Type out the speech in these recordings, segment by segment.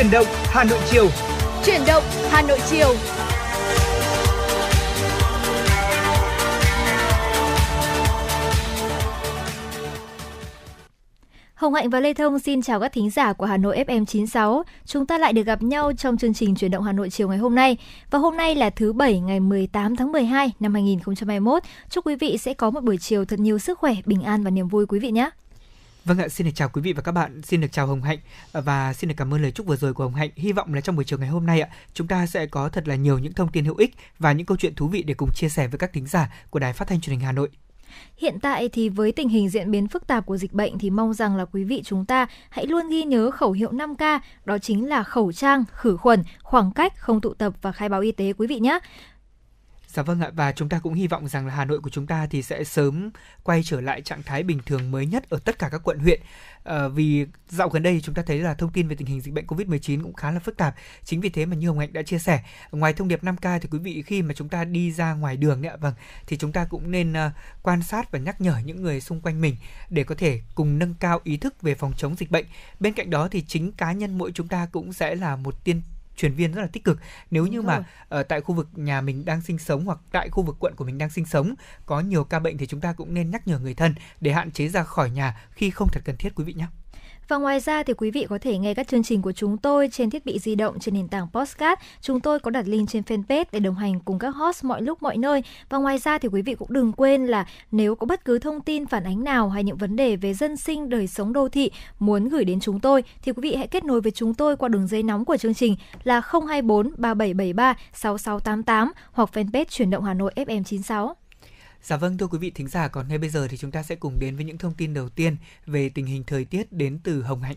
Chuyển động Hà Nội chiều. Chuyển động Hà Nội chiều. Hồng Hạnh và Lê Thông xin chào các thính giả của Hà Nội FM 96. Chúng ta lại được gặp nhau trong chương trình Chuyển động Hà Nội chiều ngày hôm nay. Và hôm nay là thứ Bảy ngày 18 tháng 12 năm 2021. Chúc quý vị sẽ có một buổi chiều thật nhiều sức khỏe, bình an và niềm vui quý vị nhé. Vâng ạ, xin được chào quý vị và các bạn, xin được chào Hồng Hạnh và xin được cảm ơn lời chúc vừa rồi của Hồng Hạnh. Hy vọng là trong buổi chiều ngày hôm nay ạ, chúng ta sẽ có thật là nhiều những thông tin hữu ích và những câu chuyện thú vị để cùng chia sẻ với các thính giả của Đài Phát thanh Truyền hình Hà Nội. Hiện tại thì với tình hình diễn biến phức tạp của dịch bệnh thì mong rằng là quý vị chúng ta hãy luôn ghi nhớ khẩu hiệu 5K, đó chính là khẩu trang, khử khuẩn, khoảng cách, không tụ tập và khai báo y tế quý vị nhé. Dạ vâng ạ và chúng ta cũng hy vọng rằng là Hà Nội của chúng ta thì sẽ sớm quay trở lại trạng thái bình thường mới nhất ở tất cả các quận huyện. À, vì dạo gần đây chúng ta thấy là thông tin về tình hình dịch bệnh Covid-19 cũng khá là phức tạp. Chính vì thế mà như Hồng Hạnh đã chia sẻ, ngoài thông điệp 5K thì quý vị khi mà chúng ta đi ra ngoài đường ạ, vâng, thì chúng ta cũng nên uh, quan sát và nhắc nhở những người xung quanh mình để có thể cùng nâng cao ý thức về phòng chống dịch bệnh. Bên cạnh đó thì chính cá nhân mỗi chúng ta cũng sẽ là một tiên truyền viên rất là tích cực nếu như mà ở uh, tại khu vực nhà mình đang sinh sống hoặc tại khu vực quận của mình đang sinh sống có nhiều ca bệnh thì chúng ta cũng nên nhắc nhở người thân để hạn chế ra khỏi nhà khi không thật cần thiết quý vị nhé. Và ngoài ra thì quý vị có thể nghe các chương trình của chúng tôi trên thiết bị di động, trên nền tảng Postcard. Chúng tôi có đặt link trên fanpage để đồng hành cùng các host mọi lúc, mọi nơi. Và ngoài ra thì quý vị cũng đừng quên là nếu có bất cứ thông tin, phản ánh nào hay những vấn đề về dân sinh, đời sống đô thị muốn gửi đến chúng tôi, thì quý vị hãy kết nối với chúng tôi qua đường dây nóng của chương trình là 024 3773 6688 hoặc fanpage chuyển động Hà Nội FM96. Dạ vâng thưa quý vị thính giả, còn ngay bây giờ thì chúng ta sẽ cùng đến với những thông tin đầu tiên về tình hình thời tiết đến từ Hồng Hạnh.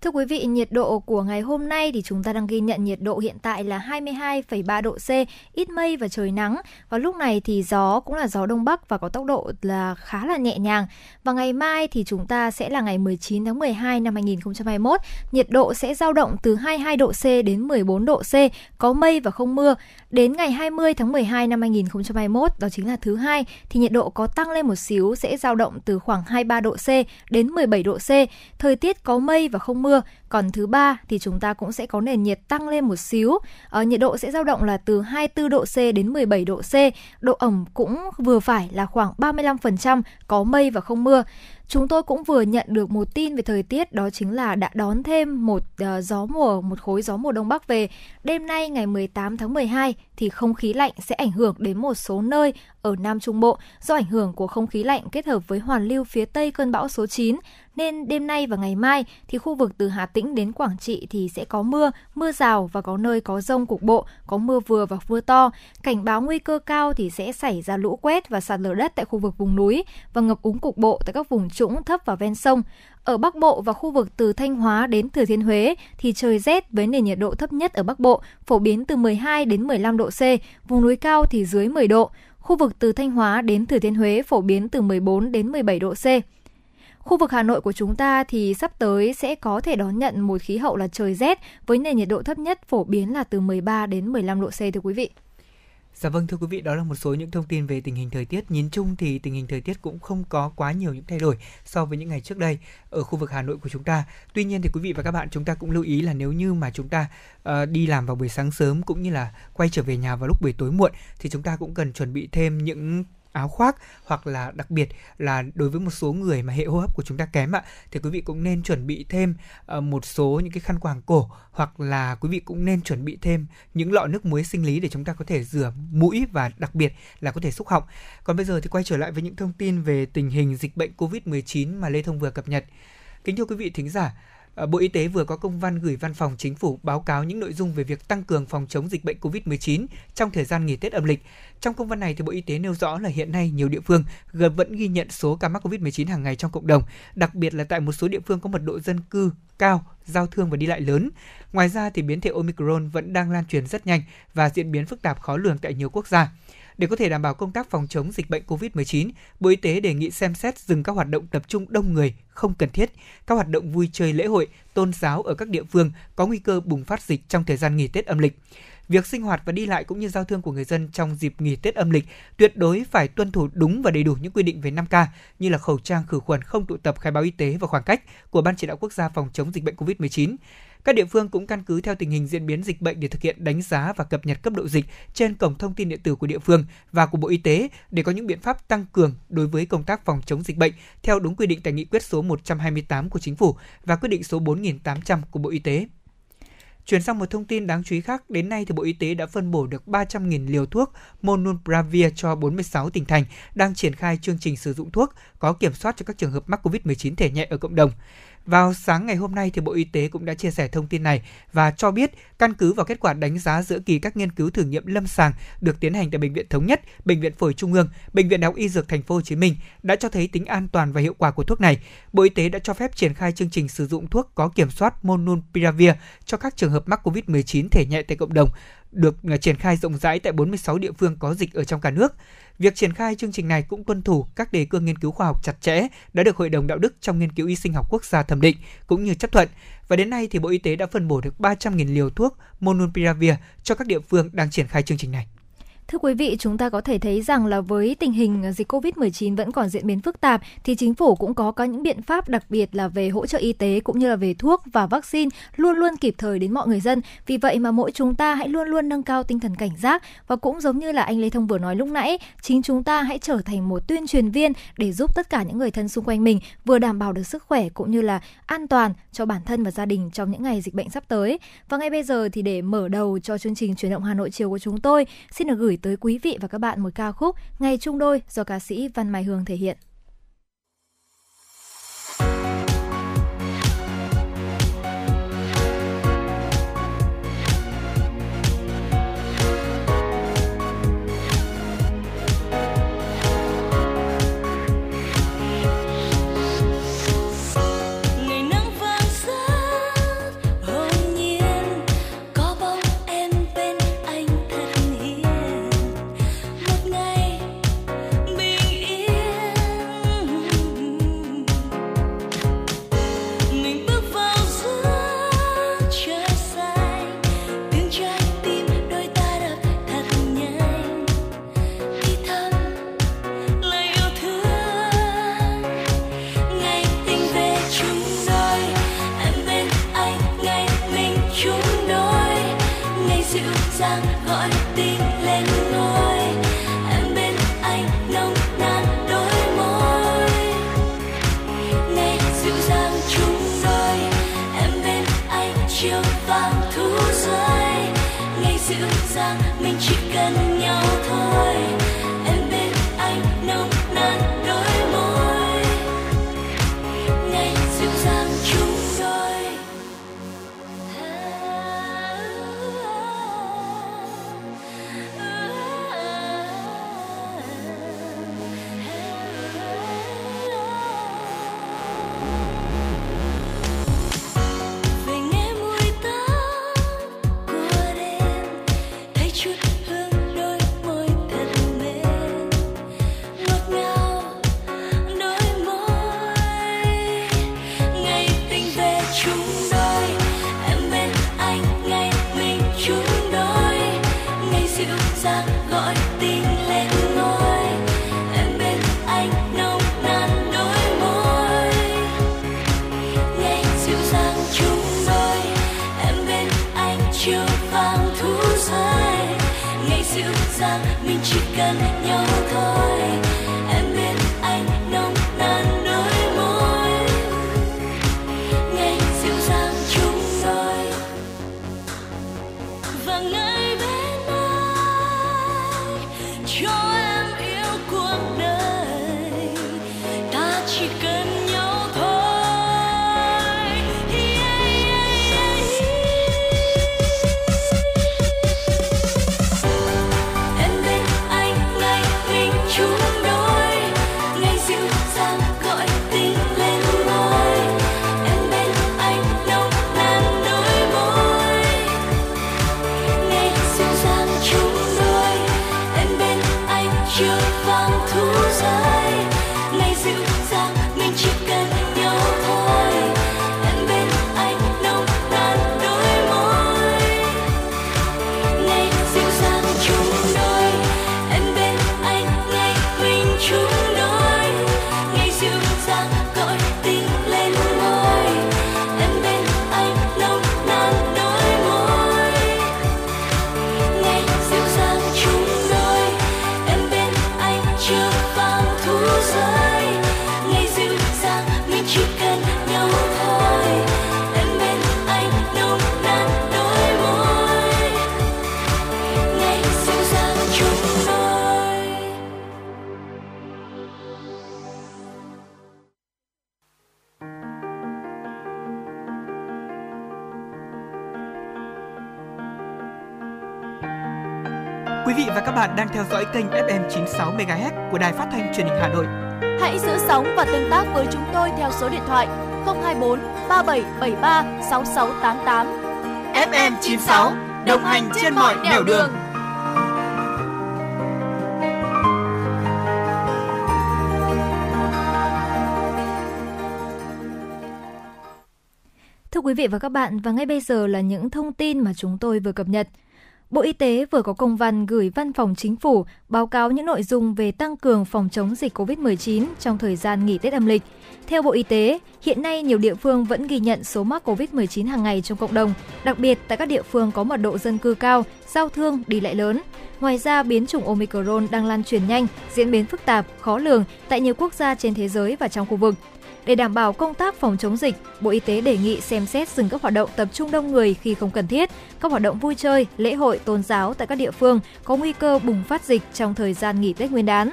Thưa quý vị, nhiệt độ của ngày hôm nay thì chúng ta đang ghi nhận nhiệt độ hiện tại là 22,3 độ C, ít mây và trời nắng. Và lúc này thì gió cũng là gió đông bắc và có tốc độ là khá là nhẹ nhàng. Và ngày mai thì chúng ta sẽ là ngày 19 tháng 12 năm 2021, nhiệt độ sẽ dao động từ 22 độ C đến 14 độ C, có mây và không mưa. Đến ngày 20 tháng 12 năm 2021, đó chính là thứ hai, thì nhiệt độ có tăng lên một xíu sẽ dao động từ khoảng 23 độ C đến 17 độ C. Thời tiết có mây và không mưa. Còn thứ ba thì chúng ta cũng sẽ có nền nhiệt tăng lên một xíu. Ở nhiệt độ sẽ dao động là từ 24 độ C đến 17 độ C. Độ ẩm cũng vừa phải là khoảng 35%, có mây và không mưa. Chúng tôi cũng vừa nhận được một tin về thời tiết đó chính là đã đón thêm một uh, gió mùa, một khối gió mùa đông bắc về. Đêm nay ngày 18 tháng 12 thì không khí lạnh sẽ ảnh hưởng đến một số nơi ở Nam Trung Bộ do ảnh hưởng của không khí lạnh kết hợp với hoàn lưu phía tây cơn bão số 9 nên đêm nay và ngày mai thì khu vực từ Hà Tĩnh đến Quảng Trị thì sẽ có mưa, mưa rào và có nơi có rông cục bộ, có mưa vừa và mưa to. Cảnh báo nguy cơ cao thì sẽ xảy ra lũ quét và sạt lở đất tại khu vực vùng núi và ngập úng cục bộ tại các vùng trũng thấp và ven sông. Ở Bắc Bộ và khu vực từ Thanh Hóa đến Thừa Thiên Huế thì trời rét với nền nhiệt độ thấp nhất ở Bắc Bộ phổ biến từ 12 đến 15 độ C, vùng núi cao thì dưới 10 độ. Khu vực từ Thanh Hóa đến Thừa Thiên Huế phổ biến từ 14 đến 17 độ C. Khu vực Hà Nội của chúng ta thì sắp tới sẽ có thể đón nhận một khí hậu là trời rét với nền nhiệt độ thấp nhất phổ biến là từ 13 đến 15 độ C thưa quý vị. Dạ vâng thưa quý vị, đó là một số những thông tin về tình hình thời tiết. Nhìn chung thì tình hình thời tiết cũng không có quá nhiều những thay đổi so với những ngày trước đây ở khu vực Hà Nội của chúng ta. Tuy nhiên thì quý vị và các bạn chúng ta cũng lưu ý là nếu như mà chúng ta uh, đi làm vào buổi sáng sớm cũng như là quay trở về nhà vào lúc buổi tối muộn thì chúng ta cũng cần chuẩn bị thêm những áo khoác hoặc là đặc biệt là đối với một số người mà hệ hô hấp của chúng ta kém ạ thì quý vị cũng nên chuẩn bị thêm ờ, một số những cái khăn quàng cổ hoặc là quý vị cũng nên chuẩn bị thêm những lọ nước muối sinh lý để chúng ta có thể rửa mũi và đặc biệt là có thể xúc họng. Còn bây giờ thì quay trở lại với những thông tin về tình hình dịch bệnh COVID-19 mà Lê Thông vừa cập nhật. Kính thưa quý vị thính giả, Ờ, Bộ Y tế vừa có công văn gửi Văn phòng Chính phủ báo cáo những nội dung về việc tăng cường phòng chống dịch bệnh COVID-19 trong thời gian nghỉ Tết âm lịch. Trong công văn này thì Bộ Y tế nêu rõ là hiện nay nhiều địa phương gần vẫn ghi nhận số ca mắc COVID-19 hàng ngày trong cộng đồng, đặc biệt là tại một số địa phương có mật độ dân cư cao, giao thương và đi lại lớn. Ngoài ra thì biến thể Omicron vẫn đang lan truyền rất nhanh và diễn biến phức tạp khó lường tại nhiều quốc gia. Để có thể đảm bảo công tác phòng chống dịch bệnh COVID-19, Bộ Y tế đề nghị xem xét dừng các hoạt động tập trung đông người không cần thiết, các hoạt động vui chơi lễ hội, tôn giáo ở các địa phương có nguy cơ bùng phát dịch trong thời gian nghỉ Tết âm lịch. việc sinh hoạt và đi lại cũng như giao thương của người dân trong dịp nghỉ Tết âm lịch tuyệt đối phải tuân thủ đúng và đầy đủ những quy định về 5K như là khẩu trang, khử khuẩn, không tụ tập, khai báo y tế và khoảng cách của Ban chỉ đạo quốc gia phòng chống dịch bệnh COVID-19. Các địa phương cũng căn cứ theo tình hình diễn biến dịch bệnh để thực hiện đánh giá và cập nhật cấp độ dịch trên cổng thông tin điện tử của địa phương và của Bộ Y tế để có những biện pháp tăng cường đối với công tác phòng chống dịch bệnh theo đúng quy định tại nghị quyết số 128 của Chính phủ và quyết định số 4800 của Bộ Y tế. Chuyển sang một thông tin đáng chú ý khác, đến nay thì Bộ Y tế đã phân bổ được 300.000 liều thuốc Monupiravir cho 46 tỉnh thành đang triển khai chương trình sử dụng thuốc có kiểm soát cho các trường hợp mắc COVID-19 thể nhẹ ở cộng đồng. Vào sáng ngày hôm nay thì Bộ Y tế cũng đã chia sẻ thông tin này và cho biết căn cứ vào kết quả đánh giá giữa kỳ các nghiên cứu thử nghiệm lâm sàng được tiến hành tại bệnh viện Thống nhất, bệnh viện Phổi Trung ương, bệnh viện Đại học Y Dược Thành phố Hồ Chí Minh đã cho thấy tính an toàn và hiệu quả của thuốc này. Bộ Y tế đã cho phép triển khai chương trình sử dụng thuốc có kiểm soát Monupiravir cho các trường hợp mắc COVID-19 thể nhẹ tại cộng đồng được à, triển khai rộng rãi tại 46 địa phương có dịch ở trong cả nước. Việc triển khai chương trình này cũng tuân thủ các đề cương nghiên cứu khoa học chặt chẽ đã được Hội đồng đạo đức trong nghiên cứu y sinh học quốc gia thẩm định cũng như chấp thuận. Và đến nay thì Bộ Y tế đã phân bổ được 300.000 liều thuốc Monupiravir cho các địa phương đang triển khai chương trình này. Thưa quý vị, chúng ta có thể thấy rằng là với tình hình dịch Covid-19 vẫn còn diễn biến phức tạp thì chính phủ cũng có có những biện pháp đặc biệt là về hỗ trợ y tế cũng như là về thuốc và vaccine luôn luôn kịp thời đến mọi người dân. Vì vậy mà mỗi chúng ta hãy luôn luôn nâng cao tinh thần cảnh giác và cũng giống như là anh Lê Thông vừa nói lúc nãy, chính chúng ta hãy trở thành một tuyên truyền viên để giúp tất cả những người thân xung quanh mình vừa đảm bảo được sức khỏe cũng như là an toàn cho bản thân và gia đình trong những ngày dịch bệnh sắp tới. Và ngay bây giờ thì để mở đầu cho chương trình chuyển động Hà Nội chiều của chúng tôi, xin được gửi tới quý vị và các bạn một ca khúc Ngày trung đôi do ca sĩ Văn Mai Hương thể hiện. Bạn đang theo dõi kênh FM 96 MHz của Đài Phát thanh Truyền hình Hà Nội. Hãy giữ sóng và tương tác với chúng tôi theo số điện thoại 024 3773 6688. FM 96 đồng hành trên mọi nẻo đường. đường. Thưa quý vị và các bạn, và ngay bây giờ là những thông tin mà chúng tôi vừa cập nhật. Bộ Y tế vừa có công văn gửi Văn phòng Chính phủ báo cáo những nội dung về tăng cường phòng chống dịch COVID-19 trong thời gian nghỉ Tết âm lịch. Theo Bộ Y tế, hiện nay nhiều địa phương vẫn ghi nhận số mắc COVID-19 hàng ngày trong cộng đồng, đặc biệt tại các địa phương có mật độ dân cư cao, giao thương đi lại lớn. Ngoài ra, biến chủng Omicron đang lan truyền nhanh, diễn biến phức tạp, khó lường tại nhiều quốc gia trên thế giới và trong khu vực. Để đảm bảo công tác phòng chống dịch, Bộ Y tế đề nghị xem xét dừng các hoạt động tập trung đông người khi không cần thiết, các hoạt động vui chơi, lễ hội, tôn giáo tại các địa phương có nguy cơ bùng phát dịch trong thời gian nghỉ Tết Nguyên đán.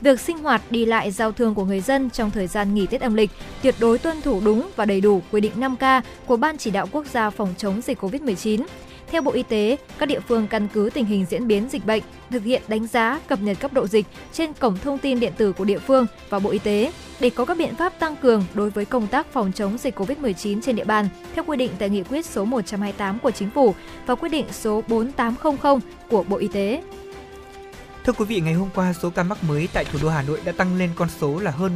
Việc sinh hoạt đi lại giao thương của người dân trong thời gian nghỉ Tết âm lịch tuyệt đối tuân thủ đúng và đầy đủ quy định 5K của Ban chỉ đạo quốc gia phòng chống dịch COVID-19 theo Bộ Y tế, các địa phương căn cứ tình hình diễn biến dịch bệnh, thực hiện đánh giá, cập nhật cấp độ dịch trên cổng thông tin điện tử của địa phương và Bộ Y tế để có các biện pháp tăng cường đối với công tác phòng chống dịch COVID-19 trên địa bàn theo quy định tại nghị quyết số 128 của Chính phủ và quyết định số 4800 của Bộ Y tế. Thưa quý vị, ngày hôm qua số ca mắc mới tại thủ đô Hà Nội đã tăng lên con số là hơn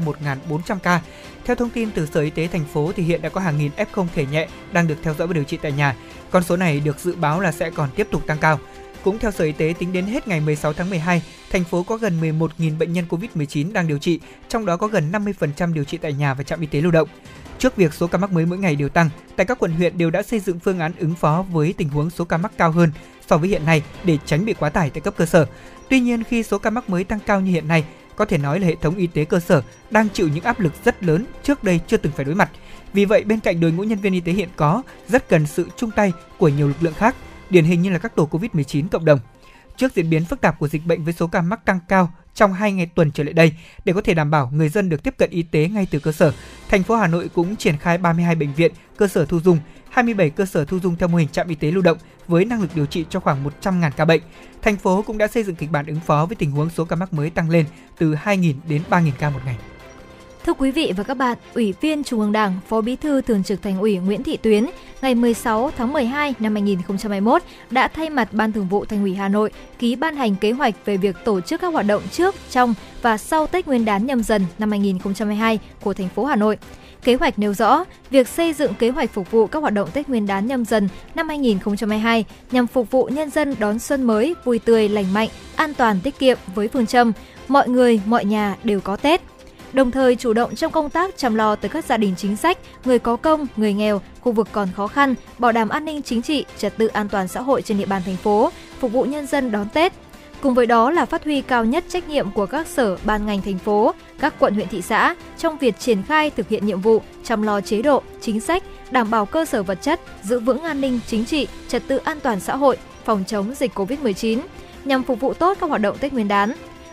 1.400 ca. Theo thông tin từ Sở Y tế thành phố thì hiện đã có hàng nghìn F0 thể nhẹ đang được theo dõi và điều trị tại nhà. Con số này được dự báo là sẽ còn tiếp tục tăng cao. Cũng theo Sở Y tế, tính đến hết ngày 16 tháng 12, thành phố có gần 11.000 bệnh nhân COVID-19 đang điều trị, trong đó có gần 50% điều trị tại nhà và trạm y tế lưu động. Trước việc số ca mắc mới mỗi ngày đều tăng, tại các quận huyện đều đã xây dựng phương án ứng phó với tình huống số ca mắc cao hơn so với hiện nay để tránh bị quá tải tại cấp cơ sở. Tuy nhiên, khi số ca mắc mới tăng cao như hiện nay, có thể nói là hệ thống y tế cơ sở đang chịu những áp lực rất lớn trước đây chưa từng phải đối mặt. Vì vậy, bên cạnh đội ngũ nhân viên y tế hiện có, rất cần sự chung tay của nhiều lực lượng khác, điển hình như là các tổ COVID-19 cộng đồng. Trước diễn biến phức tạp của dịch bệnh với số ca mắc tăng cao trong hai ngày tuần trở lại đây, để có thể đảm bảo người dân được tiếp cận y tế ngay từ cơ sở, thành phố Hà Nội cũng triển khai 32 bệnh viện, cơ sở thu dung, 27 cơ sở thu dung theo mô hình trạm y tế lưu động với năng lực điều trị cho khoảng 100.000 ca bệnh. Thành phố cũng đã xây dựng kịch bản ứng phó với tình huống số ca mắc mới tăng lên từ 2.000 đến 3.000 ca một ngày. Thưa quý vị và các bạn, Ủy viên Trung ương Đảng, Phó Bí thư Thường trực Thành ủy Nguyễn Thị Tuyến ngày 16 tháng 12 năm 2021 đã thay mặt Ban Thường vụ Thành ủy Hà Nội ký ban hành kế hoạch về việc tổ chức các hoạt động trước, trong và sau Tết Nguyên đán nhâm dần năm 2022 của thành phố Hà Nội. Kế hoạch nêu rõ, việc xây dựng kế hoạch phục vụ các hoạt động Tết Nguyên đán nhâm dần năm 2022 nhằm phục vụ nhân dân đón xuân mới vui tươi, lành mạnh, an toàn, tiết kiệm với phương châm mọi người, mọi nhà đều có Tết đồng thời chủ động trong công tác chăm lo tới các gia đình chính sách, người có công, người nghèo, khu vực còn khó khăn, bảo đảm an ninh chính trị, trật tự an toàn xã hội trên địa bàn thành phố, phục vụ nhân dân đón Tết. Cùng với đó là phát huy cao nhất trách nhiệm của các sở, ban ngành thành phố, các quận huyện thị xã trong việc triển khai thực hiện nhiệm vụ chăm lo chế độ, chính sách, đảm bảo cơ sở vật chất, giữ vững an ninh chính trị, trật tự an toàn xã hội, phòng chống dịch COVID-19 nhằm phục vụ tốt các hoạt động Tết Nguyên đán,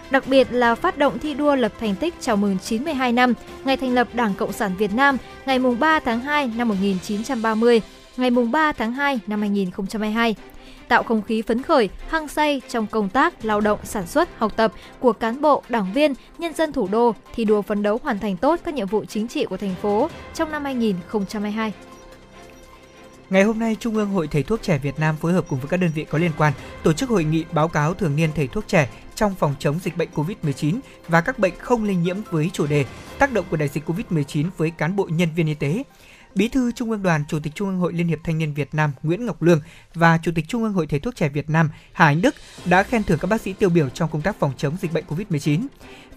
đặc biệt là phát động thi đua lập thành tích chào mừng 92 năm ngày thành lập Đảng Cộng sản Việt Nam ngày 3 tháng 2 năm 1930, ngày 3 tháng 2 năm 2022 tạo không khí phấn khởi, hăng say trong công tác, lao động, sản xuất, học tập của cán bộ, đảng viên, nhân dân thủ đô thi đua phấn đấu hoàn thành tốt các nhiệm vụ chính trị của thành phố trong năm 2022. Ngày hôm nay, Trung ương Hội Thầy thuốc trẻ Việt Nam phối hợp cùng với các đơn vị có liên quan tổ chức hội nghị báo cáo thường niên thầy thuốc trẻ trong phòng chống dịch bệnh COVID-19 và các bệnh không lây nhiễm với chủ đề tác động của đại dịch COVID-19 với cán bộ nhân viên y tế. Bí thư Trung ương Đoàn, Chủ tịch Trung ương Hội Liên hiệp Thanh niên Việt Nam Nguyễn Ngọc Lương và Chủ tịch Trung ương Hội Thầy thuốc trẻ Việt Nam Hà Anh Đức đã khen thưởng các bác sĩ tiêu biểu trong công tác phòng chống dịch bệnh COVID-19.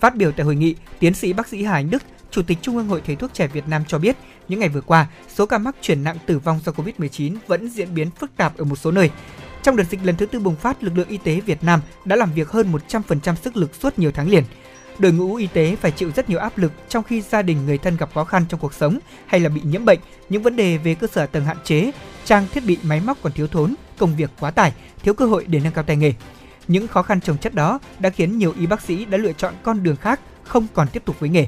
Phát biểu tại hội nghị, tiến sĩ bác sĩ Hà Anh Đức, Chủ tịch Trung ương Hội Thầy thuốc trẻ Việt Nam cho biết, những ngày vừa qua, số ca mắc chuyển nặng tử vong do COVID-19 vẫn diễn biến phức tạp ở một số nơi. Trong đợt dịch lần thứ tư bùng phát, lực lượng y tế Việt Nam đã làm việc hơn 100% sức lực suốt nhiều tháng liền. Đội ngũ y tế phải chịu rất nhiều áp lực trong khi gia đình người thân gặp khó khăn trong cuộc sống hay là bị nhiễm bệnh, những vấn đề về cơ sở tầng hạn chế, trang thiết bị máy móc còn thiếu thốn, công việc quá tải, thiếu cơ hội để nâng cao tay nghề. Những khó khăn trồng chất đó đã khiến nhiều y bác sĩ đã lựa chọn con đường khác, không còn tiếp tục với nghề.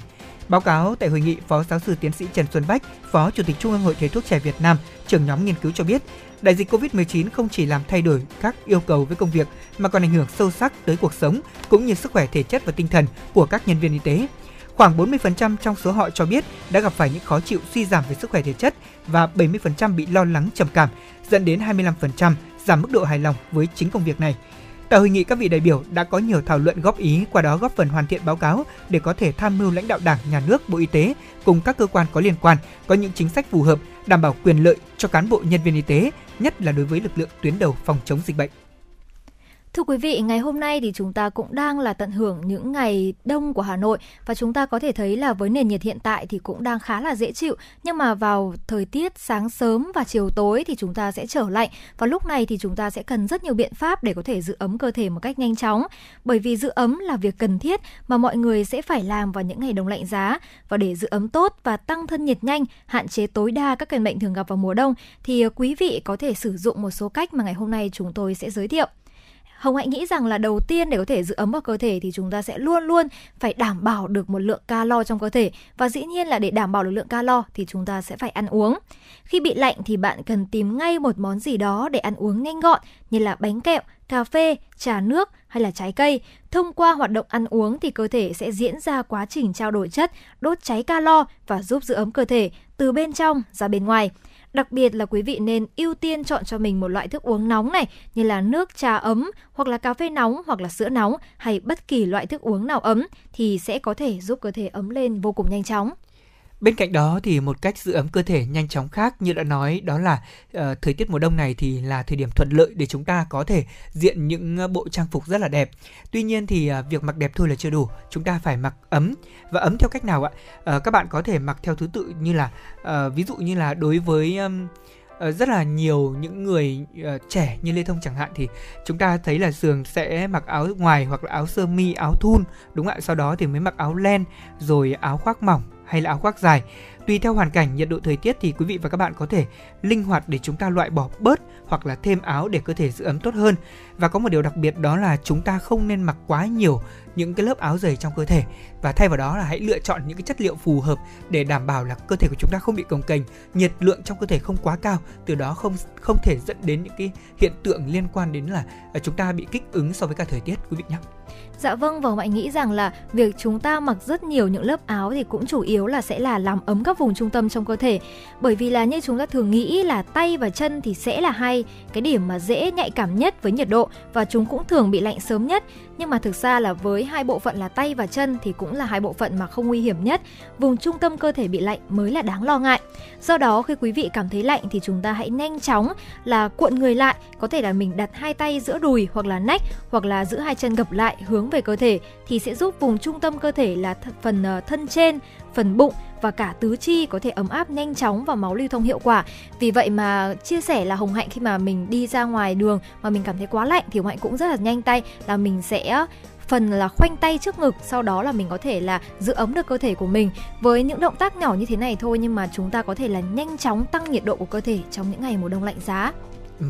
Báo cáo tại hội nghị, Phó giáo sư tiến sĩ Trần Xuân Bách, Phó Chủ tịch Trung ương Hội Thầy thuốc trẻ Việt Nam, trưởng nhóm nghiên cứu cho biết, đại dịch Covid-19 không chỉ làm thay đổi các yêu cầu với công việc mà còn ảnh hưởng sâu sắc tới cuộc sống cũng như sức khỏe thể chất và tinh thần của các nhân viên y tế. Khoảng 40% trong số họ cho biết đã gặp phải những khó chịu suy giảm về sức khỏe thể chất và 70% bị lo lắng trầm cảm, dẫn đến 25% giảm mức độ hài lòng với chính công việc này. Tại hội nghị, các vị đại biểu đã có nhiều thảo luận góp ý, qua đó góp phần hoàn thiện báo cáo để có thể tham mưu lãnh đạo Đảng, Nhà nước, Bộ Y tế cùng các cơ quan có liên quan có những chính sách phù hợp đảm bảo quyền lợi cho cán bộ nhân viên y tế, nhất là đối với lực lượng tuyến đầu phòng chống dịch bệnh. Thưa quý vị, ngày hôm nay thì chúng ta cũng đang là tận hưởng những ngày đông của Hà Nội và chúng ta có thể thấy là với nền nhiệt hiện tại thì cũng đang khá là dễ chịu. Nhưng mà vào thời tiết sáng sớm và chiều tối thì chúng ta sẽ trở lạnh. Và lúc này thì chúng ta sẽ cần rất nhiều biện pháp để có thể giữ ấm cơ thể một cách nhanh chóng. Bởi vì giữ ấm là việc cần thiết mà mọi người sẽ phải làm vào những ngày đông lạnh giá. Và để giữ ấm tốt và tăng thân nhiệt nhanh, hạn chế tối đa các căn bệnh thường gặp vào mùa đông thì quý vị có thể sử dụng một số cách mà ngày hôm nay chúng tôi sẽ giới thiệu. Hồng Hạnh nghĩ rằng là đầu tiên để có thể giữ ấm vào cơ thể thì chúng ta sẽ luôn luôn phải đảm bảo được một lượng calo trong cơ thể và dĩ nhiên là để đảm bảo được lượng calo thì chúng ta sẽ phải ăn uống. Khi bị lạnh thì bạn cần tìm ngay một món gì đó để ăn uống nhanh gọn như là bánh kẹo, cà phê, trà nước hay là trái cây. Thông qua hoạt động ăn uống thì cơ thể sẽ diễn ra quá trình trao đổi chất, đốt cháy calo và giúp giữ ấm cơ thể từ bên trong ra bên ngoài. Đặc biệt là quý vị nên ưu tiên chọn cho mình một loại thức uống nóng này, như là nước trà ấm, hoặc là cà phê nóng, hoặc là sữa nóng, hay bất kỳ loại thức uống nào ấm, thì sẽ có thể giúp cơ thể ấm lên vô cùng nhanh chóng. Bên cạnh đó thì một cách giữ ấm cơ thể nhanh chóng khác như đã nói đó là uh, thời tiết mùa đông này thì là thời điểm thuận lợi để chúng ta có thể diện những ờ, bộ trang phục rất là đẹp. Tuy nhiên thì uh, việc mặc đẹp thôi là chưa đủ, chúng ta phải mặc ấm và ấm theo cách nào ạ? Uh, các bạn có thể mặc theo thứ tự như là uh, ví dụ như là đối với um, rất là nhiều những người uh, trẻ như Lê Thông chẳng hạn thì chúng ta thấy là thường sẽ mặc áo ngoài hoặc là áo sơ mi, áo thun đúng ạ. Sau đó thì mới mặc áo len rồi áo khoác mỏng hay là áo khoác dài. Tùy theo hoàn cảnh, nhiệt độ thời tiết thì quý vị và các bạn có thể linh hoạt để chúng ta loại bỏ bớt hoặc là thêm áo để cơ thể giữ ấm tốt hơn. Và có một điều đặc biệt đó là chúng ta không nên mặc quá nhiều những cái lớp áo dày trong cơ thể và thay vào đó là hãy lựa chọn những cái chất liệu phù hợp để đảm bảo là cơ thể của chúng ta không bị cồng kềnh, nhiệt lượng trong cơ thể không quá cao, từ đó không không thể dẫn đến những cái hiện tượng liên quan đến là à, chúng ta bị kích ứng so với cả thời tiết quý vị nhé. Dạ vâng và Mạnh nghĩ rằng là việc chúng ta mặc rất nhiều những lớp áo thì cũng chủ yếu là sẽ là làm ấm các vùng trung tâm trong cơ thể. Bởi vì là như chúng ta thường nghĩ là tay và chân thì sẽ là hai cái điểm mà dễ nhạy cảm nhất với nhiệt độ và chúng cũng thường bị lạnh sớm nhất. Nhưng mà thực ra là với hai bộ phận là tay và chân thì cũng là hai bộ phận mà không nguy hiểm nhất. Vùng trung tâm cơ thể bị lạnh mới là đáng lo ngại. Do đó khi quý vị cảm thấy lạnh thì chúng ta hãy nhanh chóng là cuộn người lại, có thể là mình đặt hai tay giữa đùi hoặc là nách hoặc là giữ hai chân gập lại hướng về cơ thể thì sẽ giúp vùng trung tâm cơ thể là th- phần uh, thân trên, phần bụng và cả tứ chi có thể ấm áp, nhanh chóng và máu lưu thông hiệu quả. Vì vậy mà chia sẻ là Hồng Hạnh khi mà mình đi ra ngoài đường mà mình cảm thấy quá lạnh thì Hồng Hạnh cũng rất là nhanh tay là mình sẽ phần là khoanh tay trước ngực, sau đó là mình có thể là giữ ấm được cơ thể của mình với những động tác nhỏ như thế này thôi nhưng mà chúng ta có thể là nhanh chóng tăng nhiệt độ của cơ thể trong những ngày mùa đông lạnh giá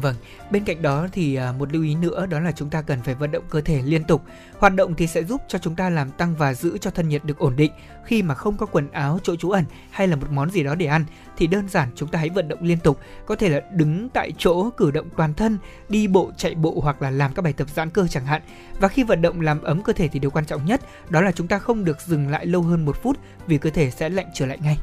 Vâng, bên cạnh đó thì à, một lưu ý nữa đó là chúng ta cần phải vận động cơ thể liên tục. Hoạt động thì sẽ giúp cho chúng ta làm tăng và giữ cho thân nhiệt được ổn định. Khi mà không có quần áo chỗ trú ẩn hay là một món gì đó để ăn thì đơn giản chúng ta hãy vận động liên tục, có thể là đứng tại chỗ cử động toàn thân, đi bộ, chạy bộ hoặc là làm các bài tập giãn cơ chẳng hạn. Và khi vận động làm ấm cơ thể thì điều quan trọng nhất đó là chúng ta không được dừng lại lâu hơn một phút vì cơ thể sẽ lạnh trở lại ngay.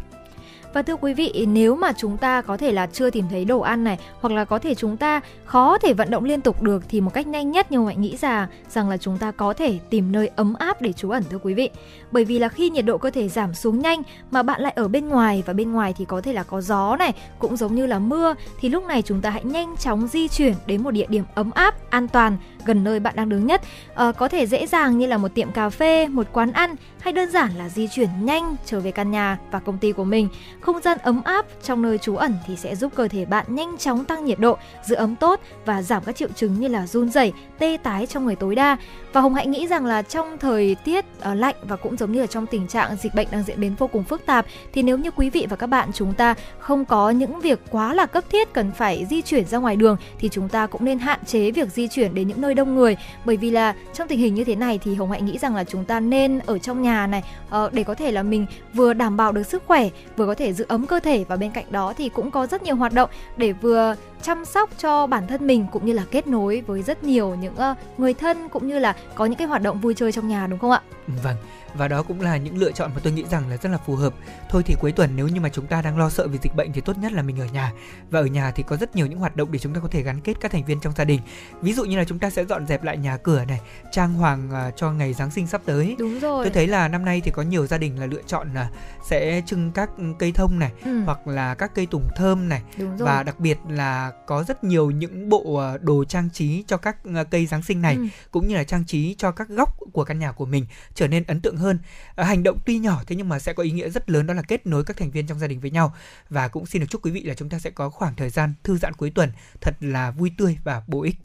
Và thưa quý vị, nếu mà chúng ta có thể là chưa tìm thấy đồ ăn này hoặc là có thể chúng ta khó thể vận động liên tục được thì một cách nhanh nhất nhưng bạn nghĩ rằng rằng là chúng ta có thể tìm nơi ấm áp để trú ẩn thưa quý vị. Bởi vì là khi nhiệt độ cơ thể giảm xuống nhanh mà bạn lại ở bên ngoài và bên ngoài thì có thể là có gió này, cũng giống như là mưa thì lúc này chúng ta hãy nhanh chóng di chuyển đến một địa điểm ấm áp, an toàn gần nơi bạn đang đứng nhất. À, có thể dễ dàng như là một tiệm cà phê, một quán ăn hay đơn giản là di chuyển nhanh trở về căn nhà và công ty của mình. Không gian ấm áp trong nơi trú ẩn thì sẽ giúp cơ thể bạn nhanh chóng tăng nhiệt độ, giữ ấm tốt và giảm các triệu chứng như là run rẩy, tê tái trong người tối đa. Và Hồng Hạnh nghĩ rằng là trong thời tiết uh, lạnh và cũng giống như là trong tình trạng dịch bệnh đang diễn biến vô cùng phức tạp thì nếu như quý vị và các bạn chúng ta không có những việc quá là cấp thiết cần phải di chuyển ra ngoài đường thì chúng ta cũng nên hạn chế việc di chuyển đến những nơi nơi đông người. Bởi vì là trong tình hình như thế này thì hồng hạnh nghĩ rằng là chúng ta nên ở trong nhà này uh, để có thể là mình vừa đảm bảo được sức khỏe vừa có thể giữ ấm cơ thể. Và bên cạnh đó thì cũng có rất nhiều hoạt động để vừa chăm sóc cho bản thân mình cũng như là kết nối với rất nhiều những uh, người thân cũng như là có những cái hoạt động vui chơi trong nhà đúng không ạ? Vâng và đó cũng là những lựa chọn mà tôi nghĩ rằng là rất là phù hợp thôi thì cuối tuần nếu như mà chúng ta đang lo sợ vì dịch bệnh thì tốt nhất là mình ở nhà và ở nhà thì có rất nhiều những hoạt động để chúng ta có thể gắn kết các thành viên trong gia đình ví dụ như là chúng ta sẽ dọn dẹp lại nhà cửa này trang hoàng uh, cho ngày giáng sinh sắp tới đúng rồi tôi thấy là năm nay thì có nhiều gia đình là lựa chọn là sẽ trưng các cây thông này ừ. hoặc là các cây tùng thơm này đúng rồi. và đặc biệt là có rất nhiều những bộ à, đồ trang trí cho các à, cây giáng sinh này ừ. cũng như là trang trí cho các góc của căn nhà của mình trở nên ấn tượng hơn. À, hành động tuy nhỏ thế nhưng mà sẽ có ý nghĩa rất lớn đó là kết nối các thành viên trong gia đình với nhau. Và cũng xin được chúc quý vị là chúng ta sẽ có khoảng thời gian thư giãn cuối tuần thật là vui tươi và bổ ích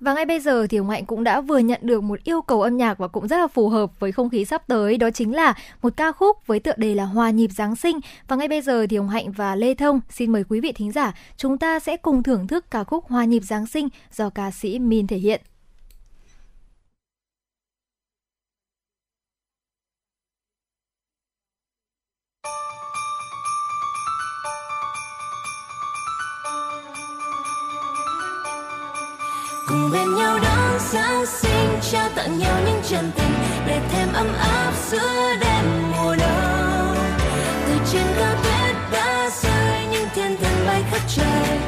và ngay bây giờ thì Hồng Hạnh cũng đã vừa nhận được một yêu cầu âm nhạc và cũng rất là phù hợp với không khí sắp tới, đó chính là một ca khúc với tựa đề là Hòa nhịp Giáng sinh. Và ngay bây giờ thì Hồng Hạnh và Lê Thông xin mời quý vị thính giả, chúng ta sẽ cùng thưởng thức ca khúc Hòa nhịp Giáng sinh do ca sĩ Min thể hiện. Cùng bên nhau đón giáng sinh, trao tặng nhau những chân tình để thêm ấm áp giữa đêm mùa đông. Từ trên cao tuyết đã rơi những thiên thần bay khắp trời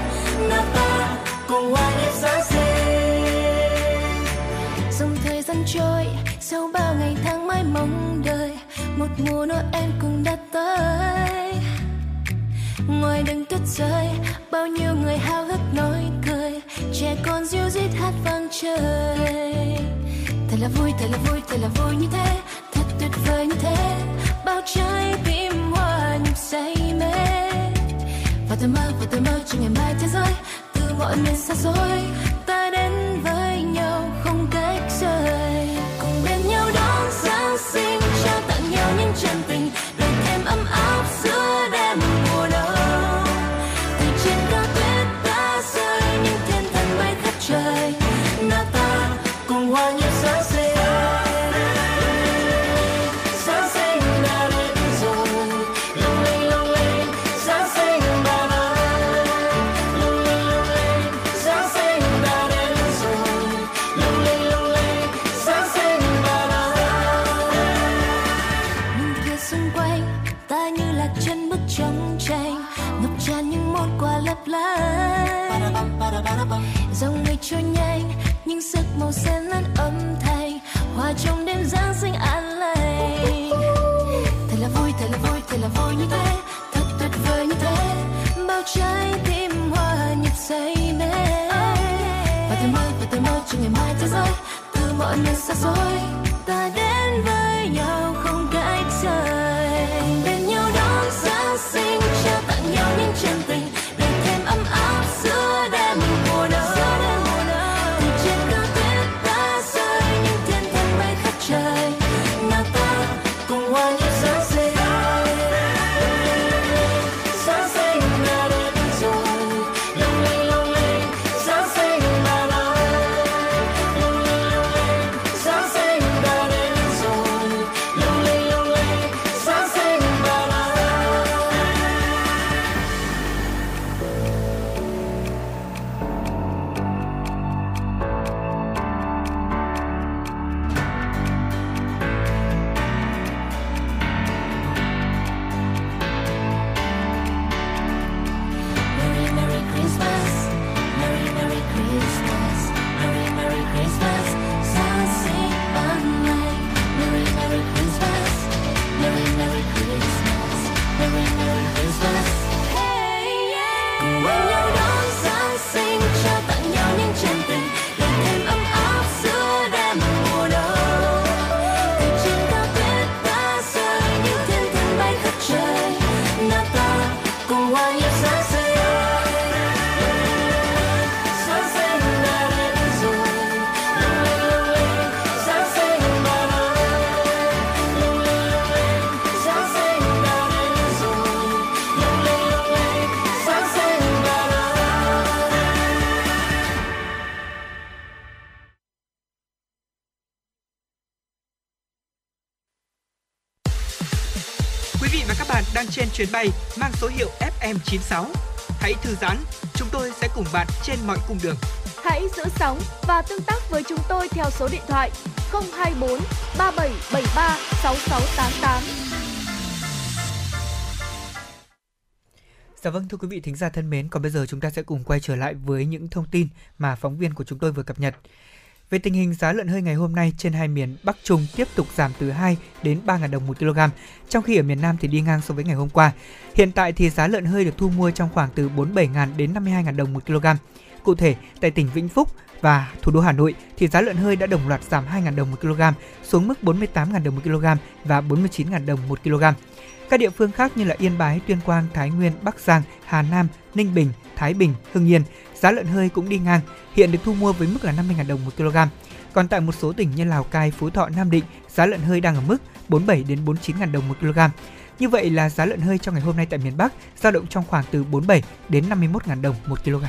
nào ta cùng hoa nhịp giáng sinh dòng thời gian trôi, sau bao ngày tháng mãi mong đợi, một mùa noel cũng đã tới. Ngoài đường tuyết rơi, bao nhiêu người háo hức nói cười, trẻ con diêu dít trời thật là vui, thật là vui, thật là vui như thế. Thật tuyệt vời như thế. Bao trái tim hoa nhịp say mê. Và tôi mơ, và tôi mơ cho ngày mai thế giới. Từ mọi miền xa xôi. Chuyến bay mang số hiệu FM96. Hãy thư giãn, chúng tôi sẽ cùng bạn trên mọi cung đường. Hãy giữ sóng và tương tác với chúng tôi theo số điện thoại 024 3773 6688. Dạ vâng thưa quý vị thính giả thân mến, còn bây giờ chúng ta sẽ cùng quay trở lại với những thông tin mà phóng viên của chúng tôi vừa cập nhật. Về tình hình giá lợn hơi ngày hôm nay trên hai miền Bắc Trung tiếp tục giảm từ 2 đến 3.000 đồng một kg, trong khi ở miền Nam thì đi ngang so với ngày hôm qua. Hiện tại thì giá lợn hơi được thu mua trong khoảng từ 47.000 đến 52.000 đồng một kg. Cụ thể, tại tỉnh Vĩnh Phúc và thủ đô Hà Nội thì giá lợn hơi đã đồng loạt giảm 2.000 đồng một kg xuống mức 48.000 đồng một kg và 49.000 đồng một kg. Các địa phương khác như là Yên Bái, Tuyên Quang, Thái Nguyên, Bắc Giang, Hà Nam, Ninh Bình, Thái Bình, Hưng Yên, giá lợn hơi cũng đi ngang, hiện được thu mua với mức là 50.000 đồng một kg. Còn tại một số tỉnh như Lào Cai, Phú Thọ, Nam Định, giá lợn hơi đang ở mức 47 đến 49.000 đồng một kg. Như vậy là giá lợn hơi trong ngày hôm nay tại miền Bắc dao động trong khoảng từ 47 đến 51.000 đồng một kg.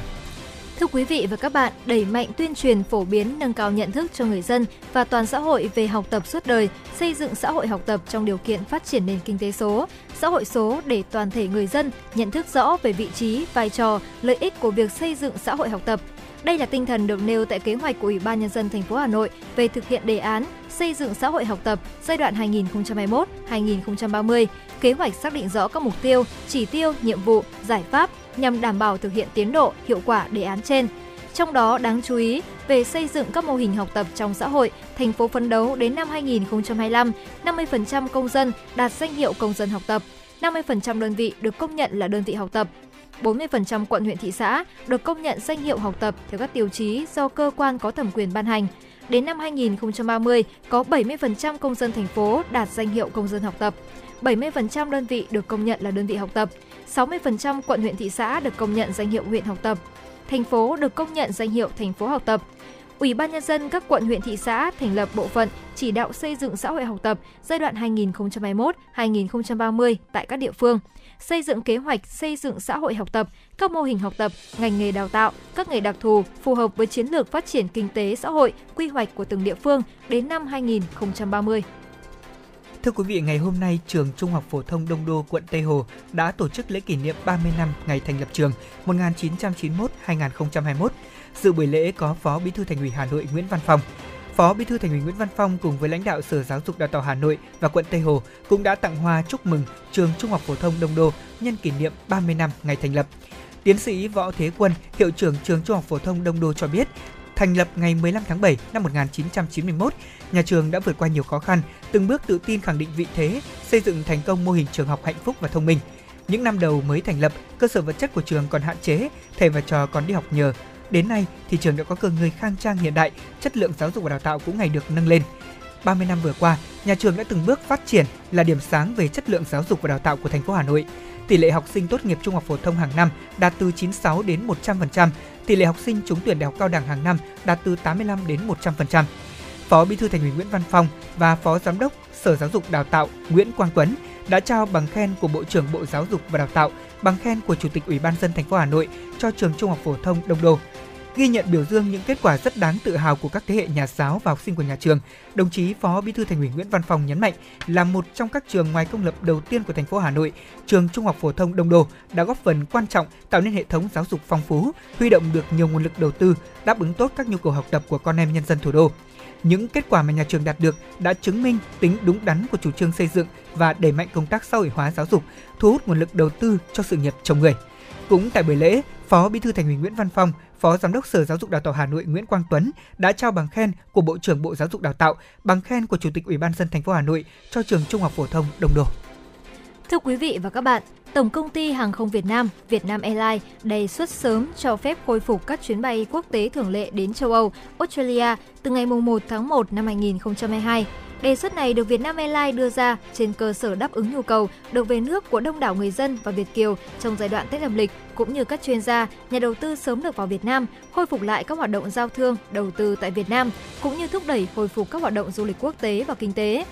Thưa quý vị và các bạn, đẩy mạnh tuyên truyền phổ biến nâng cao nhận thức cho người dân và toàn xã hội về học tập suốt đời, xây dựng xã hội học tập trong điều kiện phát triển nền kinh tế số, xã hội số để toàn thể người dân nhận thức rõ về vị trí, vai trò, lợi ích của việc xây dựng xã hội học tập. Đây là tinh thần được nêu tại kế hoạch của Ủy ban nhân dân thành phố Hà Nội về thực hiện đề án xây dựng xã hội học tập giai đoạn 2021-2030. Kế hoạch xác định rõ các mục tiêu, chỉ tiêu, nhiệm vụ, giải pháp nhằm đảm bảo thực hiện tiến độ, hiệu quả đề án trên. Trong đó đáng chú ý về xây dựng các mô hình học tập trong xã hội, thành phố phấn đấu đến năm 2025, 50% công dân đạt danh hiệu công dân học tập, 50% đơn vị được công nhận là đơn vị học tập, 40% quận huyện thị xã được công nhận danh hiệu học tập theo các tiêu chí do cơ quan có thẩm quyền ban hành. Đến năm 2030, có 70% công dân thành phố đạt danh hiệu công dân học tập, 70% đơn vị được công nhận là đơn vị học tập, 60% quận huyện thị xã được công nhận danh hiệu huyện học tập, thành phố được công nhận danh hiệu thành phố học tập. Ủy ban nhân dân các quận huyện thị xã thành lập bộ phận chỉ đạo xây dựng xã hội học tập giai đoạn 2021-2030 tại các địa phương, xây dựng kế hoạch xây dựng xã hội học tập, các mô hình học tập, ngành nghề đào tạo, các nghề đặc thù phù hợp với chiến lược phát triển kinh tế xã hội, quy hoạch của từng địa phương đến năm 2030. Thưa quý vị, ngày hôm nay, trường Trung học phổ thông Đông Đô, quận Tây Hồ đã tổ chức lễ kỷ niệm 30 năm ngày thành lập trường 1991-2021. Dự buổi lễ có Phó Bí thư Thành ủy Hà Nội Nguyễn Văn Phong. Phó Bí thư Thành ủy Nguyễn Văn Phong cùng với lãnh đạo Sở Giáo dục Đào tạo Hà Nội và quận Tây Hồ cũng đã tặng hoa chúc mừng trường Trung học phổ thông Đông Đô nhân kỷ niệm 30 năm ngày thành lập. Tiến sĩ Võ Thế Quân, hiệu trưởng trường Trung học phổ thông Đông Đô cho biết, thành lập ngày 15 tháng 7 năm 1991, nhà trường đã vượt qua nhiều khó khăn, từng bước tự tin khẳng định vị thế, xây dựng thành công mô hình trường học hạnh phúc và thông minh. Những năm đầu mới thành lập, cơ sở vật chất của trường còn hạn chế, thầy và trò còn đi học nhờ. Đến nay thì trường đã có cơ ngơi khang trang hiện đại, chất lượng giáo dục và đào tạo cũng ngày được nâng lên. 30 năm vừa qua, nhà trường đã từng bước phát triển là điểm sáng về chất lượng giáo dục và đào tạo của thành phố Hà Nội. Tỷ lệ học sinh tốt nghiệp trung học phổ thông hàng năm đạt từ 96 đến 100%, tỷ lệ học sinh trúng tuyển đại học cao đẳng hàng năm đạt từ 85 đến 100%. Phó Bí thư Thành ủy Nguyễn Văn Phong và Phó Giám đốc Sở Giáo dục Đào tạo Nguyễn Quang Tuấn đã trao bằng khen của Bộ trưởng Bộ Giáo dục và Đào tạo, bằng khen của Chủ tịch Ủy ban dân thành phố Hà Nội cho trường Trung học phổ thông Đông Đô. Ghi nhận biểu dương những kết quả rất đáng tự hào của các thế hệ nhà giáo và học sinh của nhà trường, đồng chí Phó Bí thư Thành ủy Nguyễn Văn phòng nhấn mạnh là một trong các trường ngoài công lập đầu tiên của thành phố Hà Nội, trường Trung học phổ thông Đông Đô đã góp phần quan trọng tạo nên hệ thống giáo dục phong phú, huy động được nhiều nguồn lực đầu tư, đáp ứng tốt các nhu cầu học tập của con em nhân dân thủ đô. Những kết quả mà nhà trường đạt được đã chứng minh tính đúng đắn của chủ trương xây dựng và đẩy mạnh công tác xã hội hóa giáo dục, thu hút nguồn lực đầu tư cho sự nghiệp chồng người. Cũng tại buổi lễ, Phó Bí thư Thành ủy Nguyễn Văn Phong, Phó Giám đốc Sở Giáo dục Đào tạo Hà Nội Nguyễn Quang Tuấn đã trao bằng khen của Bộ trưởng Bộ Giáo dục Đào tạo, bằng khen của Chủ tịch Ủy ban dân thành phố Hà Nội cho trường Trung học phổ thông Đông Đô. Thưa quý vị và các bạn, Tổng công ty Hàng không Việt Nam, Vietnam Airlines đề xuất sớm cho phép khôi phục các chuyến bay quốc tế thường lệ đến châu Âu, Australia từ ngày 1 tháng 1 năm 2022. Đề xuất này được Vietnam Airlines đưa ra trên cơ sở đáp ứng nhu cầu được về nước của đông đảo người dân và Việt kiều trong giai đoạn Tết âm lịch cũng như các chuyên gia, nhà đầu tư sớm được vào Việt Nam, khôi phục lại các hoạt động giao thương, đầu tư tại Việt Nam cũng như thúc đẩy khôi phục các hoạt động du lịch quốc tế và kinh tế.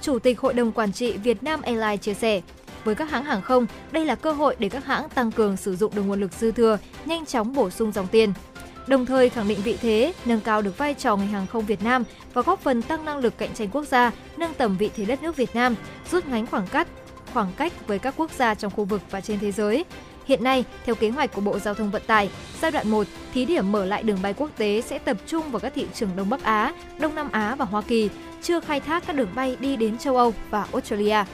Chủ tịch Hội đồng Quản trị Việt Nam Airlines chia sẻ, với các hãng hàng không, đây là cơ hội để các hãng tăng cường sử dụng được nguồn lực dư thừa, nhanh chóng bổ sung dòng tiền. Đồng thời khẳng định vị thế, nâng cao được vai trò ngành hàng không Việt Nam và góp phần tăng năng lực cạnh tranh quốc gia, nâng tầm vị thế đất nước Việt Nam, rút ngắn khoảng cách khoảng cách với các quốc gia trong khu vực và trên thế giới. Hiện nay, theo kế hoạch của Bộ Giao thông Vận tải, giai đoạn 1, thí điểm mở lại đường bay quốc tế sẽ tập trung vào các thị trường Đông Bắc Á, Đông Nam Á và Hoa Kỳ, chưa khai thác các đường bay đi đến châu Âu và Australia.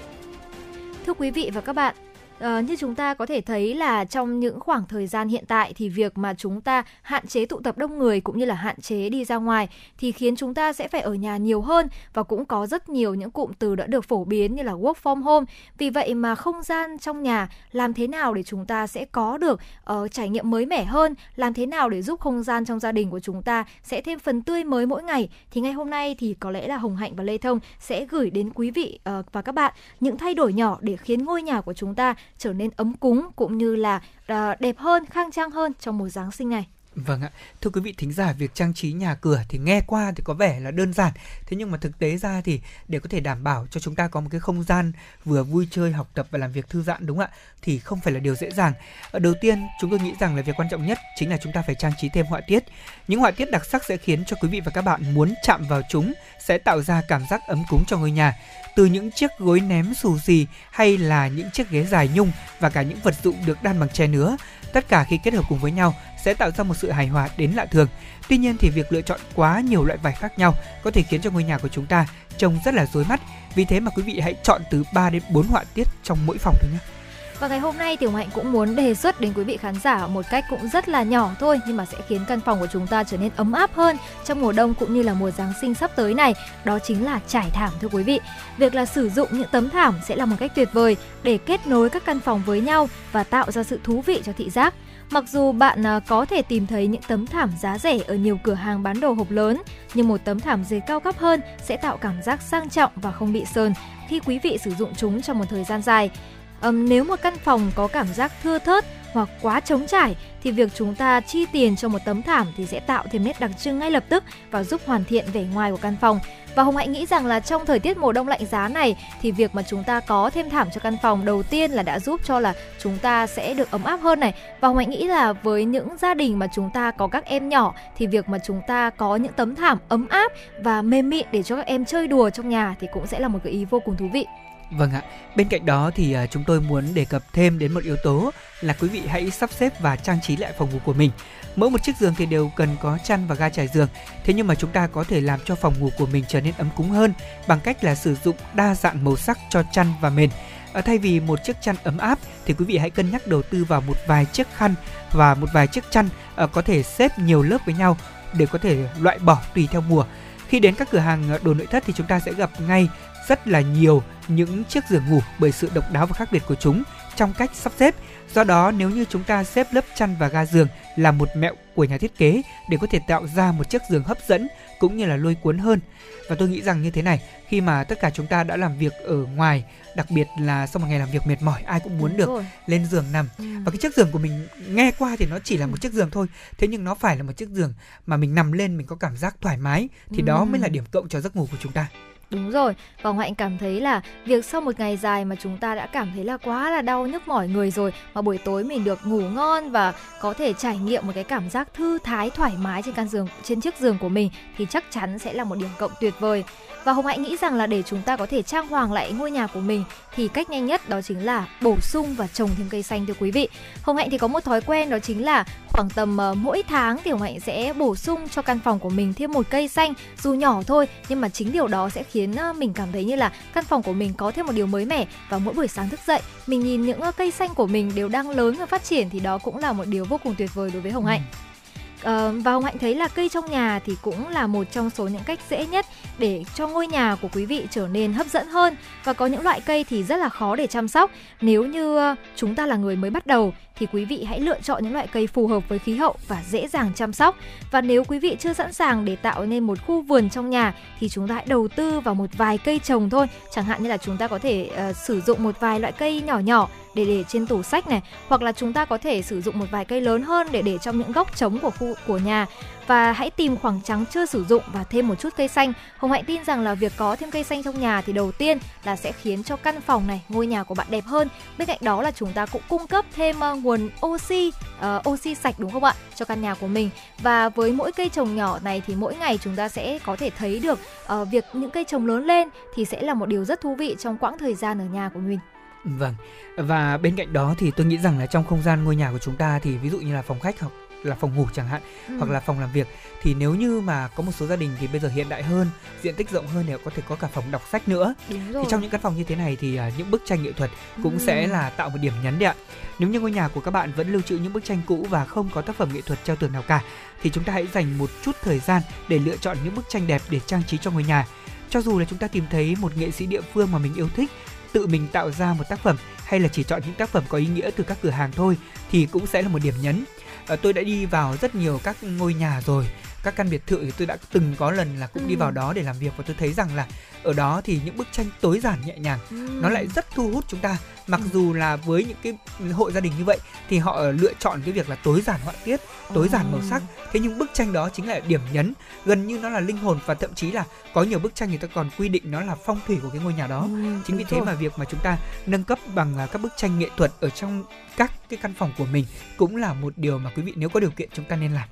Thưa quý vị và các bạn, Ờ, như chúng ta có thể thấy là trong những khoảng thời gian hiện tại thì việc mà chúng ta hạn chế tụ tập đông người cũng như là hạn chế đi ra ngoài thì khiến chúng ta sẽ phải ở nhà nhiều hơn và cũng có rất nhiều những cụm từ đã được phổ biến như là work from home. Vì vậy mà không gian trong nhà làm thế nào để chúng ta sẽ có được uh, trải nghiệm mới mẻ hơn, làm thế nào để giúp không gian trong gia đình của chúng ta sẽ thêm phần tươi mới mỗi ngày thì ngày hôm nay thì có lẽ là Hồng Hạnh và Lê Thông sẽ gửi đến quý vị uh, và các bạn những thay đổi nhỏ để khiến ngôi nhà của chúng ta trở nên ấm cúng cũng như là ờ, đẹp hơn, khang trang hơn trong mùa Giáng sinh này. Vâng ạ, thưa quý vị thính giả, việc trang trí nhà cửa thì nghe qua thì có vẻ là đơn giản, thế nhưng mà thực tế ra thì để có thể đảm bảo cho chúng ta có một cái không gian vừa vui chơi, học tập và làm việc thư giãn đúng không ạ? Thì không phải là điều dễ dàng. Ờ, đầu tiên, chúng tôi nghĩ rằng là việc quan trọng nhất chính là chúng ta phải trang trí thêm họa tiết. Những họa tiết đặc sắc sẽ khiến cho quý vị và các bạn muốn chạm vào chúng, sẽ tạo ra cảm giác ấm cúng cho ngôi nhà từ những chiếc gối ném xù xì hay là những chiếc ghế dài nhung và cả những vật dụng được đan bằng tre nứa. Tất cả khi kết hợp cùng với nhau sẽ tạo ra một sự hài hòa đến lạ thường. Tuy nhiên thì việc lựa chọn quá nhiều loại vải khác nhau có thể khiến cho ngôi nhà của chúng ta trông rất là rối mắt. Vì thế mà quý vị hãy chọn từ 3 đến 4 họa tiết trong mỗi phòng thôi nhé. Và ngày hôm nay Tiểu Hạnh cũng muốn đề xuất đến quý vị khán giả một cách cũng rất là nhỏ thôi nhưng mà sẽ khiến căn phòng của chúng ta trở nên ấm áp hơn trong mùa đông cũng như là mùa Giáng sinh sắp tới này. Đó chính là trải thảm thưa quý vị. Việc là sử dụng những tấm thảm sẽ là một cách tuyệt vời để kết nối các căn phòng với nhau và tạo ra sự thú vị cho thị giác. Mặc dù bạn à, có thể tìm thấy những tấm thảm giá rẻ ở nhiều cửa hàng bán đồ hộp lớn, nhưng một tấm thảm dày cao cấp hơn sẽ tạo cảm giác sang trọng và không bị sơn khi quý vị sử dụng chúng trong một thời gian dài. Um, nếu một căn phòng có cảm giác thưa thớt hoặc quá trống trải thì việc chúng ta chi tiền cho một tấm thảm thì sẽ tạo thêm nét đặc trưng ngay lập tức và giúp hoàn thiện vẻ ngoài của căn phòng. Và Hồng Hạnh nghĩ rằng là trong thời tiết mùa đông lạnh giá này thì việc mà chúng ta có thêm thảm cho căn phòng đầu tiên là đã giúp cho là chúng ta sẽ được ấm áp hơn này. Và Hồng Hạnh nghĩ là với những gia đình mà chúng ta có các em nhỏ thì việc mà chúng ta có những tấm thảm ấm áp và mềm mịn để cho các em chơi đùa trong nhà thì cũng sẽ là một cái ý vô cùng thú vị. Vâng ạ, bên cạnh đó thì à, chúng tôi muốn đề cập thêm đến một yếu tố là quý vị hãy sắp xếp và trang trí lại phòng ngủ của mình. Mỗi một chiếc giường thì đều cần có chăn và ga trải giường. Thế nhưng mà chúng ta có thể làm cho phòng ngủ của mình trở nên ấm cúng hơn bằng cách là sử dụng đa dạng màu sắc cho chăn và mền. À, thay vì một chiếc chăn ấm áp thì quý vị hãy cân nhắc đầu tư vào một vài chiếc khăn và một vài chiếc chăn à, có thể xếp nhiều lớp với nhau để có thể loại bỏ tùy theo mùa. Khi đến các cửa hàng à, đồ nội thất thì chúng ta sẽ gặp ngay rất là nhiều những chiếc giường ngủ bởi sự độc đáo và khác biệt của chúng trong cách sắp xếp. Do đó, nếu như chúng ta xếp lớp chăn và ga giường là một mẹo của nhà thiết kế để có thể tạo ra một chiếc giường hấp dẫn cũng như là lôi cuốn hơn. Và tôi nghĩ rằng như thế này, khi mà tất cả chúng ta đã làm việc ở ngoài, đặc biệt là sau một ngày làm việc mệt mỏi, ai cũng muốn được lên giường nằm. Ừ. Và cái chiếc giường của mình nghe qua thì nó chỉ là một chiếc giường thôi, thế nhưng nó phải là một chiếc giường mà mình nằm lên mình có cảm giác thoải mái thì ừ. đó mới là điểm cộng cho giấc ngủ của chúng ta. Đúng rồi, và Hạnh cảm thấy là việc sau một ngày dài mà chúng ta đã cảm thấy là quá là đau nhức mỏi người rồi mà buổi tối mình được ngủ ngon và có thể trải nghiệm một cái cảm giác thư thái thoải mái trên căn giường trên chiếc giường của mình thì chắc chắn sẽ là một điểm cộng tuyệt vời. Và Hồng Hạnh nghĩ rằng là để chúng ta có thể trang hoàng lại ngôi nhà của mình thì cách nhanh nhất đó chính là bổ sung và trồng thêm cây xanh thưa quý vị. Hồng Hạnh thì có một thói quen đó chính là khoảng tầm uh, mỗi tháng thì Hồng Hạnh sẽ bổ sung cho căn phòng của mình thêm một cây xanh dù nhỏ thôi nhưng mà chính điều đó sẽ khiến uh, mình cảm thấy như là căn phòng của mình có thêm một điều mới mẻ và mỗi buổi sáng thức dậy mình nhìn những uh, cây xanh của mình đều đang lớn và phát triển thì đó cũng là một điều vô cùng tuyệt vời đối với Hồng Hạnh. Ừ Uh, và Hồng Hạnh thấy là cây trong nhà thì cũng là một trong số những cách dễ nhất để cho ngôi nhà của quý vị trở nên hấp dẫn hơn và có những loại cây thì rất là khó để chăm sóc. Nếu như ờ, chúng ta là người mới bắt đầu thì quý vị hãy lựa chọn những loại cây phù hợp với khí hậu và dễ dàng chăm sóc. Và nếu quý vị chưa sẵn sàng để tạo nên một khu vườn trong nhà thì chúng ta hãy đầu tư vào một vài cây trồng thôi. Chẳng hạn như là chúng ta có thể uh, sử dụng một vài loại cây nhỏ nhỏ để để trên tủ sách này hoặc là chúng ta có thể sử dụng một vài cây lớn hơn để để trong những góc trống của khu của nhà và hãy tìm khoảng trắng chưa sử dụng và thêm một chút cây xanh. Hồng Hạnh tin rằng là việc có thêm cây xanh trong nhà thì đầu tiên là sẽ khiến cho căn phòng này, ngôi nhà của bạn đẹp hơn. Bên cạnh đó là chúng ta cũng cung cấp thêm uh, nguồn oxy, uh, oxy sạch đúng không ạ, cho căn nhà của mình. Và với mỗi cây trồng nhỏ này thì mỗi ngày chúng ta sẽ có thể thấy được uh, việc những cây trồng lớn lên thì sẽ là một điều rất thú vị trong quãng thời gian ở nhà của mình. Vâng. Và bên cạnh đó thì tôi nghĩ rằng là trong không gian ngôi nhà của chúng ta thì ví dụ như là phòng khách hoặc là phòng ngủ chẳng hạn Ừ. hoặc là phòng làm việc. Thì nếu như mà có một số gia đình thì bây giờ hiện đại hơn diện tích rộng hơn thì có thể có cả phòng đọc sách nữa. Thì trong những căn phòng như thế này thì à, những bức tranh nghệ thuật cũng Ừ. sẽ là tạo một điểm nhấn đấy ạ. Nếu như ngôi nhà của các bạn vẫn lưu trữ những bức tranh cũ và không có tác phẩm nghệ thuật treo tường nào cả thì chúng ta hãy dành một chút thời gian để lựa chọn những bức tranh đẹp để trang trí cho ngôi nhà. Cho dù là chúng ta tìm thấy một nghệ sĩ địa phương mà mình yêu thích tự mình tạo ra một tác phẩm hay là chỉ chọn những tác phẩm có ý nghĩa từ các cửa hàng thôi thì cũng sẽ là một điểm nhấn Ờ, tôi đã đi vào rất nhiều các ngôi nhà rồi các căn biệt thự thì tôi đã từng có lần là cũng đi Ừ. vào đó để làm việc và tôi thấy rằng là ở đó thì những bức tranh tối giản nhẹ nhàng Ừ. nó lại rất thu hút chúng ta mặc Ừ. dù là với những cái hộ gia đình như vậy thì họ lựa chọn cái việc là tối giản họa tiết tối giản màu sắc thế nhưng bức tranh đó chính là điểm nhấn gần như nó là linh hồn và thậm chí là có nhiều bức tranh người ta còn quy định nó là phong thủy của cái ngôi nhà đó Ừ, chính vì thế rồi. mà việc mà chúng ta nâng cấp bằng à, các bức tranh nghệ thuật ở trong các cái căn phòng của mình cũng là một điều mà quý vị nếu có điều kiện chúng ta nên làm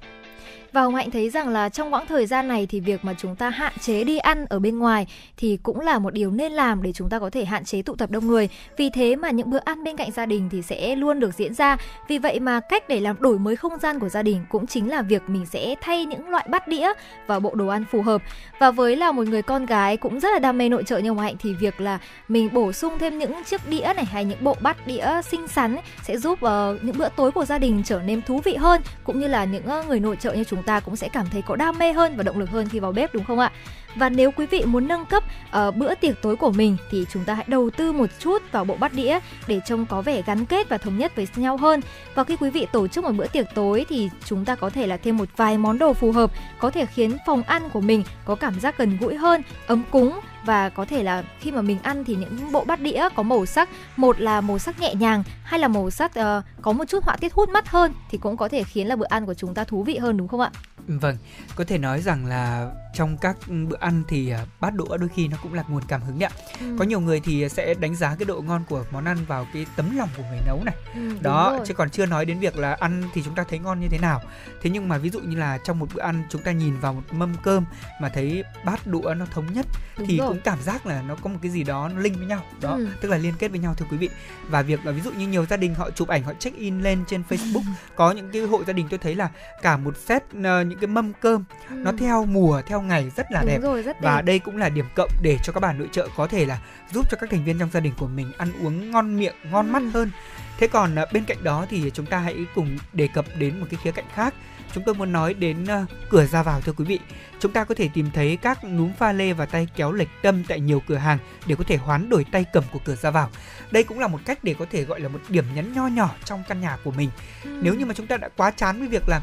và Hồng Hạnh thấy rằng là trong quãng thời gian này thì việc mà chúng ta hạn chế đi ăn ở bên ngoài thì cũng là một điều nên làm để chúng ta có thể hạn chế tụ tập đông người. Vì thế mà những bữa ăn bên cạnh gia đình thì sẽ luôn được diễn ra. Vì vậy mà cách để làm đổi mới không gian của gia đình cũng chính là việc mình sẽ thay những loại bát đĩa và bộ đồ ăn phù hợp. Và với là một người con gái cũng rất là đam mê nội trợ như Hồng Hạnh thì việc là mình bổ sung thêm những chiếc đĩa này hay những bộ bát đĩa xinh xắn sẽ giúp uh, những bữa tối của gia đình trở nên thú vị hơn cũng như là những uh, người nội trợ như chúng ta cũng sẽ cảm thấy có đam mê hơn và động lực hơn khi vào bếp đúng không ạ? Và nếu quý vị muốn nâng cấp uh, bữa tiệc tối của mình thì chúng ta hãy đầu tư một chút vào bộ bát đĩa để trông có vẻ gắn kết và thống nhất với nhau hơn. Và khi quý vị tổ chức một bữa tiệc tối thì chúng ta có thể là thêm một vài món đồ phù hợp có thể khiến phòng ăn của mình có cảm giác gần gũi hơn, ấm cúng và có thể là khi mà mình ăn thì những bộ bát đĩa có màu sắc một là màu sắc nhẹ nhàng hay là màu sắc ờ, có một chút họa tiết hút mắt hơn thì cũng có thể khiến là bữa ăn của chúng ta thú vị hơn đúng không ạ? Vâng, có thể nói rằng là trong các bữa ăn thì à, bát đũa đôi khi nó cũng là nguồn cảm hứng đấy ạ. Ừ. Có nhiều người thì sẽ đánh giá cái độ ngon của món ăn vào cái tấm lòng của người nấu này. Ừ, Đó, chứ còn chưa nói đến việc là ăn thì chúng ta thấy ngon như thế nào. Thế nhưng mà ví dụ như là trong một bữa ăn chúng ta nhìn vào một mâm cơm mà thấy bát đũa nó thống nhất Đúng thì rồi. cũng cảm giác là nó có một cái gì đó nó linh với nhau. Đó, Ừ. tức là liên kết với nhau thưa quý vị. Và việc là ví dụ như nhiều gia đình họ chụp ảnh họ check in lên trên Facebook, có những cái hộ gia đình tôi thấy là cả một set ờ, những cái mâm cơm nó Ừ. theo mùa, theo ngày rất là đúng đẹp. rồi rất đẹp Và đây cũng là điểm cộng để cho các bà nội trợ có thể là giúp cho các thành viên trong gia đình của mình ăn uống ngon miệng, ngon mắt Ừ. hơn. Thế còn à, bên cạnh đó thì chúng ta hãy cùng đề cập đến một cái khía cạnh khác. Chúng tôi muốn nói đến uh, cửa ra vào thưa quý vị. Chúng ta có thể tìm thấy các núm pha lê và tay kéo lệch tâm tại nhiều cửa hàng để có thể hoán đổi tay cầm của cửa ra vào. Đây cũng là một cách để có thể gọi là một điểm nhấn nho nhỏ trong căn nhà của mình. Ừ. Nếu như mà chúng ta đã quá chán với việc là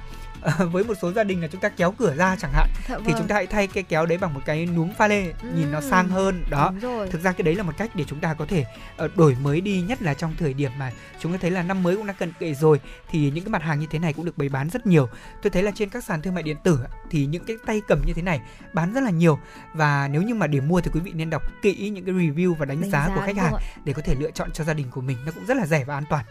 với một số gia đình là chúng ta kéo cửa ra chẳng hạn Dạ thì vâng. chúng ta hãy thay cái kéo đấy bằng một cái núm pha lê nhìn nó sang hơn đó. thực ra cái đấy là một cách để chúng ta có thể ờ, đổi mới đi nhất là trong thời điểm mà chúng ta thấy là năm mới cũng đã cận kề rồi thì những cái mặt hàng như thế này cũng được bày bán rất nhiều. Tôi thấy là trên các sàn thương mại điện tử thì những cái tay cầm như thế này bán rất là nhiều. Và nếu như mà để mua thì quý vị nên đọc kỹ những cái review và đánh, Đánh giá, giá, của khách hàng để có thể lựa chọn cho gia đình của mình. Nó cũng rất là rẻ và an toàn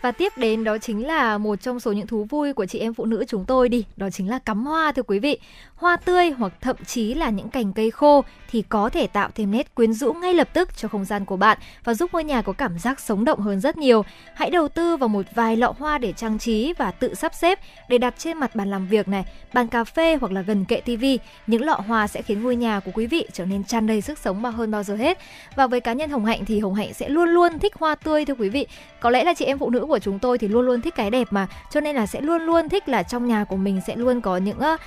và tiếp đến đó chính là một trong số những thú vui của chị em phụ nữ chúng tôi đi, đó chính là cắm hoa thưa quý vị. Hoa tươi hoặc thậm chí là những cành cây khô thì có thể tạo thêm nét quyến rũ ngay lập tức cho không gian của bạn và giúp ngôi nhà có cảm giác sống động hơn rất nhiều. Hãy đầu tư vào một vài lọ hoa để trang trí và tự sắp xếp để đặt trên mặt bàn làm việc này, bàn cà phê hoặc là gần kệ tivi. Những lọ hoa sẽ khiến ngôi nhà của quý vị trở nên tràn đầy sức sống mà hơn bao giờ hết. Và với cá nhân Hồng Hạnh thì Hồng Hạnh sẽ luôn luôn thích hoa tươi thưa quý vị. Có lẽ là chị em phụ nữ của chúng tôi thì luôn luôn thích cái đẹp mà, cho nên là sẽ luôn luôn thích là trong nhà của mình sẽ luôn có những uh,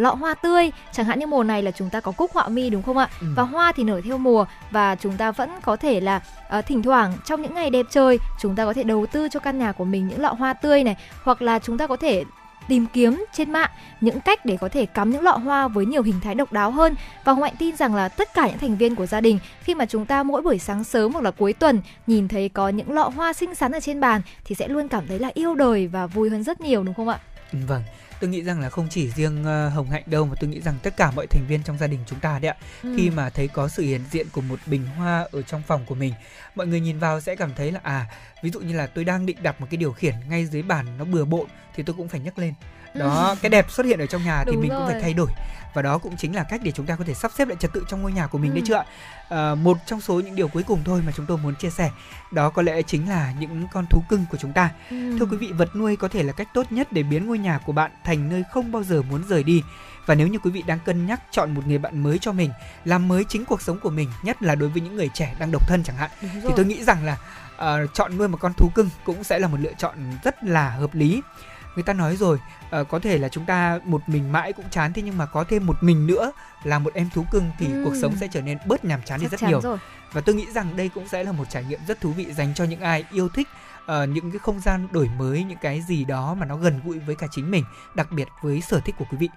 lọ hoa tươi. Chẳng hạn như mùa này là chúng ta có cúc họa mi đúng không ạ? Ừ. Và hoa thì nở theo mùa và chúng ta vẫn có thể là uh, thỉnh thoảng trong những ngày đẹp trời chúng ta có thể đầu tư cho căn nhà của mình những lọ hoa tươi này hoặc là chúng ta có thể tìm kiếm trên mạng những cách để có thể cắm những lọ hoa với nhiều hình thái độc đáo hơn và Hồng Hạnh tin rằng là tất cả những thành viên của gia đình khi mà chúng ta mỗi buổi sáng sớm hoặc là cuối tuần nhìn thấy có những lọ hoa xinh xắn ở trên bàn thì sẽ luôn cảm thấy là yêu đời và vui hơn rất nhiều đúng không ạ? Vâng, tôi nghĩ rằng là không chỉ riêng uh, hồng hạnh đâu mà tôi nghĩ rằng tất cả mọi thành viên trong gia đình chúng ta đấy ạ ừ. khi mà thấy có sự hiện diện của một bình hoa ở trong phòng của mình mọi người nhìn vào sẽ cảm thấy là à ví dụ như là tôi đang định đặt một cái điều khiển ngay dưới bàn nó bừa bộn thì tôi cũng phải nhấc lên đó ừ. cái đẹp xuất hiện ở trong nhà thì Đúng mình rồi. cũng phải thay đổi và đó cũng chính là cách để chúng ta có thể sắp xếp lại trật tự trong ngôi nhà của mình ừ. đấy chưa ạ. À, một trong số những điều cuối cùng thôi mà chúng tôi muốn chia sẻ đó có lẽ chính là những con thú cưng của chúng ta. Ừ. thưa quý vị vật nuôi có thể là cách tốt nhất để biến ngôi nhà của bạn thành nơi không bao giờ muốn rời đi. Và nếu như quý vị đang cân nhắc chọn một người bạn mới cho mình làm mới chính cuộc sống của mình nhất là đối với những người trẻ đang độc thân chẳng hạn thì tôi nghĩ rằng là uh, chọn nuôi một con thú cưng cũng sẽ là một lựa chọn rất là hợp lý người ta nói rồi uh, có thể là chúng ta một mình mãi cũng chán thế nhưng mà có thêm một mình nữa là một em thú cưng thì ừ. cuộc sống sẽ trở nên bớt nhàm chán đi rất nhiều rồi. và tôi nghĩ rằng đây cũng sẽ là một trải nghiệm rất thú vị dành cho những ai yêu thích uh, những cái không gian đổi mới những cái gì đó mà nó gần gũi với cả chính mình đặc biệt với sở thích của quý vị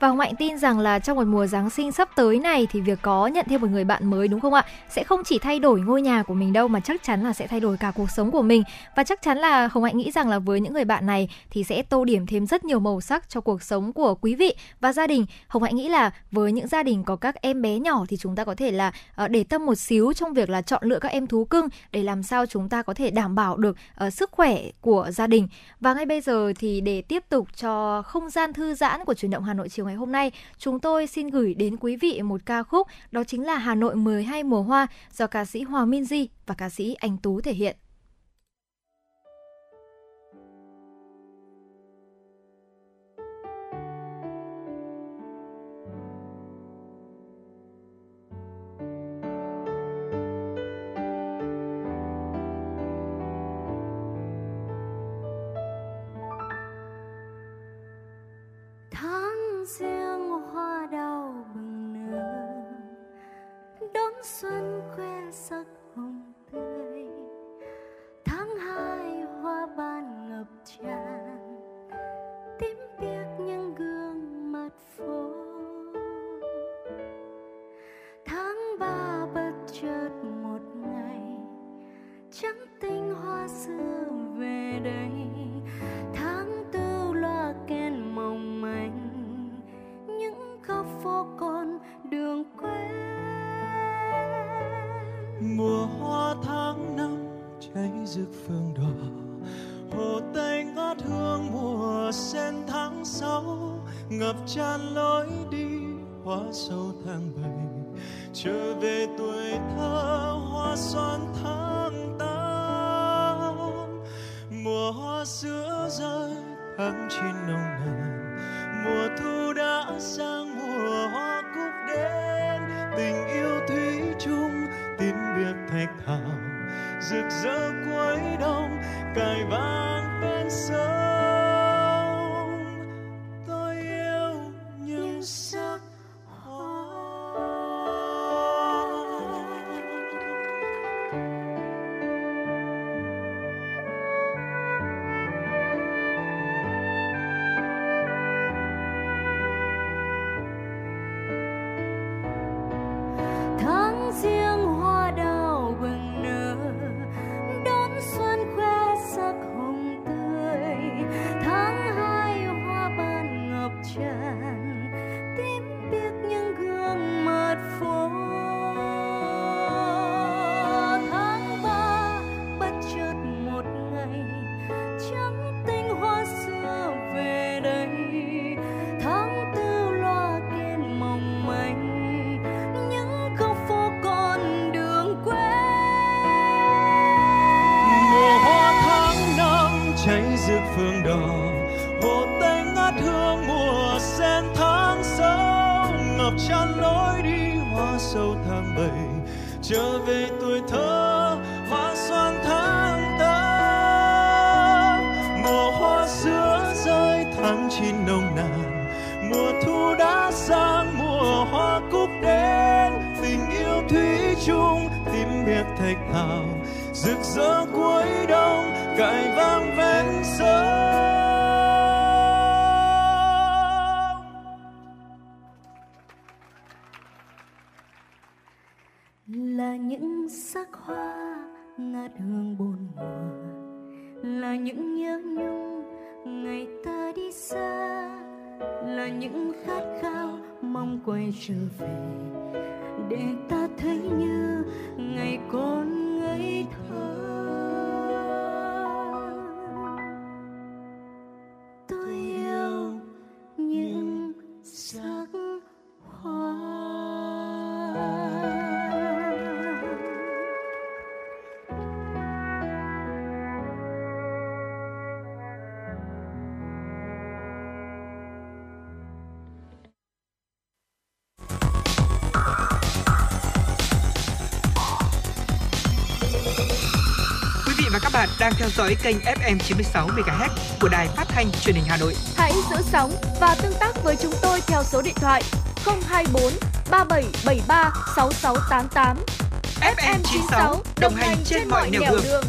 và Hồng Hạnh tin rằng là trong một mùa Giáng sinh sắp tới này thì việc có nhận thêm một người bạn mới đúng không ạ? Sẽ không chỉ thay đổi ngôi nhà của mình đâu mà chắc chắn là sẽ thay đổi cả cuộc sống của mình. Và chắc chắn là Hồng Hạnh nghĩ rằng là với những người bạn này thì sẽ tô điểm thêm rất nhiều màu sắc cho cuộc sống của quý vị và gia đình. Hồng Hạnh nghĩ là với những gia đình có các em bé nhỏ thì chúng ta có thể là ờ, để tâm một xíu trong việc là chọn lựa các em thú cưng để làm sao chúng ta có thể đảm bảo được uh, sức khỏe của gia đình. Và ngay bây giờ thì để tiếp tục cho không gian thư giãn của truyền động Hà Nội chiều ngày hôm nay, chúng tôi xin gửi đến quý vị một ca khúc đó chính là Hà Nội 12 mùa hoa do ca sĩ Hòa Minzy và ca sĩ Anh Tú thể hiện. Riêng hoa đào bừng nở. Đón xuân khoe sắc hồng tươi. Tháng hai hoa ban ngập tràn. Tím biếc những gương mặt phố. Tháng ba bất chợt một ngày. Trắng tinh hoa xưa về đây. Phố con đường quen. Mùa hoa tháng năm cháy rực phương đỏ, hồ tây ngát hương mùa sen tháng sáu, ngập tràn lối đi hoa sâu tháng bảy. Trở về tuổi thơ hoa xoan tháng tám, mùa hoa sữa rơi tháng chín nồng nàn. Mùa thu đã sang thạch thảo. Rực rỡ cuối đông cài vang bên sông. Đã sang mùa hoa cúc đến, tình yêu thủy chung tim biệt thạch thảo rực rỡ cuối đông cài vang ven sông Là những sắc hoa ngát hương bồn mùa, là những nhớ nhung ngày ta đi xa là những khát khao mong quay trở về. Để ta thấy như ngày còn ngây thơ. Đang theo dõi kênh FM 96 MHz của đài phát thanh truyền hình Hà Nội. Hãy giữ sóng và tương tác với chúng tôi theo số điện thoại 024 3773 6688. FM 96 đồng hành trên mọi nẻo đường.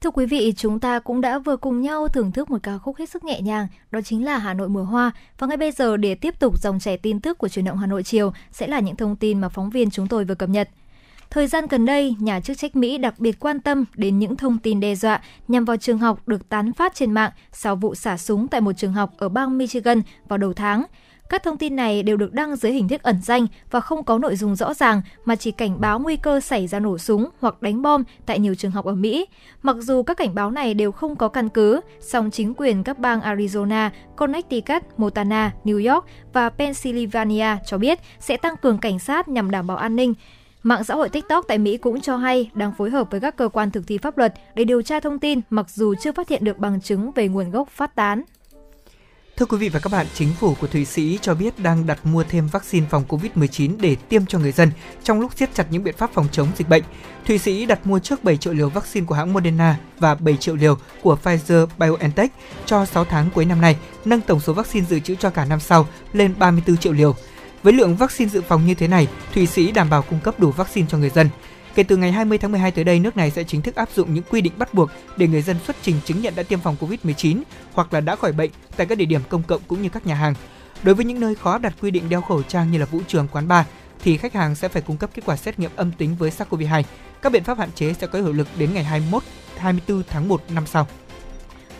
Thưa quý vị, chúng ta cũng đã vừa cùng nhau thưởng thức một ca khúc hết sức nhẹ nhàng, đó chính là Hà Nội mùa hoa. Và ngay bây giờ để tiếp tục dòng chảy tin tức của truyền động Hà Nội chiều sẽ là những thông tin mà phóng viên chúng tôi vừa cập nhật. Thời gian gần đây, nhà chức trách Mỹ đặc biệt quan tâm đến những thông tin đe dọa nhằm vào trường học được tán phát trên mạng sau vụ xả súng tại một trường học ở bang Michigan vào đầu tháng. Các thông tin này đều được đăng dưới hình thức ẩn danh và không có nội dung rõ ràng mà chỉ cảnh báo nguy cơ xảy ra nổ súng hoặc đánh bom tại nhiều trường học ở Mỹ. Mặc dù các cảnh báo này đều không có căn cứ, song chính quyền các bang Arizona, Connecticut, Montana, New York và Pennsylvania cho biết sẽ tăng cường cảnh sát nhằm đảm bảo an ninh. Mạng xã hội TikTok tại Mỹ cũng cho hay đang phối hợp với các cơ quan thực thi pháp luật để điều tra thông tin mặc dù chưa phát hiện được bằng chứng về nguồn gốc phát tán. Thưa quý vị và các bạn, chính phủ của Thụy Sĩ cho biết đang đặt mua thêm vaccine phòng COVID-19 để tiêm cho người dân trong lúc siết chặt những biện pháp phòng chống dịch bệnh. Thụy Sĩ đặt mua trước 7 triệu liều vaccine của hãng Moderna và 7 triệu liều của Pfizer BioNTech cho 6 tháng cuối năm nay, nâng tổng số vaccine dự trữ cho cả năm sau lên 34 triệu liều. Với lượng vaccine dự phòng như thế này, Thụy Sĩ đảm bảo cung cấp đủ vaccine cho người dân. Kể từ ngày 20 tháng 12 tới đây, nước này sẽ chính thức áp dụng những quy định bắt buộc để người dân xuất trình chứng nhận đã tiêm phòng COVID-19 hoặc là đã khỏi bệnh tại các địa điểm công cộng cũng như các nhà hàng. Đối với những nơi khó đặt quy định đeo khẩu trang như là vũ trường, quán bar, thì khách hàng sẽ phải cung cấp kết quả xét nghiệm âm tính với SARS-CoV-2. Các biện pháp hạn chế sẽ có hiệu lực đến ngày 21 24 tháng 1 năm sau.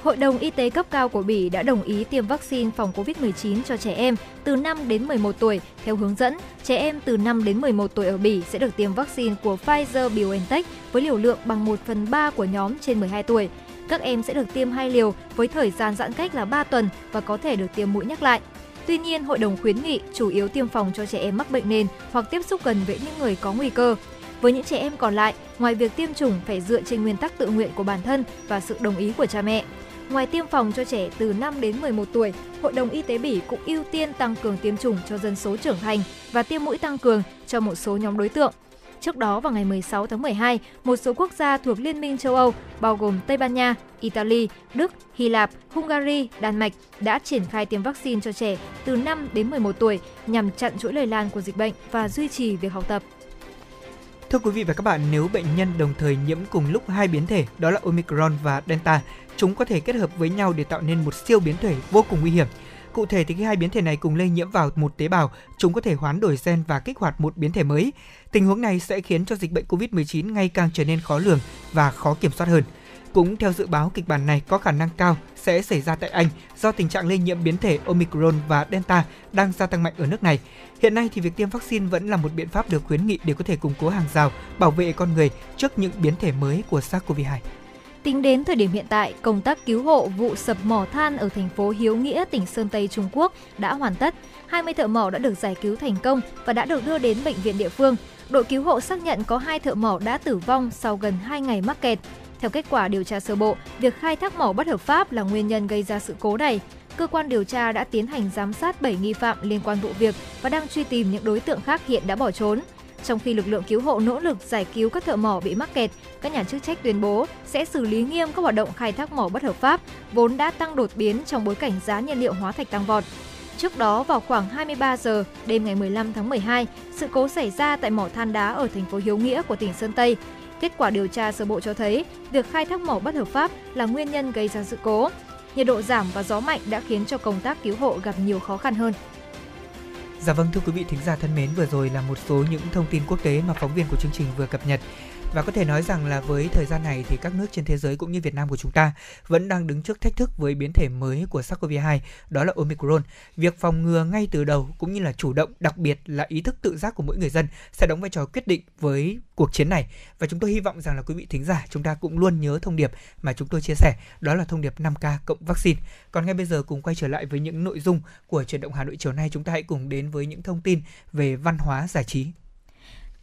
Hội đồng Y tế cấp cao của Bỉ đã đồng ý tiêm vaccine phòng COVID-19 cho trẻ em từ 5 đến 11 tuổi. Theo hướng dẫn, trẻ em từ 5 đến 11 tuổi ở Bỉ sẽ được tiêm vaccine của Pfizer-BioNTech với liều lượng bằng 1 phần 3 của nhóm trên 12 tuổi. Các em sẽ được tiêm hai liều với thời gian giãn cách là 3 tuần và có thể được tiêm mũi nhắc lại. Tuy nhiên, hội đồng khuyến nghị chủ yếu tiêm phòng cho trẻ em mắc bệnh nền hoặc tiếp xúc gần với những người có nguy cơ. Với những trẻ em còn lại, ngoài việc tiêm chủng phải dựa trên nguyên tắc tự nguyện của bản thân và sự đồng ý của cha mẹ. Ngoài tiêm phòng cho trẻ từ 5 đến 11 tuổi, Hội đồng Y tế Bỉ cũng ưu tiên tăng cường tiêm chủng cho dân số trưởng thành và tiêm mũi tăng cường cho một số nhóm đối tượng. Trước đó vào ngày 16 tháng 12, một số quốc gia thuộc Liên minh châu Âu bao gồm Tây Ban Nha, Italy, Đức, Hy Lạp, Hungary, Đan Mạch đã triển khai tiêm vaccine cho trẻ từ 5 đến 11 tuổi nhằm chặn chuỗi lây lan của dịch bệnh và duy trì việc học tập. Thưa quý vị và các bạn, nếu bệnh nhân đồng thời nhiễm cùng lúc hai biến thể, đó là Omicron và Delta, chúng có thể kết hợp với nhau để tạo nên một siêu biến thể vô cùng nguy hiểm. Cụ thể thì khi hai biến thể này cùng lây nhiễm vào một tế bào, chúng có thể hoán đổi gen và kích hoạt một biến thể mới. Tình huống này sẽ khiến cho dịch bệnh COVID-19 ngày càng trở nên khó lường và khó kiểm soát hơn. Cũng theo dự báo, kịch bản này có khả năng cao sẽ xảy ra tại Anh do tình trạng lây nhiễm biến thể Omicron và Delta đang gia tăng mạnh ở nước này. Hiện nay thì việc tiêm vaccine vẫn là một biện pháp được khuyến nghị để có thể củng cố hàng rào, bảo vệ con người trước những biến thể mới của SARS-CoV-2. Tính đến thời điểm hiện tại, công tác cứu hộ vụ sập mỏ than ở thành phố Hiếu Nghĩa, tỉnh Sơn Tây Trung Quốc đã hoàn tất. 20 thợ mỏ đã được giải cứu thành công và đã được đưa đến bệnh viện địa phương. Đội cứu hộ xác nhận có hai thợ mỏ đã tử vong sau gần 2 ngày mắc kẹt. Theo kết quả điều tra sơ bộ, việc khai thác mỏ bất hợp pháp là nguyên nhân gây ra sự cố này. Cơ quan điều tra đã tiến hành giám sát 7 nghi phạm liên quan vụ việc và đang truy tìm những đối tượng khác hiện đã bỏ trốn. Trong khi lực lượng cứu hộ nỗ lực giải cứu các thợ mỏ bị mắc kẹt, các nhà chức trách tuyên bố sẽ xử lý nghiêm các hoạt động khai thác mỏ bất hợp pháp, vốn đã tăng đột biến trong bối cảnh giá nhiên liệu hóa thạch tăng vọt. Trước đó vào khoảng 23 giờ đêm ngày 15 tháng 12, sự cố xảy ra tại mỏ than đá ở thành phố Hiếu Nghĩa của tỉnh Sơn Tây. Kết quả điều tra sơ bộ cho thấy, việc khai thác mỏ bất hợp pháp là nguyên nhân gây ra sự cố. Nhiệt độ giảm và gió mạnh đã khiến cho công tác cứu hộ gặp nhiều khó khăn hơn. Dạ vâng thưa quý vị thính giả thân mến, vừa rồi là một số những thông tin quốc tế mà phóng viên của chương trình vừa cập nhật. Và có thể nói rằng là với thời gian này thì các nước trên thế giới cũng như Việt Nam của chúng ta vẫn đang đứng trước thách thức với biến thể mới của SARS-CoV-2, đó là Omicron. Việc phòng ngừa ngay từ đầu cũng như là chủ động, đặc biệt là ý thức tự giác của mỗi người dân sẽ đóng vai trò quyết định với cuộc chiến này. Và chúng tôi hy vọng rằng là quý vị thính giả chúng ta cũng luôn nhớ thông điệp mà chúng tôi chia sẻ, đó là thông điệp 5K cộng vaccine. Còn ngay bây giờ cùng quay trở lại với những nội dung của chuyển động Hà Nội chiều nay, chúng ta hãy cùng đến với những thông tin về văn hóa giải trí.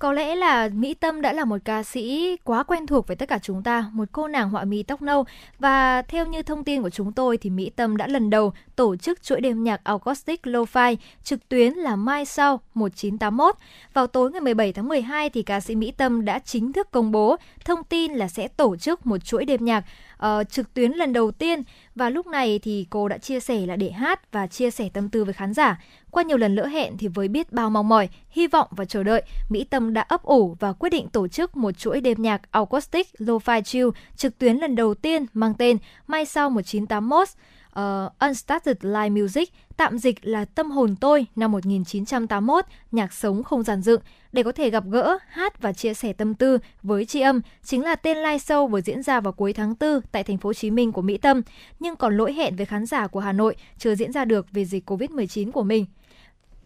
Có lẽ là Mỹ Tâm đã là một ca sĩ quá quen thuộc với tất cả chúng ta, một cô nàng họa mi tóc nâu. Và theo như thông tin của chúng tôi thì Mỹ Tâm đã lần đầu tổ chức chuỗi đêm nhạc acoustic lo-fi trực tuyến là Mai Sau 1981. Vào tối ngày 17 tháng 12 thì ca sĩ Mỹ Tâm đã chính thức công bố thông tin là sẽ tổ chức một chuỗi đêm nhạc uh, trực tuyến lần đầu tiên và lúc này thì cô đã chia sẻ là để hát và chia sẻ tâm tư với khán giả. Qua nhiều lần lỡ hẹn thì với biết bao mong mỏi, hy vọng và chờ đợi, Mỹ Tâm đã ấp ủ và quyết định tổ chức một chuỗi đêm nhạc acoustic lo-fi chill trực tuyến lần đầu tiên mang tên Mai sau 1981 uh, ờ, Unstarted Live Music, tạm dịch là Tâm hồn tôi năm 1981, nhạc sống không giàn dựng, để có thể gặp gỡ, hát và chia sẻ tâm tư với tri âm chính là tên live show vừa diễn ra vào cuối tháng 4 tại thành phố Hồ Chí Minh của Mỹ Tâm, nhưng còn lỗi hẹn với khán giả của Hà Nội chưa diễn ra được vì dịch Covid-19 của mình.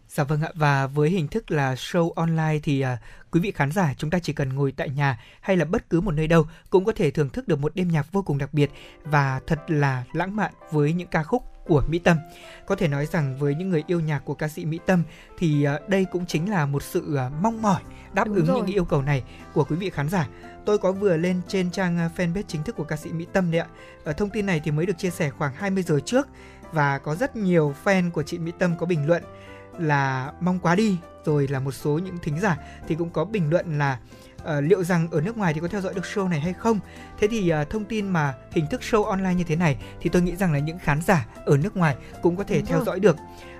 Dạ vâng ạ và với hình thức là show online thì à, quý vị khán giả chúng ta chỉ cần ngồi tại nhà hay là bất cứ một nơi đâu cũng có thể thưởng thức được một đêm nhạc vô cùng đặc biệt và thật là lãng mạn với những ca khúc của Mỹ Tâm. Có thể nói rằng với những người yêu nhạc của ca sĩ Mỹ Tâm thì à, đây cũng chính là một sự à, mong mỏi đáp Đúng ứng rồi. những yêu cầu này của quý vị khán giả. Tôi có vừa lên trên trang à, fanpage chính thức của ca sĩ Mỹ Tâm đấy ạ. Ở thông tin này thì mới được chia sẻ khoảng 20 giờ trước và có rất nhiều fan của chị Mỹ Tâm có bình luận là mong quá đi rồi là một số những thính giả thì cũng có bình luận là ờ, liệu rằng ở nước ngoài thì có theo dõi được show này hay không thế thì ờ, thông tin mà hình thức show online như thế này thì tôi nghĩ rằng là những khán giả ở nước ngoài cũng có thể Đúng theo rồi. dõi được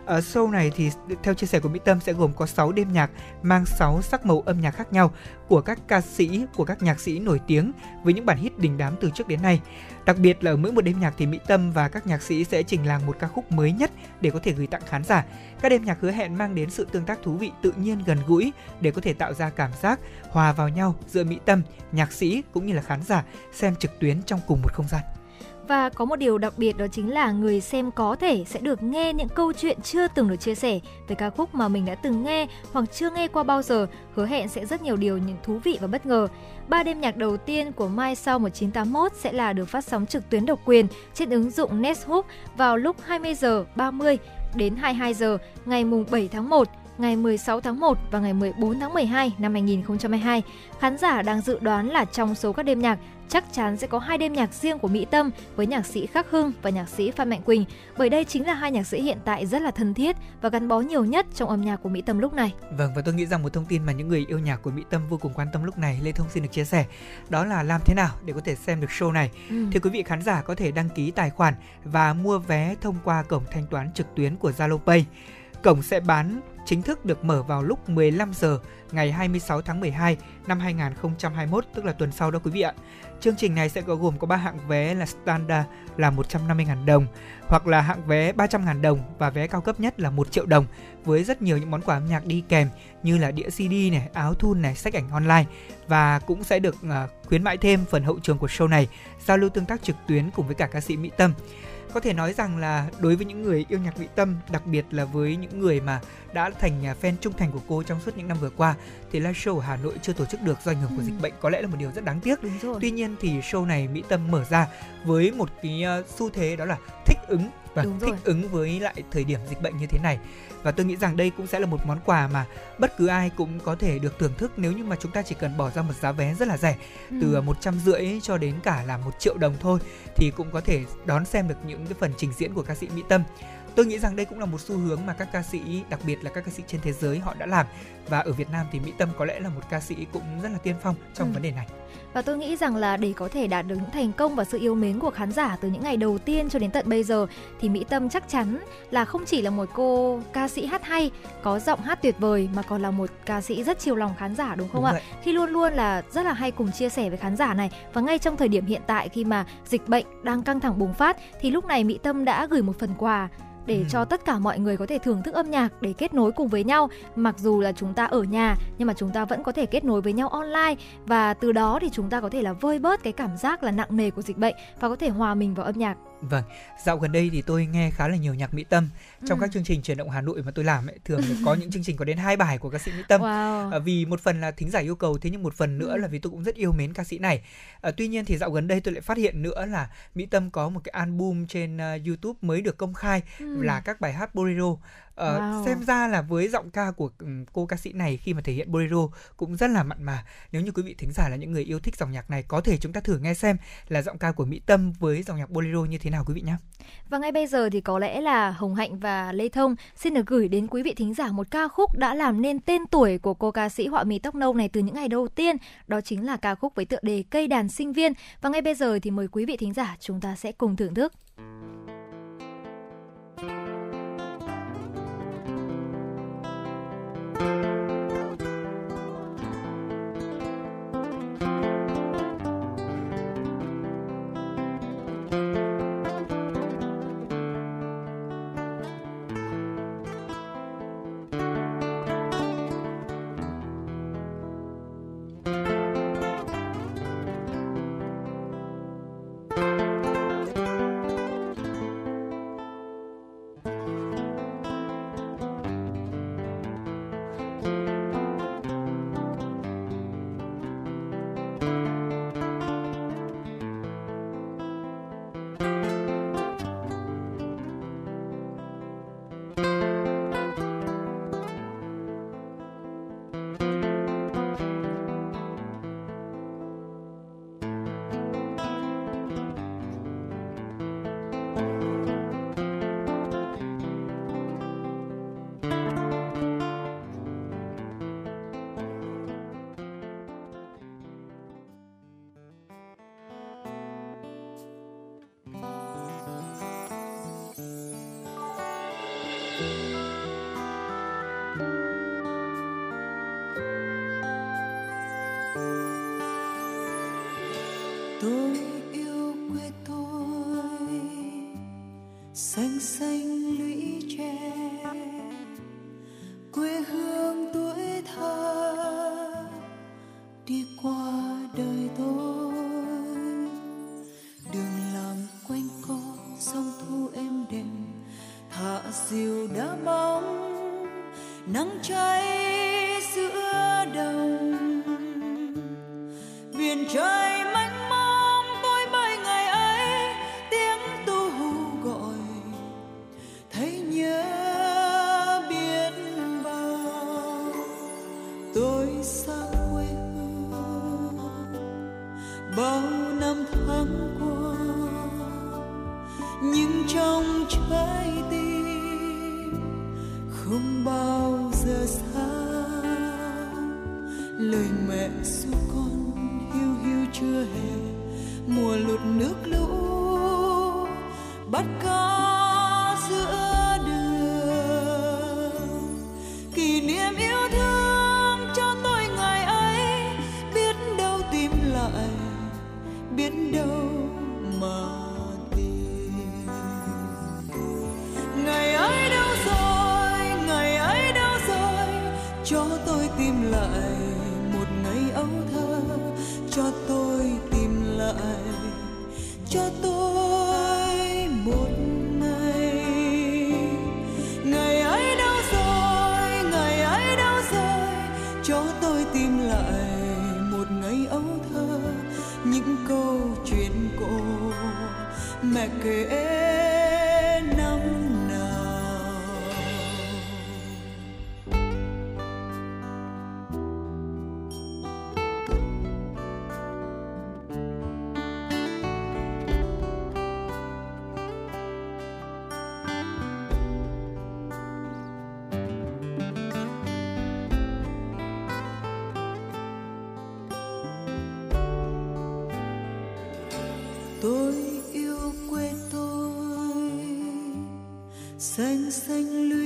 Ờ, show này thì theo chia sẻ của Mỹ Tâm sẽ gồm có 6 đêm nhạc mang 6 sắc màu âm nhạc khác nhau của các ca sĩ, của các nhạc sĩ nổi tiếng với những bản hit đình đám từ trước đến nay. Đặc biệt là ở mỗi một đêm nhạc thì Mỹ Tâm và các nhạc sĩ sẽ trình làng một ca khúc mới nhất để có thể gửi tặng khán giả. Các đêm nhạc hứa hẹn mang đến sự tương tác thú vị, tự nhiên, gần gũi để có thể tạo ra cảm giác hòa vào nhau giữa Mỹ Tâm, nhạc sĩ cũng như là khán giả xem trực tuyến trong cùng một không gian. Và có một điều đặc biệt đó chính là người xem có thể sẽ được nghe những câu chuyện chưa từng được chia sẻ về ca khúc mà mình đã từng nghe hoặc chưa nghe qua bao giờ, hứa hẹn sẽ rất nhiều điều những thú vị và bất ngờ. Ba đêm nhạc đầu tiên của Mai sau 1981 sẽ là được phát sóng trực tuyến độc quyền trên ứng dụng Netshook vào lúc 20 giờ 30 đến 22 giờ ngày mùng 7 tháng 1 ngày 16 tháng 1 và ngày 14 tháng 12 năm 2022. Khán giả đang dự đoán là trong số các đêm nhạc chắc chắn sẽ có hai đêm nhạc riêng của Mỹ Tâm với nhạc sĩ Khắc Hưng và nhạc sĩ Phan Mạnh Quỳnh, bởi đây chính là hai nhạc sĩ hiện tại rất là thân thiết và gắn bó nhiều nhất trong âm nhạc của Mỹ Tâm lúc này. Vâng và tôi nghĩ rằng một thông tin mà những người yêu nhạc của Mỹ Tâm vô cùng quan tâm lúc này Lê Thông xin được chia sẻ đó là làm thế nào để có thể xem được show này. Ừ. Thì quý vị khán giả có thể đăng ký tài khoản và mua vé thông qua cổng thanh toán trực tuyến của Zalo Pay. Cổng sẽ bán chính thức được mở vào lúc 15 giờ ngày 26 tháng 12 năm 2021 tức là tuần sau đó quý vị ạ. Chương trình này sẽ có gồm có 3 hạng vé là standard là 150.000 đồng hoặc là hạng vé 300.000 đồng và vé cao cấp nhất là 1 triệu đồng với rất nhiều những món quà âm nhạc đi kèm như là đĩa CD này, áo thun này, sách ảnh online và cũng sẽ được ờ, khuyến mãi thêm phần hậu trường của show này, giao lưu tương tác trực tuyến cùng với cả ca sĩ Mỹ Tâm. Có thể nói rằng là đối với những người yêu nhạc Mỹ Tâm, đặc biệt là với những người mà đã thành à, fan trung thành của cô trong suốt những năm vừa qua thì live show ở Hà Nội chưa tổ chức được do ảnh hưởng của Ừ. dịch bệnh có lẽ là một điều rất đáng tiếc. Tuy nhiên thì show này Mỹ Tâm mở ra với một cái ờ, xu thế đó là thích ứng và Đúng rồi. thích ứng với lại thời điểm dịch bệnh như thế này. Và tôi nghĩ rằng đây cũng sẽ là một món quà mà bất cứ ai cũng có thể được thưởng thức nếu như mà chúng ta chỉ cần bỏ ra một giá vé rất là rẻ từ Ừ. một trăm rưỡi cho đến cả là một triệu đồng thôi thì cũng có thể đón xem được những cái phần trình diễn của ca sĩ Mỹ Tâm. Tôi nghĩ rằng đây cũng là một xu hướng mà các ca sĩ, đặc biệt là các ca sĩ trên thế giới họ đã làm và ở Việt Nam thì Mỹ Tâm có lẽ là một ca sĩ cũng rất là tiên phong trong Ừ. vấn đề này. Và tôi nghĩ rằng là để có thể đạt được những thành công và sự yêu mến của khán giả từ những ngày đầu tiên cho đến tận bây giờ thì Mỹ Tâm chắc chắn là không chỉ là một cô ca sĩ hát hay, có giọng hát tuyệt vời mà còn là một ca sĩ rất chiều lòng khán giả đúng không Đúng ạ? vậy. Khi luôn luôn là rất là hay cùng chia sẻ với khán giả này và ngay trong thời điểm hiện tại khi mà dịch bệnh đang căng thẳng bùng phát thì lúc này Mỹ Tâm đã gửi một phần quà để Ừ. cho tất cả mọi người có thể thưởng thức âm nhạc để kết nối cùng với nhau mặc dù là chúng ta ở nhà nhưng mà chúng ta vẫn có thể kết nối với nhau online và từ đó thì chúng ta có thể là vơi bớt cái cảm giác là nặng nề của dịch bệnh và có thể hòa mình vào âm nhạc Vâng, dạo gần đây thì tôi nghe khá là nhiều nhạc Mỹ Tâm. Trong Ừ. các chương trình truyền động Hà Nội mà tôi làm ấy, thường có những chương trình có đến hai bài của ca sĩ Mỹ Tâm. wow À, vì một phần là thính giả yêu cầu thế nhưng một phần nữa Ừ. là vì tôi cũng rất yêu mến ca sĩ này à, tuy nhiên thì dạo gần đây tôi lại phát hiện nữa là mỹ tâm có một cái album trên à, youtube mới được công khai Ừ. là các bài hát bolero Ờ, Wow. xem ra là với giọng ca của ừm, cô ca sĩ này khi mà thể hiện bolero cũng rất là mặn mà nếu như quý vị thính giả là những người yêu thích dòng nhạc này có thể chúng ta thử nghe xem là giọng ca của mỹ tâm với dòng nhạc bolero như thế nào quý vị nhé Và ngay bây giờ thì có lẽ là Hồng Hạnh và Lê Thông xin được gửi đến quý vị thính giả một ca khúc đã làm nên tên tuổi của cô ca sĩ họa mi tóc nâu này từ những ngày đầu tiên. Đó chính là ca khúc với tựa đề Cây đàn sinh viên. Và ngay bây giờ thì mời quý vị thính giả chúng ta sẽ cùng thưởng thức. Xanh xanh lũy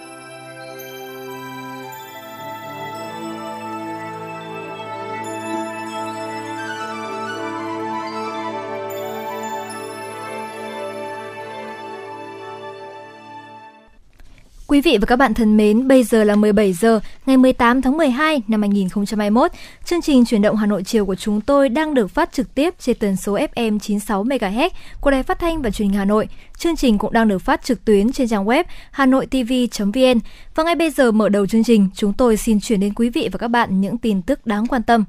Quý vị và các bạn thân mến, bây giờ là 17 giờ ngày 18 tháng 12 năm 2021. Chương trình chuyển động Hà Nội chiều của chúng tôi đang được phát trực tiếp trên tần số FM 96 MHz của Đài Phát thanh và Truyền hình Hà Nội. Chương trình cũng đang được phát trực tuyến trên trang web hanoitv.vn. Và ngay bây giờ mở đầu chương trình, chúng tôi xin chuyển đến quý vị và các bạn những tin tức đáng quan tâm.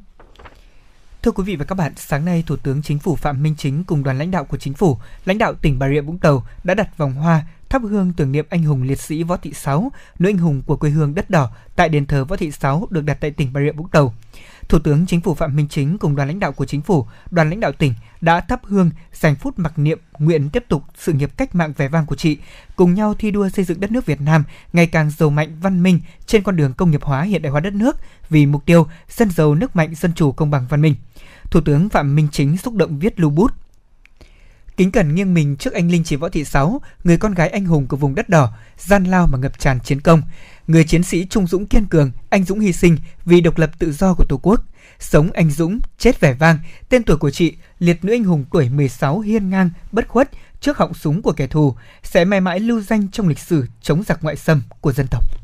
Thưa quý vị và các bạn, sáng nay Thủ tướng Chính phủ Phạm Minh Chính cùng đoàn lãnh đạo của Chính phủ, lãnh đạo tỉnh Bà Rịa Vũng Tàu đã đặt vòng hoa thắp hương tưởng niệm anh hùng liệt sĩ Võ Thị Sáu, nữ anh hùng của quê hương đất đỏ tại đền thờ Võ Thị Sáu được đặt tại tỉnh Bà Rịa Vũng Tàu. Thủ tướng Chính phủ Phạm Minh Chính cùng đoàn lãnh đạo của Chính phủ, đoàn lãnh đạo tỉnh đã thắp hương dành phút mặc niệm nguyện tiếp tục sự nghiệp cách mạng vẻ vang của chị, cùng nhau thi đua xây dựng đất nước Việt Nam ngày càng giàu mạnh văn minh trên con đường công nghiệp hóa hiện đại hóa đất nước vì mục tiêu dân giàu nước mạnh dân chủ công bằng văn minh. Thủ tướng Phạm Minh Chính xúc động viết lưu bút kính cẩn nghiêng mình trước anh linh chị Võ Thị Sáu, người con gái anh hùng của vùng đất đỏ, gian lao mà ngập tràn chiến công, người chiến sĩ trung dũng kiên cường, anh dũng hy sinh vì độc lập tự do của Tổ quốc. Sống anh dũng, chết vẻ vang, tên tuổi của chị, liệt nữ anh hùng tuổi 16 hiên ngang, bất khuất trước họng súng của kẻ thù, sẽ mãi mãi lưu danh trong lịch sử chống giặc ngoại xâm của dân tộc.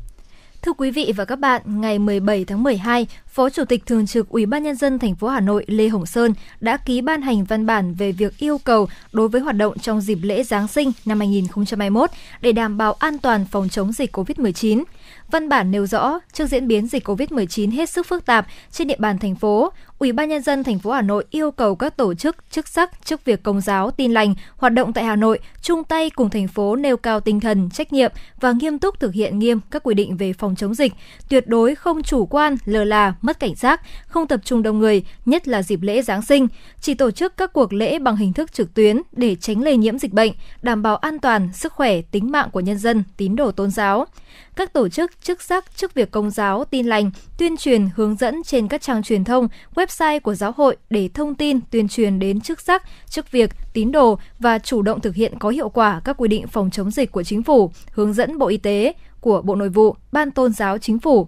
Thưa quý vị và các bạn, ngày 17 tháng 12, Phó Chủ tịch Thường trực Ủy ban nhân dân thành phố Hà Nội Lê Hồng Sơn đã ký ban hành văn bản về việc yêu cầu đối với hoạt động trong dịp lễ Giáng sinh năm 2021 để đảm bảo an toàn phòng chống dịch COVID-19. Văn bản nêu rõ, trước diễn biến dịch COVID-19 hết sức phức tạp trên địa bàn thành phố, Ủy ban nhân dân thành phố Hà Nội yêu cầu các tổ chức, chức sắc, chức việc công giáo, tin lành hoạt động tại Hà Nội chung tay cùng thành phố nêu cao tinh thần, trách nhiệm và nghiêm túc thực hiện nghiêm các quy định về phòng chống dịch, tuyệt đối không chủ quan, lờ là, mất cảnh giác, không tập trung đông người, nhất là dịp lễ Giáng sinh, chỉ tổ chức các cuộc lễ bằng hình thức trực tuyến để tránh lây nhiễm dịch bệnh, đảm bảo an toàn, sức khỏe, tính mạng của nhân dân, tín đồ tôn giáo các tổ chức, chức sắc, chức việc công giáo, tin lành, tuyên truyền, hướng dẫn trên các trang truyền thông, website của giáo hội để thông tin, tuyên truyền đến chức sắc, chức việc, tín đồ và chủ động thực hiện có hiệu quả các quy định phòng chống dịch của chính phủ, hướng dẫn Bộ Y tế, của Bộ Nội vụ, Ban Tôn giáo Chính phủ,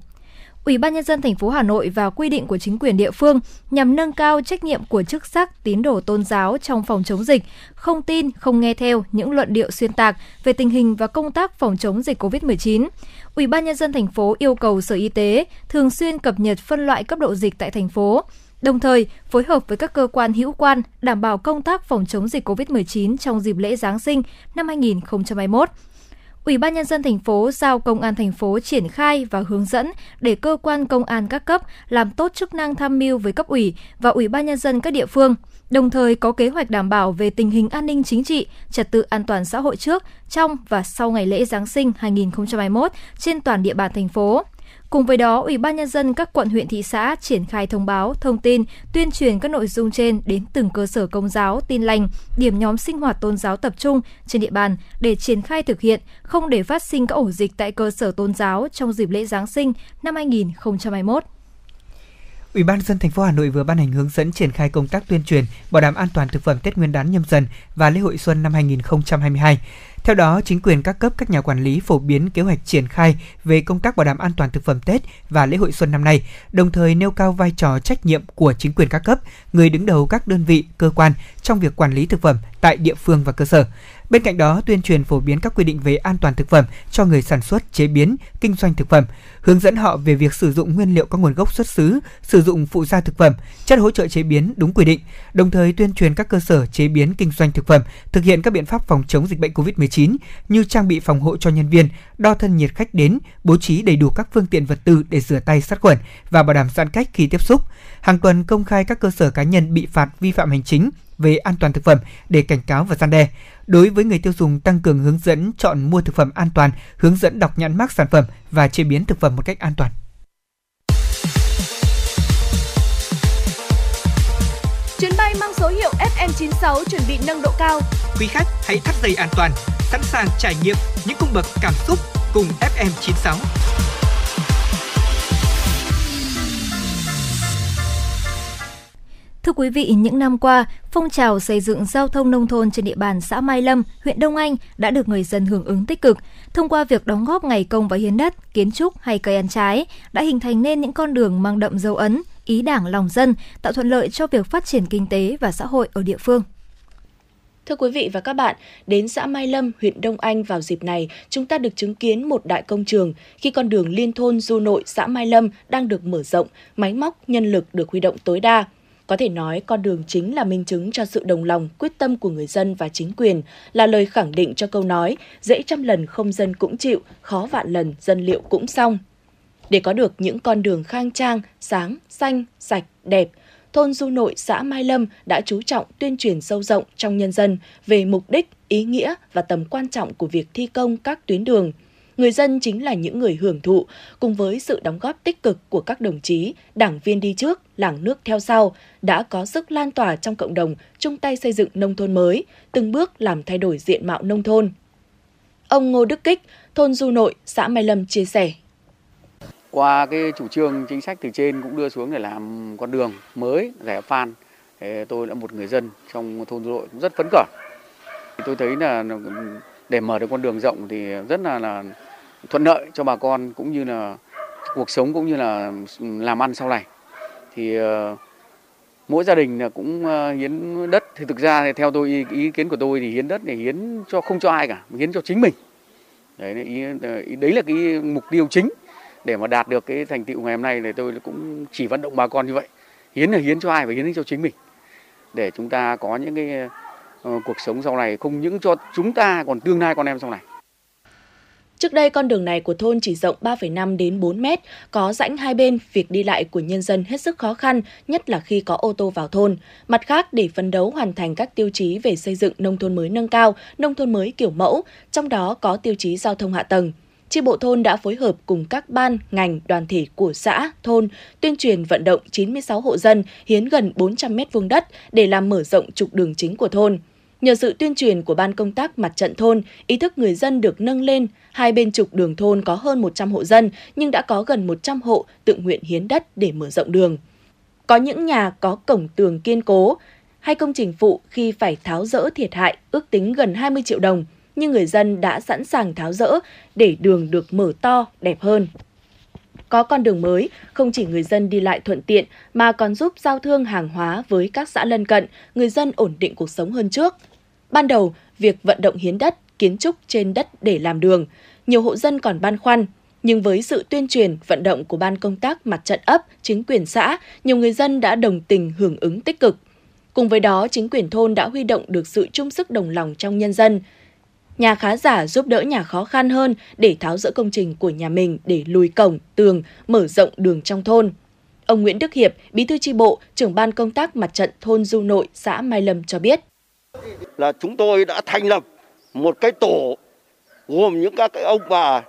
Ủy ban nhân dân thành phố Hà Nội và quy định của chính quyền địa phương nhằm nâng cao trách nhiệm của chức sắc tín đồ tôn giáo trong phòng chống dịch, không tin, không nghe theo những luận điệu xuyên tạc về tình hình và công tác phòng chống dịch COVID-19. Ủy ban nhân dân thành phố yêu cầu Sở Y tế thường xuyên cập nhật phân loại cấp độ dịch tại thành phố, đồng thời phối hợp với các cơ quan hữu quan đảm bảo công tác phòng chống dịch COVID-19 trong dịp lễ Giáng sinh năm 2021. Ủy ban nhân dân thành phố giao công an thành phố triển khai và hướng dẫn để cơ quan công an các cấp làm tốt chức năng tham mưu với cấp ủy và ủy ban nhân dân các địa phương, đồng thời có kế hoạch đảm bảo về tình hình an ninh chính trị, trật tự an toàn xã hội trước, trong và sau ngày lễ Giáng sinh 2021 trên toàn địa bàn thành phố. Cùng với đó, Ủy ban nhân dân các quận huyện thị xã triển khai thông báo, thông tin, tuyên truyền các nội dung trên đến từng cơ sở công giáo, tin lành, điểm nhóm sinh hoạt tôn giáo tập trung trên địa bàn để triển khai thực hiện, không để phát sinh các ổ dịch tại cơ sở tôn giáo trong dịp lễ Giáng sinh năm 2021. Ủy ban dân thành phố Hà Nội vừa ban hành hướng dẫn triển khai công tác tuyên truyền bảo đảm an toàn thực phẩm Tết Nguyên đán nhâm dần và lễ hội xuân năm 2022. Theo đó, chính quyền các cấp các nhà quản lý phổ biến kế hoạch triển khai về công tác bảo đảm an toàn thực phẩm Tết và lễ hội xuân năm nay, đồng thời nêu cao vai trò trách nhiệm của chính quyền các cấp, người đứng đầu các đơn vị, cơ quan trong việc quản lý thực phẩm tại địa phương và cơ sở. Bên cạnh đó, tuyên truyền phổ biến các quy định về an toàn thực phẩm cho người sản xuất, chế biến, kinh doanh thực phẩm, hướng dẫn họ về việc sử dụng nguyên liệu có nguồn gốc xuất xứ, sử dụng phụ gia thực phẩm, chất hỗ trợ chế biến đúng quy định, đồng thời tuyên truyền các cơ sở chế biến kinh doanh thực phẩm thực hiện các biện pháp phòng chống dịch bệnh COVID-19 như trang bị phòng hộ cho nhân viên, đo thân nhiệt khách đến, bố trí đầy đủ các phương tiện vật tư để rửa tay sát khuẩn và bảo đảm giãn cách khi tiếp xúc. Hàng tuần công khai các cơ sở cá nhân bị phạt vi phạm hành chính về an toàn thực phẩm để cảnh cáo và gian đe. Đối với người tiêu dùng tăng cường hướng dẫn chọn mua thực phẩm an toàn, hướng dẫn đọc nhãn mác sản phẩm và chế biến thực phẩm một cách an toàn. Chuyến bay mang số hiệu FM96 chuẩn bị nâng độ cao. Quý khách hãy thắt dây an toàn, sẵn sàng trải nghiệm những cung bậc cảm xúc cùng FM96. Thưa quý vị, những năm qua, phong trào xây dựng giao thông nông thôn trên địa bàn xã Mai Lâm, huyện Đông Anh đã được người dân hưởng ứng tích cực. Thông qua việc đóng góp ngày công và hiến đất, kiến trúc hay cây ăn trái, đã hình thành nên những con đường mang đậm dấu ấn, ý đảng lòng dân, tạo thuận lợi cho việc phát triển kinh tế và xã hội ở địa phương. Thưa quý vị và các bạn, đến xã Mai Lâm, huyện Đông Anh vào dịp này, chúng ta được chứng kiến một đại công trường khi con đường liên thôn du nội xã Mai Lâm đang được mở rộng, máy móc, nhân lực được huy động tối đa. Có thể nói con đường chính là minh chứng cho sự đồng lòng, quyết tâm của người dân và chính quyền, là lời khẳng định cho câu nói dễ trăm lần không dân cũng chịu, khó vạn lần dân liệu cũng xong. Để có được những con đường khang trang, sáng, xanh, sạch, đẹp, thôn Du Nội xã Mai Lâm đã chú trọng tuyên truyền sâu rộng trong nhân dân về mục đích, ý nghĩa và tầm quan trọng của việc thi công các tuyến đường. Người dân chính là những người hưởng thụ, cùng với sự đóng góp tích cực của các đồng chí, đảng viên đi trước, làng nước theo sau, đã có sức lan tỏa trong cộng đồng chung tay xây dựng nông thôn mới, từng bước làm thay đổi diện mạo nông thôn. Ông Ngô Đức Kích, thôn Du Nội, xã Mai Lâm chia sẻ. Qua cái chủ trương chính sách từ trên cũng đưa xuống để làm con đường mới rẻ phan. Tôi là một người dân trong thôn Du Nội cũng rất phấn khởi. Tôi thấy là để mở được con đường rộng thì rất là, là thuận lợi cho bà con cũng như là cuộc sống cũng như là làm ăn sau này. Thì uh, mỗi gia đình là cũng uh, hiến đất. Thì thực ra thì theo tôi ý, ý kiến của tôi thì hiến đất để hiến cho không cho ai cả, hiến cho chính mình. Đấy, ý, ờ, ý, đấy là cái mục tiêu chính để mà đạt được cái thành tựu ngày hôm nay. Thì tôi cũng chỉ vận động bà con như vậy. Hiến là hiến cho ai và hiến cho chính mình. Để chúng ta có những cái uh, cuộc sống sau này không những cho chúng ta còn tương lai con em sau này. Trước đây con đường này của thôn chỉ rộng 3,5 đến 4 mét, có rãnh hai bên, việc đi lại của nhân dân hết sức khó khăn, nhất là khi có ô tô vào thôn. Mặt khác, để phấn đấu hoàn thành các tiêu chí về xây dựng nông thôn mới nâng cao, nông thôn mới kiểu mẫu, trong đó có tiêu chí giao thông hạ tầng chi bộ thôn đã phối hợp cùng các ban, ngành, đoàn thể của xã, thôn tuyên truyền vận động 96 hộ dân hiến gần 400 mét vuông đất để làm mở rộng trục đường chính của thôn. Nhờ sự tuyên truyền của ban công tác mặt trận thôn, ý thức người dân được nâng lên, hai bên trục đường thôn có hơn 100 hộ dân nhưng đã có gần 100 hộ tự nguyện hiến đất để mở rộng đường. Có những nhà có cổng tường kiên cố hay công trình phụ khi phải tháo rỡ thiệt hại ước tính gần 20 triệu đồng nhưng người dân đã sẵn sàng tháo rỡ để đường được mở to, đẹp hơn. Có con đường mới, không chỉ người dân đi lại thuận tiện mà còn giúp giao thương hàng hóa với các xã lân cận, người dân ổn định cuộc sống hơn trước. Ban đầu, việc vận động hiến đất, kiến trúc trên đất để làm đường, nhiều hộ dân còn băn khoăn, nhưng với sự tuyên truyền, vận động của ban công tác mặt trận ấp, chính quyền xã, nhiều người dân đã đồng tình hưởng ứng tích cực. Cùng với đó, chính quyền thôn đã huy động được sự chung sức đồng lòng trong nhân dân, nhà khá giả giúp đỡ nhà khó khăn hơn để tháo rỡ công trình của nhà mình để lùi cổng, tường, mở rộng đường trong thôn. Ông Nguyễn Đức Hiệp, Bí thư tri bộ, trưởng ban công tác mặt trận thôn Du Nội, xã Mai Lâm cho biết. Là chúng tôi đã thành lập một cái tổ gồm những các cái ông bà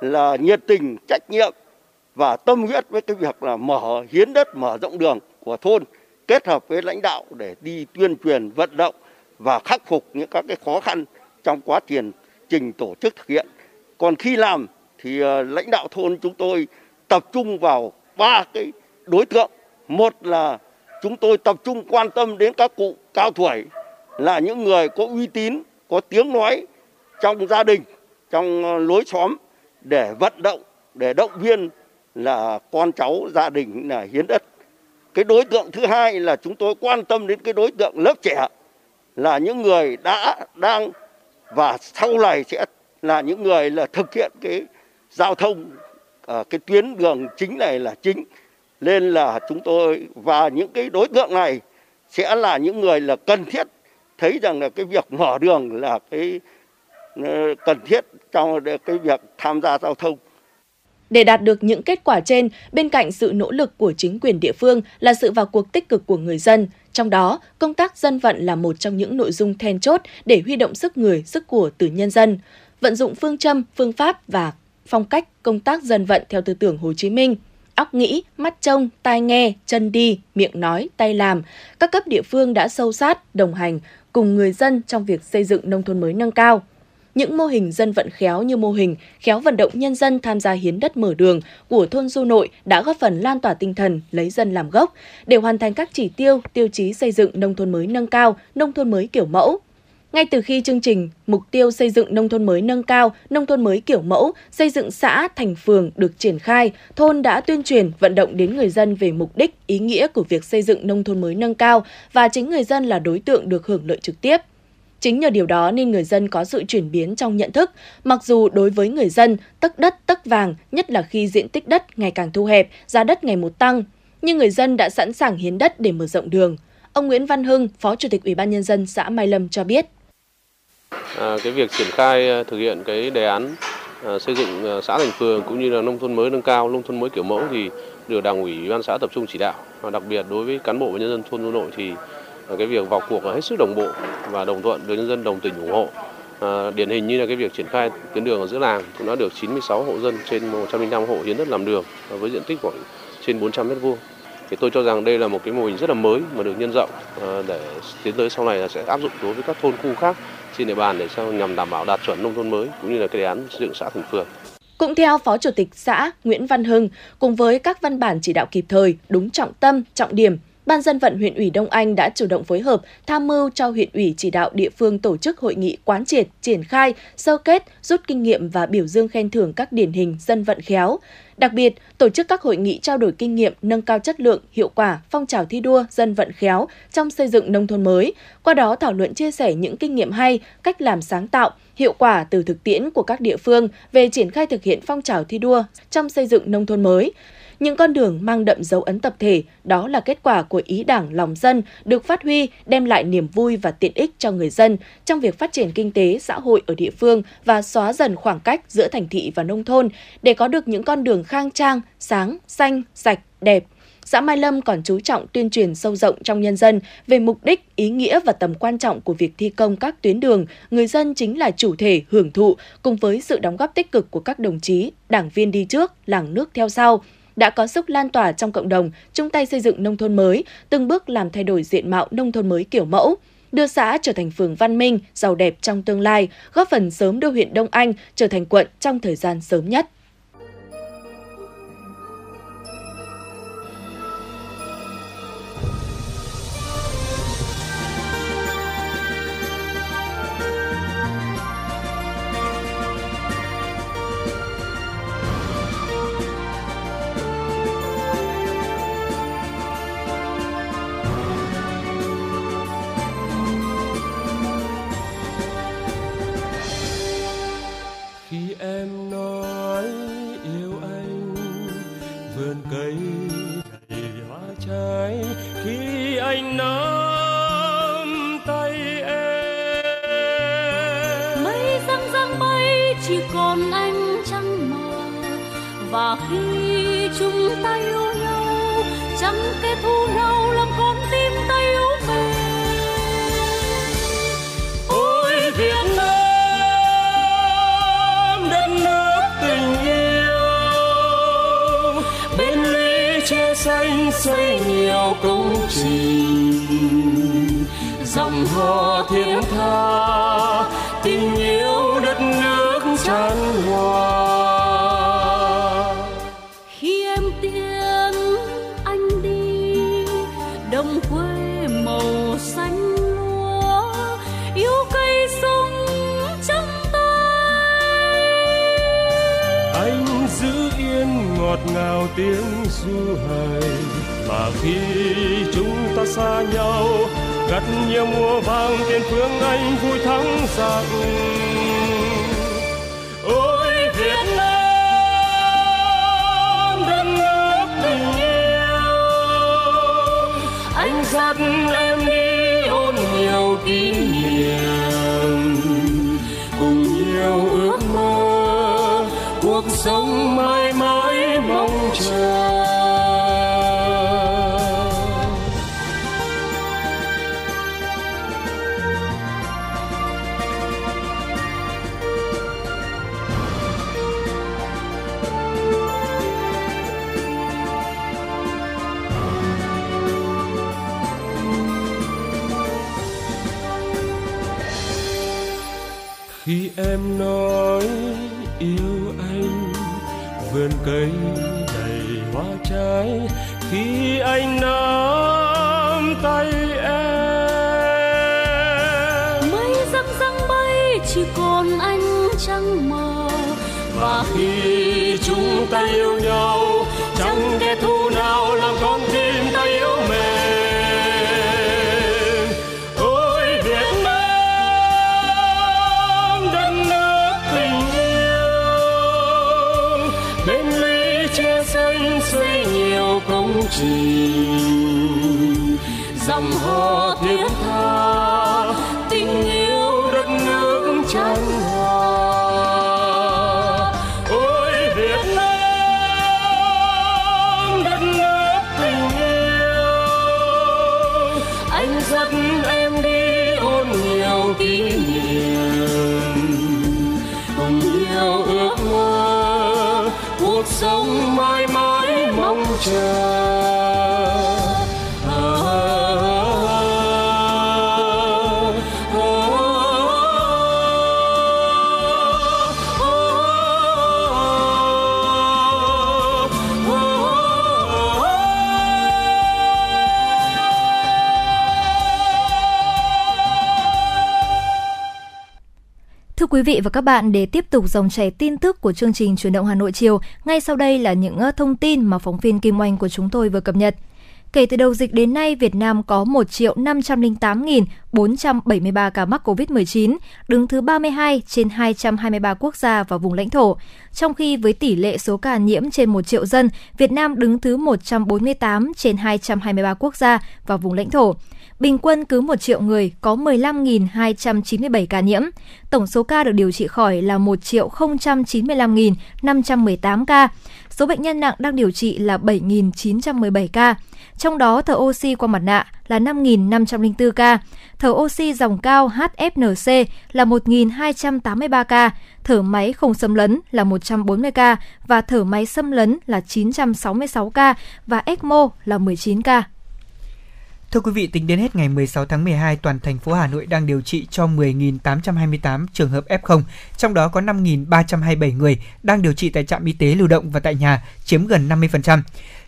là nhiệt tình, trách nhiệm và tâm huyết với cái việc là mở hiến đất, mở rộng đường của thôn kết hợp với lãnh đạo để đi tuyên truyền vận động và khắc phục những các cái khó khăn trong quá trình trình tổ chức thực hiện. Còn khi làm thì ờ, lãnh đạo thôn chúng tôi tập trung vào ba cái đối tượng. Một là chúng tôi tập trung quan tâm đến các cụ cao tuổi là những người có uy tín, có tiếng nói trong gia đình trong ờ, lối xóm để vận động để động viên là con cháu gia đình là hiến đất. Cái đối tượng thứ hai là chúng tôi quan tâm đến cái đối tượng lớp trẻ là những người đã đang và sau này sẽ là những người là thực hiện cái giao thông ở cái tuyến đường chính này là chính. Nên là chúng tôi và những cái đối tượng này sẽ là những người là cần thiết thấy rằng là cái việc mở đường là cái ờ, cần thiết trong cái việc tham gia giao thông để đạt được những kết quả trên, bên cạnh sự nỗ lực của chính quyền địa phương là sự vào cuộc tích cực của người dân. Trong đó, công tác dân vận là một trong những nội dung then chốt để huy động sức người, sức của từ nhân dân. Vận dụng phương châm, phương pháp và phong cách công tác dân vận theo tư tưởng Hồ Chí Minh óc nghĩ, mắt trông, tai nghe, chân đi, miệng nói, tay làm, các cấp địa phương đã sâu sát, đồng hành cùng người dân trong việc xây dựng nông thôn mới nâng cao. Những mô hình dân vận khéo như mô hình khéo vận động nhân dân tham gia hiến đất mở đường của thôn Du Nội đã góp phần lan tỏa tinh thần lấy dân làm gốc để hoàn thành các chỉ tiêu, tiêu chí xây dựng nông thôn mới nâng cao, nông thôn mới kiểu mẫu. Ngay từ khi chương trình Mục tiêu xây dựng nông thôn mới nâng cao, nông thôn mới kiểu mẫu, xây dựng xã thành phường được triển khai, thôn đã tuyên truyền vận động đến người dân về mục đích, ý nghĩa của việc xây dựng nông thôn mới nâng cao và chính người dân là đối tượng được hưởng lợi trực tiếp. Chính nhờ điều đó nên người dân có sự chuyển biến trong nhận thức, mặc dù đối với người dân, tấc đất tấc vàng, nhất là khi diện tích đất ngày càng thu hẹp, giá đất ngày một tăng, nhưng người dân đã sẵn sàng hiến đất để mở rộng đường. Ông Nguyễn Văn Hưng, Phó Chủ tịch Ủy ban nhân dân xã Mai Lâm cho biết. À, cái việc triển khai à, thực hiện cái đề án à, xây dựng à, xã thành phường cũng như là nông thôn mới nâng cao, nông thôn mới kiểu mẫu thì được đảng ủy ban xã tập trung chỉ đạo. Và đặc biệt đối với cán bộ và nhân dân thôn Nội thì à, cái việc vào cuộc là hết sức đồng bộ và đồng thuận được nhân dân đồng tình ủng hộ. À, điển hình như là cái việc triển khai tuyến đường ở giữa làng cũng đã được 96 hộ dân trên 105 hộ hiến đất làm đường với diện tích khoảng trên 400 mét vuông. Thì tôi cho rằng đây là một cái mô hình rất là mới mà được nhân rộng để tiến tới sau này là sẽ áp dụng đối với các thôn khu khác trên địa bàn để sao nhằm đảm bảo đạt chuẩn nông thôn mới cũng như là cái đề án xây dựng xã thành phường. Cũng theo Phó Chủ tịch xã Nguyễn Văn Hưng, cùng với các văn bản chỉ đạo kịp thời, đúng trọng tâm, trọng điểm, Ban dân vận huyện ủy Đông Anh đã chủ động phối hợp tham mưu cho huyện ủy chỉ đạo địa phương tổ chức hội nghị quán triệt, triển khai, sơ kết, rút kinh nghiệm và biểu dương khen thưởng các điển hình dân vận khéo. Đặc biệt, tổ chức các hội nghị trao đổi kinh nghiệm, nâng cao chất lượng, hiệu quả, phong trào thi đua dân vận khéo trong xây dựng nông thôn mới, qua đó thảo luận chia sẻ những kinh nghiệm hay, cách làm sáng tạo, hiệu quả từ thực tiễn của các địa phương về triển khai thực hiện phong trào thi đua trong xây dựng nông thôn mới. Những con đường mang đậm dấu ấn tập thể, đó là kết quả của ý đảng lòng dân được phát huy, đem lại niềm vui và tiện ích cho người dân trong việc phát triển kinh tế, xã hội ở địa phương và xóa dần khoảng cách giữa thành thị và nông thôn để có được những con đường khang trang, sáng, xanh, sạch, đẹp, xã Mai Lâm còn chú trọng tuyên truyền sâu rộng trong nhân dân về mục đích, ý nghĩa và tầm quan trọng của việc thi công các tuyến đường, người dân chính là chủ thể hưởng thụ cùng với sự đóng góp tích cực của các đồng chí, đảng viên đi trước, làng nước theo sau đã có sức lan tỏa trong cộng đồng, chung tay xây dựng nông thôn mới, từng bước làm thay đổi diện mạo nông thôn mới kiểu mẫu đưa xã trở thành phường văn minh, giàu đẹp trong tương lai, góp phần sớm đưa huyện Đông Anh trở thành quận trong thời gian sớm nhất. Xây nhiều công trình. Dòng họ thiên tha, tình yêu đất nước tràn hòa khi em tiễn anh đi, đồng quê màu xanh lúa, yêu cây sông trong tay. Anh giữ yên ngọt ngào tiếng du hài khi chúng ta xa nhau, gặt nhiều mùa vàng tiền phương anh vui thắng giặc. Ôi, việt nam đất nước tình yêu, anh dắt em đi ôn nhiều kỷ niệm, cùng nhiều ước mơ, cuộc sống mãi quý vị và các bạn, để tiếp tục dòng chảy tin tức của chương trình Truyền động Hà Nội chiều, ngay sau đây là những ờ, thông tin mà phóng viên Kim Oanh của chúng tôi vừa cập nhật. Kể từ đầu dịch đến nay, Việt Nam có 1 508.473 ca mắc COVID-19, đứng thứ 32 trên 223 quốc gia và vùng lãnh thổ. Trong khi với tỷ lệ số ca nhiễm trên 1 triệu dân, Việt Nam đứng thứ 148 trên 223 quốc gia và vùng lãnh thổ. Bình quân cứ 1 triệu người có 15.297 ca nhiễm. Tổng số ca được điều trị khỏi là 1 triệu 095.518 ca. Số bệnh nhân nặng đang điều trị là 7.917 ca. Trong đó thở oxy qua mặt nạ là 5.504 ca, thở oxy dòng cao HFNC là 1.283 ca, thở máy không xâm lấn là 140 ca và thở máy xâm lấn là 966 ca và ECMO là 19 ca. Thưa quý vị, tính đến hết ngày 16 tháng 12, toàn thành phố Hà Nội đang điều trị cho 10.828 trường hợp F0, trong đó có 5.327 người đang điều trị tại trạm y tế lưu động và tại nhà, chiếm gần 50%.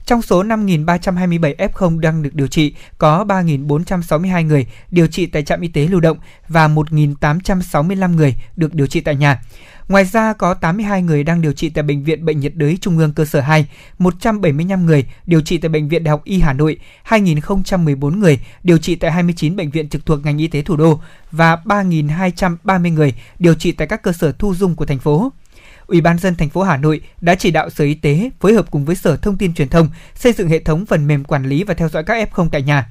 Trong số 5.327 F0 đang được điều trị, có 3.462 người điều trị tại trạm y tế lưu động và 1.865 người được điều trị tại nhà. Ngoài ra có 82 người đang điều trị tại Bệnh viện Bệnh nhiệt đới Trung ương cơ sở 2, 175 người điều trị tại Bệnh viện Đại học Y Hà Nội, 2.014 người điều trị tại 29 bệnh viện trực thuộc ngành y tế thủ đô và 3.230 người điều trị tại các cơ sở thu dung của thành phố. Ủy ban dân thành phố Hà Nội đã chỉ đạo Sở Y tế phối hợp cùng với Sở Thông tin Truyền thông xây dựng hệ thống phần mềm quản lý và theo dõi các F0 tại nhà.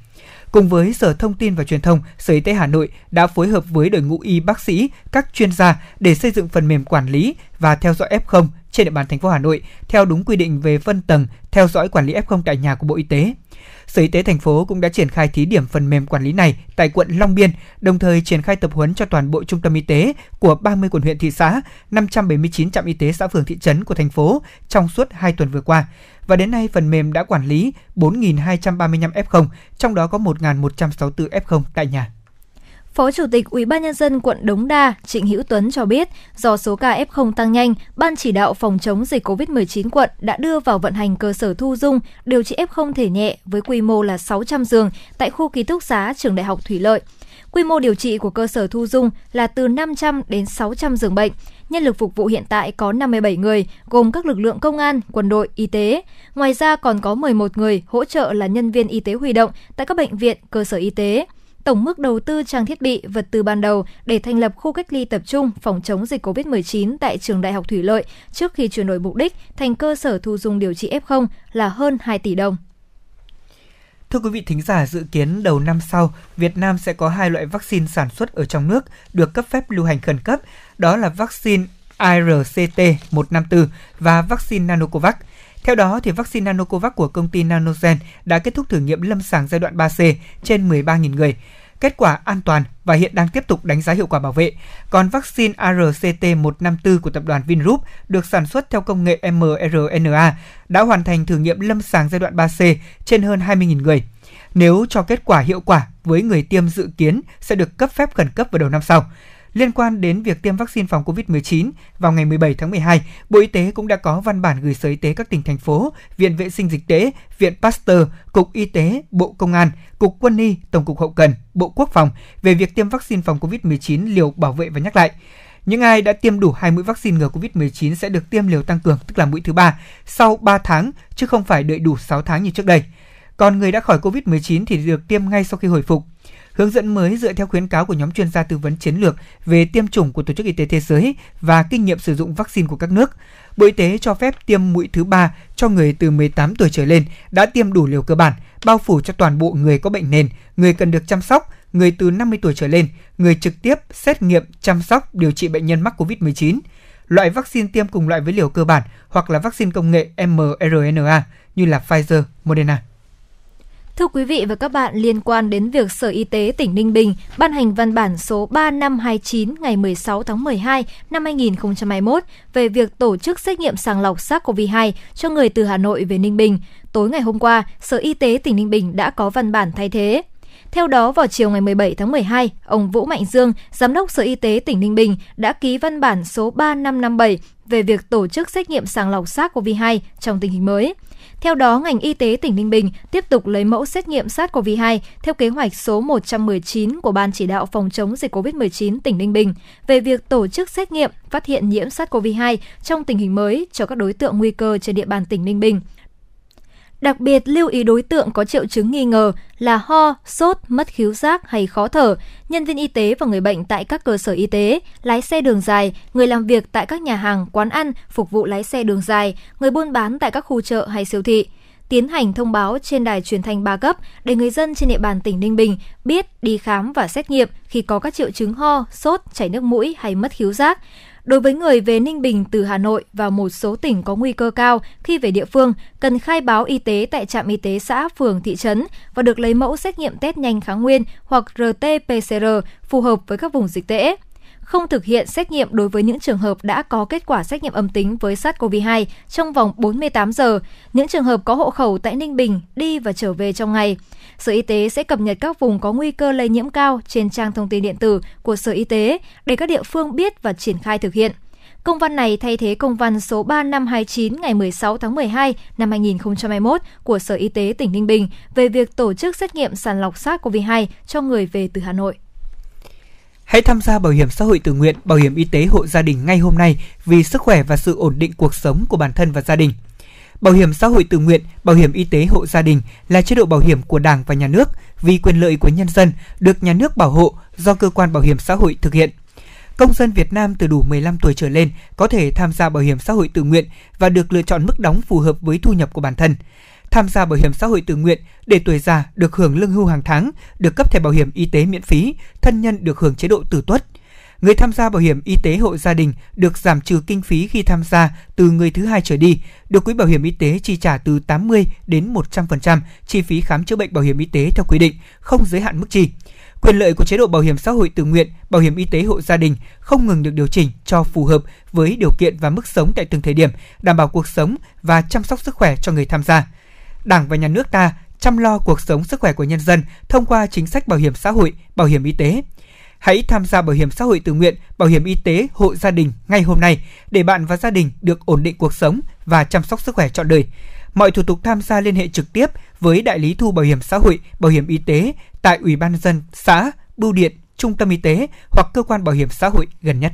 Cùng với Sở Thông tin và Truyền thông, Sở Y tế Hà Nội đã phối hợp với đội ngũ y bác sĩ, các chuyên gia để xây dựng phần mềm quản lý và theo dõi F0 trên địa bàn thành phố Hà Nội theo đúng quy định về phân tầng theo dõi quản lý F0 tại nhà của Bộ Y tế. Sở Y tế thành phố cũng đã triển khai thí điểm phần mềm quản lý này tại quận Long Biên, đồng thời triển khai tập huấn cho toàn bộ trung tâm y tế của 30 quận huyện thị xã, 579 trạm y tế xã phường thị trấn của thành phố trong suốt 2 tuần vừa qua. Và đến nay phần mềm đã quản lý 4.235 F0, trong đó có 1.164 F0 tại nhà. Phó Chủ tịch Ủy ban nhân dân quận Đống Đa Trịnh Hữu Tuấn cho biết, do số ca F0 tăng nhanh, Ban chỉ đạo phòng chống dịch COVID-19 quận đã đưa vào vận hành cơ sở thu dung điều trị F0 thể nhẹ với quy mô là 600 giường tại khu ký túc xá Trường Đại học Thủy Lợi. Quy mô điều trị của cơ sở thu dung là từ 500 đến 600 giường bệnh. Nhân lực phục vụ hiện tại có 57 người, gồm các lực lượng công an, quân đội, y tế. Ngoài ra còn có 11 người hỗ trợ là nhân viên y tế huy động tại các bệnh viện, cơ sở y tế tổng mức đầu tư trang thiết bị, vật tư ban đầu để thành lập khu cách ly tập trung phòng chống dịch COVID-19 tại trường Đại học Thủy Lợi trước khi chuyển đổi mục đích thành cơ sở thu dung điều trị F0 là hơn 2 tỷ đồng. Thưa quý vị thính giả, dự kiến đầu năm sau, Việt Nam sẽ có hai loại vaccine sản xuất ở trong nước được cấp phép lưu hành khẩn cấp, đó là vaccine ARCT-154 và vaccine Nanocovax. Theo đó, thì vaccine Nanocovax của công ty Nanogen đã kết thúc thử nghiệm lâm sàng giai đoạn 3C trên 13.000 người. Kết quả an toàn và hiện đang tiếp tục đánh giá hiệu quả bảo vệ. Còn vaccine ARCT-154 của tập đoàn Vingroup được sản xuất theo công nghệ mRNA đã hoàn thành thử nghiệm lâm sàng giai đoạn 3C trên hơn 20.000 người. Nếu cho kết quả hiệu quả với người tiêm dự kiến sẽ được cấp phép khẩn cấp vào đầu năm sau. Liên quan đến việc tiêm vaccine phòng COVID-19, vào ngày 17 tháng 12, Bộ Y tế cũng đã có văn bản gửi Sở Y tế các tỉnh thành phố, Viện Vệ sinh Dịch tễ, Viện Pasteur, Cục Y tế, Bộ Công an, Cục Quân y, Tổng cục Hậu cần, Bộ Quốc phòng về việc tiêm vaccine phòng COVID-19 liều bảo vệ và nhắc lại. Những ai đã tiêm đủ hai mũi vaccine ngừa COVID-19 sẽ được tiêm liều tăng cường, tức là mũi thứ ba, sau 3 tháng, chứ không phải đợi đủ 6 tháng như trước đây. Còn người đã khỏi COVID-19 thì được tiêm ngay sau khi hồi phục. Hướng dẫn mới dựa theo khuyến cáo của nhóm chuyên gia tư vấn chiến lược về tiêm chủng của Tổ chức Y tế Thế giới và kinh nghiệm sử dụng vaccine của các nước. Bộ Y tế cho phép tiêm mũi thứ ba cho người từ 18 tuổi trở lên đã tiêm đủ liều cơ bản, bao phủ cho toàn bộ người có bệnh nền, người cần được chăm sóc, người từ 50 tuổi trở lên, người trực tiếp xét nghiệm, chăm sóc, điều trị bệnh nhân mắc COVID-19. Loại vaccine tiêm cùng loại với liều cơ bản hoặc là vaccine công nghệ mRNA như là Pfizer, Moderna. Thưa quý vị và các bạn, liên quan đến việc Sở Y tế tỉnh Ninh Bình ban hành văn bản số 3529 ngày 16 tháng 12 năm 2021 về việc tổ chức xét nghiệm sàng lọc SARS-CoV-2 cho người từ Hà Nội về Ninh Bình, tối ngày hôm qua, Sở Y tế tỉnh Ninh Bình đã có văn bản thay thế. Theo đó, vào chiều ngày 17 tháng 12, ông Vũ Mạnh Dương, Giám đốc Sở Y tế tỉnh Ninh Bình đã ký văn bản số 3557 về việc tổ chức xét nghiệm sàng lọc SARS-CoV-2 trong tình hình mới. Theo đó, ngành y tế tỉnh Ninh Bình tiếp tục lấy mẫu xét nghiệm SARS-CoV-2 theo kế hoạch số 119 của Ban chỉ đạo phòng chống dịch COVID-19 tỉnh Ninh Bình về việc tổ chức xét nghiệm phát hiện nhiễm SARS-CoV-2 trong tình hình mới cho các đối tượng nguy cơ trên địa bàn tỉnh Ninh Bình. Đặc biệt lưu ý đối tượng có triệu chứng nghi ngờ là ho, sốt, mất khiếu giác hay khó thở, nhân viên y tế và người bệnh tại các cơ sở y tế, lái xe đường dài, người làm việc tại các nhà hàng, quán ăn, phục vụ lái xe đường dài, người buôn bán tại các khu chợ hay siêu thị tiến hành thông báo trên đài truyền thanh ba cấp để người dân trên địa bàn tỉnh Ninh Bình biết đi khám và xét nghiệm khi có các triệu chứng ho, sốt, chảy nước mũi hay mất khiếu giác. Đối với người về Ninh Bình từ Hà Nội và một số tỉnh có nguy cơ cao khi về địa phương, cần khai báo y tế tại trạm y tế xã, phường, thị trấn và được lấy mẫu xét nghiệm test nhanh kháng nguyên hoặc RT-PCR phù hợp với các vùng dịch tễ không thực hiện xét nghiệm đối với những trường hợp đã có kết quả xét nghiệm âm tính với SARS-CoV-2 trong vòng 48 giờ, những trường hợp có hộ khẩu tại Ninh Bình đi và trở về trong ngày. Sở Y tế sẽ cập nhật các vùng có nguy cơ lây nhiễm cao trên trang thông tin điện tử của Sở Y tế để các địa phương biết và triển khai thực hiện. Công văn này thay thế công văn số 3529 ngày 16 tháng 12 năm 2021 của Sở Y tế tỉnh Ninh Bình về việc tổ chức xét nghiệm sàng lọc SARS-CoV-2 cho người về từ Hà Nội. Hãy tham gia bảo hiểm xã hội tự nguyện, bảo hiểm y tế hộ gia đình ngay hôm nay vì sức khỏe và sự ổn định cuộc sống của bản thân và gia đình. Bảo hiểm xã hội tự nguyện, bảo hiểm y tế hộ gia đình là chế độ bảo hiểm của Đảng và Nhà nước vì quyền lợi của nhân dân được nhà nước bảo hộ do cơ quan bảo hiểm xã hội thực hiện. Công dân Việt Nam từ đủ 15 tuổi trở lên có thể tham gia bảo hiểm xã hội tự nguyện và được lựa chọn mức đóng phù hợp với thu nhập của bản thân. Tham gia bảo hiểm xã hội tự nguyện để tuổi già được hưởng lương hưu hàng tháng, được cấp thẻ bảo hiểm y tế miễn phí, thân nhân được hưởng chế độ tử tuất. Người tham gia bảo hiểm y tế hộ gia đình được giảm trừ kinh phí khi tham gia từ người thứ hai trở đi, được quỹ bảo hiểm y tế chi trả từ 80 đến 100% chi phí khám chữa bệnh bảo hiểm y tế theo quy định, không giới hạn mức chi. Quyền lợi của chế độ bảo hiểm xã hội tự nguyện, bảo hiểm y tế hộ gia đình không ngừng được điều chỉnh cho phù hợp với điều kiện và mức sống tại từng thời điểm, đảm bảo cuộc sống và chăm sóc sức khỏe cho người tham gia. Đảng và nhà nước ta chăm lo cuộc sống sức khỏe của nhân dân thông qua chính sách bảo hiểm xã hội, bảo hiểm y tế. Hãy tham gia bảo hiểm xã hội tự nguyện, bảo hiểm y tế hộ gia đình ngay hôm nay để bạn và gia đình được ổn định cuộc sống và chăm sóc sức khỏe trọn đời. Mọi thủ tục tham gia liên hệ trực tiếp với đại lý thu bảo hiểm xã hội, bảo hiểm y tế tại Ủy ban dân xã, bưu điện, trung tâm y tế hoặc cơ quan bảo hiểm xã hội gần nhất.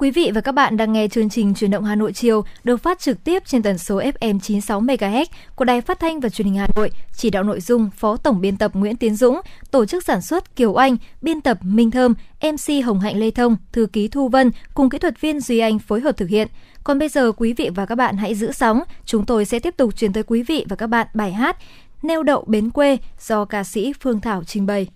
Quý vị và các bạn đang nghe chương trình Truyền động Hà Nội chiều được phát trực tiếp trên tần số FM 96 MHz của Đài Phát thanh và Truyền hình Hà Nội. Chỉ đạo nội dung Phó Tổng biên tập Nguyễn Tiến Dũng, tổ chức sản xuất Kiều Anh, biên tập Minh Thơm, MC Hồng Hạnh Lê Thông, thư ký Thu Vân cùng kỹ thuật viên Duy Anh phối hợp thực hiện. Còn bây giờ quý vị và các bạn hãy giữ sóng, chúng tôi sẽ tiếp tục truyền tới quý vị và các bạn bài hát Neo đậu bến quê do ca sĩ Phương Thảo trình bày.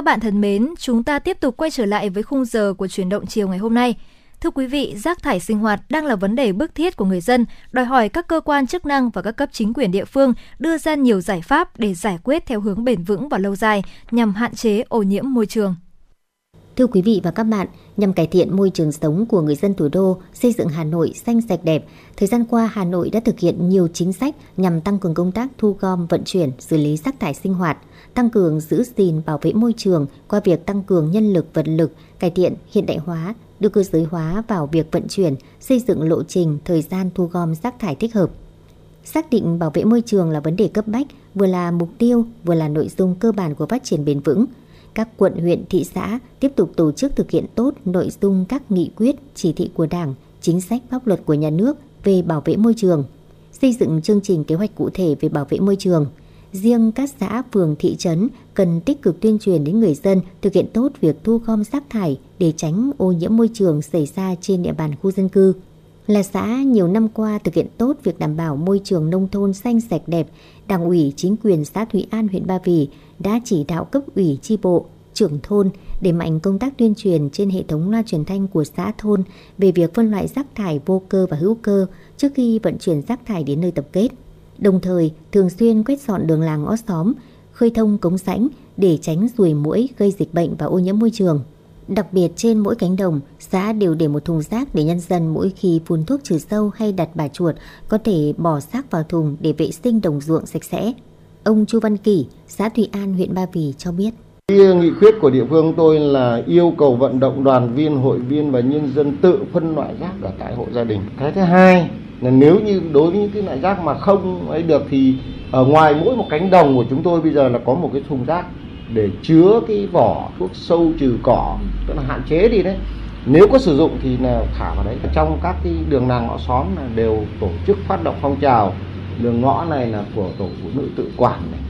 Các bạn thân mến, chúng ta tiếp tục quay trở lại với khung giờ của chuyển động chiều ngày hôm nay. Thưa quý vị, rác thải sinh hoạt đang là vấn đề bức thiết của người dân, đòi hỏi các cơ quan chức năng và các cấp chính quyền địa phương đưa ra nhiều giải pháp để giải quyết theo hướng bền vững và lâu dài nhằm hạn chế ô nhiễm môi trường. Thưa quý vị và các bạn, nhằm cải thiện môi trường sống của người dân thủ đô, xây dựng Hà Nội xanh sạch đẹp, thời gian qua Hà Nội đã thực hiện nhiều chính sách nhằm tăng cường công tác thu gom, vận chuyển, xử lý rác thải sinh hoạt, tăng cường giữ gìn bảo vệ môi trường qua việc tăng cường nhân lực vật lực, cải thiện hiện đại hóa, đưa cơ giới hóa vào việc vận chuyển, xây dựng lộ trình, thời gian thu gom rác thải thích hợp. Xác định bảo vệ môi trường là vấn đề cấp bách, vừa là mục tiêu, vừa là nội dung cơ bản của phát triển bền vững. Các quận, huyện, thị xã tiếp tục tổ chức thực hiện tốt nội dung các nghị quyết, chỉ thị của Đảng, chính sách pháp luật của nhà nước về bảo vệ môi trường, xây dựng chương trình kế hoạch cụ thể về bảo vệ môi trường. Riêng các xã, phường, thị trấn cần tích cực tuyên truyền đến người dân thực hiện tốt việc thu gom rác thải để tránh ô nhiễm môi trường xảy ra trên địa bàn khu dân cư. Là xã nhiều năm qua thực hiện tốt việc đảm bảo môi trường nông thôn xanh sạch đẹp, Đảng ủy chính quyền xã Thụy An huyện Ba Vì đã chỉ đạo cấp ủy chi bộ, trưởng thôn để mạnh công tác tuyên truyền trên hệ thống loa truyền thanh của xã thôn về việc phân loại rác thải vô cơ và hữu cơ trước khi vận chuyển rác thải đến nơi tập kết. Đồng thời, thường xuyên quét dọn đường làng ngõ xóm, khơi thông cống rãnh để tránh ruồi muỗi gây dịch bệnh và ô nhiễm môi trường. Đặc biệt trên mỗi cánh đồng, xã đều để một thùng rác để nhân dân mỗi khi phun thuốc trừ sâu hay đặt bà chuột có thể bỏ rác vào thùng để vệ sinh đồng ruộng sạch sẽ. Ông Chu Văn Kỷ, xã Thụy An, huyện Ba Vì cho biết. Cái nghị quyết của địa phương tôi là yêu cầu vận động đoàn viên, hội viên và nhân dân tự phân loại rác ở tại hộ gia đình. Cái thứ hai là nếu như đối với những cái loại rác mà không ấy được thì ở ngoài mỗi một cánh đồng của chúng tôi bây giờ là có một cái thùng rác để chứa cái vỏ thuốc sâu trừ cỏ tức là hạn chế đi đấy nếu có sử dụng thì là thả vào đấy trong các cái đường làng ngõ xóm là đều tổ chức phát động phong trào đường ngõ này là của tổ phụ nữ tự quản này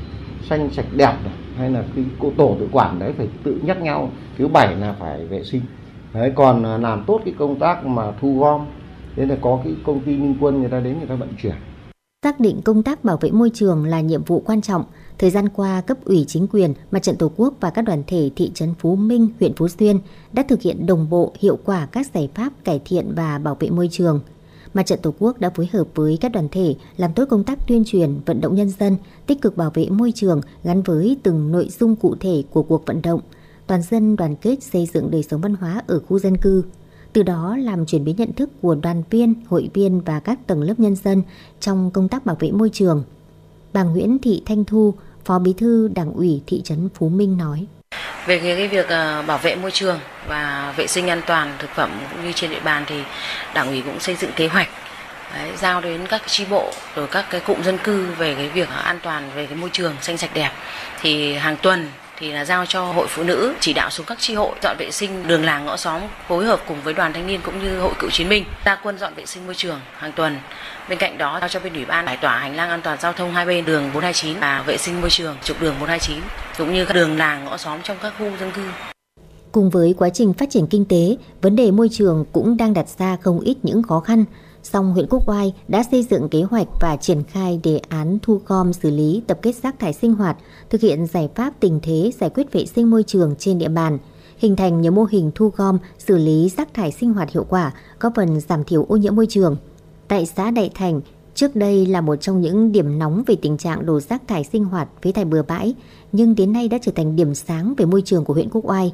xanh sạch đẹp này hay là cái cô tổ tự quản đấy phải tự nhắc nhau. Thứ bảy là phải vệ sinh. Đấy còn à, làm tốt cái công tác mà thu gom thế là có cái công ty minh quân người ta đến người ta vận chuyển. Xác định công tác bảo vệ môi trường là nhiệm vụ quan trọng, thời gian qua cấp ủy chính quyền, mặt trận Tổ quốc và các đoàn thể thị trấn Phú Minh, huyện Phú Xuyên đã thực hiện đồng bộ hiệu quả các giải pháp cải thiện và bảo vệ môi trường. Mặt trận Tổ quốc đã phối hợp với các đoàn thể làm tốt công tác tuyên truyền, vận động nhân dân tích cực bảo vệ môi trường gắn với từng nội dung cụ thể của cuộc vận động, toàn dân đoàn kết xây dựng đời sống văn hóa ở khu dân cư từ đó làm chuyển biến nhận thức của đoàn viên, hội viên và các tầng lớp nhân dân trong công tác bảo vệ môi trường. Bà Nguyễn Thị Thanh Thu, Phó Bí thư Đảng ủy thị trấn Phú Minh nói. Về cái, cái việc uh, bảo vệ môi trường và vệ sinh an toàn thực phẩm cũng như trên địa bàn thì Đảng ủy cũng xây dựng kế hoạch Đấy, giao đến các tri bộ rồi các cái cụm dân cư về cái việc an toàn về cái môi trường xanh sạch đẹp. Thì hàng tuần thì là giao cho hội phụ nữ chỉ đạo xuống các tri hội dọn vệ sinh đường làng ngõ xóm phối hợp cùng với đoàn thanh niên cũng như hội cựu chiến binh ra quân dọn vệ sinh môi trường hàng tuần bên cạnh đó giao cho bên ủy ban giải tỏa hành lang an toàn giao thông hai bên đường 429 và vệ sinh môi trường trục đường 429 cũng như các đường làng ngõ xóm trong các khu dân cư Cùng với quá trình phát triển kinh tế, vấn đề môi trường cũng đang đặt ra không ít những khó khăn. Song huyện Quốc Oai đã xây dựng kế hoạch và triển khai đề án thu gom xử lý tập kết rác thải sinh hoạt, thực hiện giải pháp tình thế giải quyết vệ sinh môi trường trên địa bàn, hình thành nhiều mô hình thu gom xử lý rác thải sinh hoạt hiệu quả, góp phần giảm thiểu ô nhiễm môi trường. Tại xã Đại Thành, trước đây là một trong những điểm nóng về tình trạng đổ rác thải sinh hoạt với thải bừa bãi, nhưng đến nay đã trở thành điểm sáng về môi trường của huyện Quốc Oai.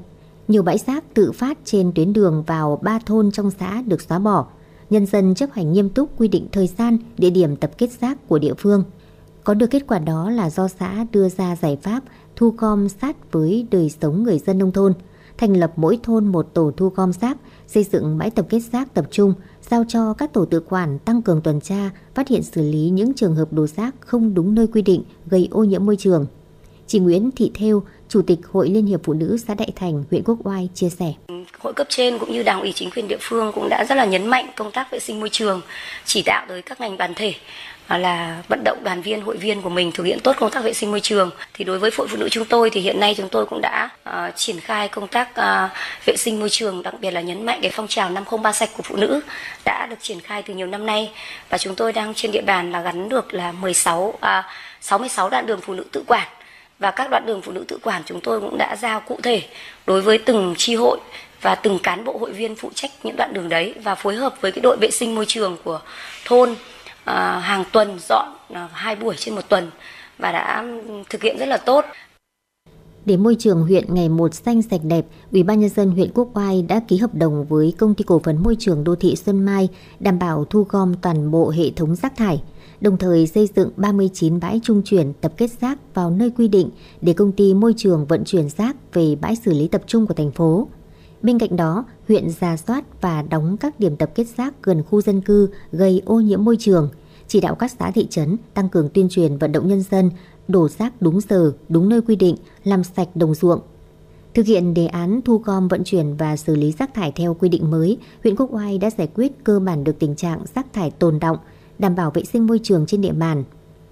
Nhiều bãi rác tự phát trên tuyến đường vào ba thôn trong xã được xóa bỏ. Nhân dân chấp hành nghiêm túc quy định thời gian, địa điểm tập kết rác của địa phương. Có được kết quả đó là do xã đưa ra giải pháp thu gom sát với đời sống người dân nông thôn, thành lập mỗi thôn một tổ thu gom rác, xây dựng bãi tập kết rác tập trung, giao cho các tổ tự quản tăng cường tuần tra, phát hiện xử lý những trường hợp đổ rác không đúng nơi quy định gây ô nhiễm môi trường. Chị Nguyễn Thị Thêu, Chủ tịch Hội Liên hiệp Phụ nữ xã Đại Thành, huyện Quốc Oai chia sẻ. Ừ, hội cấp trên cũng như Đảng ủy chính quyền địa phương cũng đã rất là nhấn mạnh công tác vệ sinh môi trường, chỉ đạo tới các ngành đoàn thể à, là vận động đoàn viên hội viên của mình thực hiện tốt công tác vệ sinh môi trường. Thì đối với hội phụ nữ chúng tôi thì hiện nay chúng tôi cũng đã uh, triển khai công tác uh, vệ sinh môi trường đặc biệt là nhấn mạnh cái phong trào 503 sạch của phụ nữ đã được triển khai từ nhiều năm nay. Và chúng tôi đang trên địa bàn là gắn được là 16 uh, 66 đoạn đường phụ nữ tự quản và các đoạn đường phụ nữ tự quản chúng tôi cũng đã giao cụ thể đối với từng chi hội và từng cán bộ hội viên phụ trách những đoạn đường đấy và phối hợp với cái đội vệ sinh môi trường của thôn à, hàng tuần dọn à, hai buổi trên một tuần và đã thực hiện rất là tốt. Để môi trường huyện ngày một xanh sạch đẹp, Ủy ban nhân dân huyện Quốc Oai đã ký hợp đồng với công ty cổ phần môi trường đô thị Xuân Mai đảm bảo thu gom toàn bộ hệ thống rác thải, đồng thời xây dựng 39 bãi trung chuyển tập kết rác vào nơi quy định để công ty môi trường vận chuyển rác về bãi xử lý tập trung của thành phố. Bên cạnh đó, huyện ra soát và đóng các điểm tập kết rác gần khu dân cư gây ô nhiễm môi trường, chỉ đạo các xã thị trấn tăng cường tuyên truyền vận động nhân dân đổ rác đúng giờ, đúng nơi quy định, làm sạch đồng ruộng. Thực hiện đề án thu gom vận chuyển và xử lý rác thải theo quy định mới, huyện Quốc Oai đã giải quyết cơ bản được tình trạng rác thải tồn động, đảm bảo vệ sinh môi trường trên địa bàn,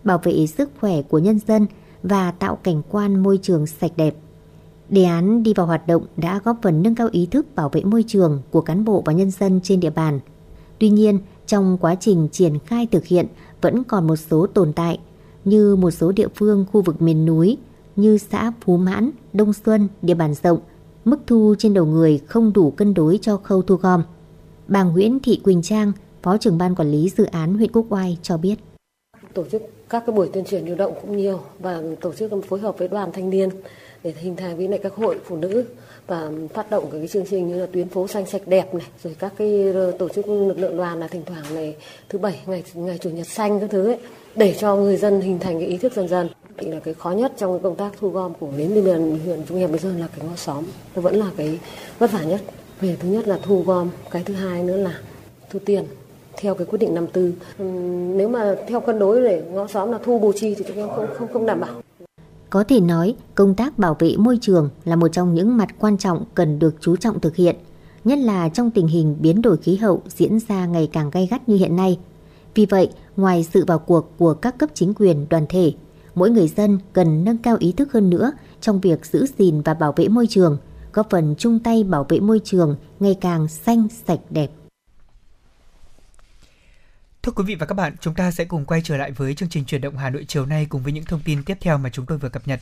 bảo vệ sức khỏe của nhân dân và tạo cảnh quan môi trường sạch đẹp. Đề án đi vào hoạt động đã góp phần nâng cao ý thức bảo vệ môi trường của cán bộ và nhân dân trên địa bàn. Tuy nhiên, trong quá trình triển khai thực hiện vẫn còn một số tồn tại như một số địa phương khu vực miền núi như xã Phú Mãn, Đông Xuân, địa bàn rộng, mức thu trên đầu người không đủ cân đối cho khâu thu gom. Bà Nguyễn Thị Quỳnh Trang, Phó trưởng ban quản lý dự án huyện Quốc Oai cho biết. Tổ chức các cái buổi tuyên truyền lưu động cũng nhiều và tổ chức phối hợp với đoàn thanh niên để hình thành với lại các hội phụ nữ và phát động cái chương trình như là tuyến phố xanh sạch đẹp này, rồi các cái tổ chức lực lượng đoàn là thỉnh thoảng này thứ bảy, ngày ngày chủ nhật xanh các thứ ấy, để cho người dân hình thành cái ý thức dần dần. Thì là cái khó nhất trong cái công tác thu gom của đến bây giờ huyện Trung Hiệp bây giờ là cái ngõ xóm, nó vẫn là cái vất vả nhất. Về thứ nhất là thu gom, cái thứ hai nữa là thu tiền theo cái quyết định 54 ừ, nếu mà theo cân đối để ngõ xóm là thu bù chi thì chúng em không không không đảm bảo có thể nói, công tác bảo vệ môi trường là một trong những mặt quan trọng cần được chú trọng thực hiện, nhất là trong tình hình biến đổi khí hậu diễn ra ngày càng gay gắt như hiện nay. Vì vậy, ngoài sự vào cuộc của các cấp chính quyền, đoàn thể, mỗi người dân cần nâng cao ý thức hơn nữa trong việc giữ gìn và bảo vệ môi trường, góp phần chung tay bảo vệ môi trường ngày càng xanh, sạch, đẹp. Thưa quý vị và các bạn, chúng ta sẽ cùng quay trở lại với chương trình chuyển động Hà Nội chiều nay cùng với những thông tin tiếp theo mà chúng tôi vừa cập nhật.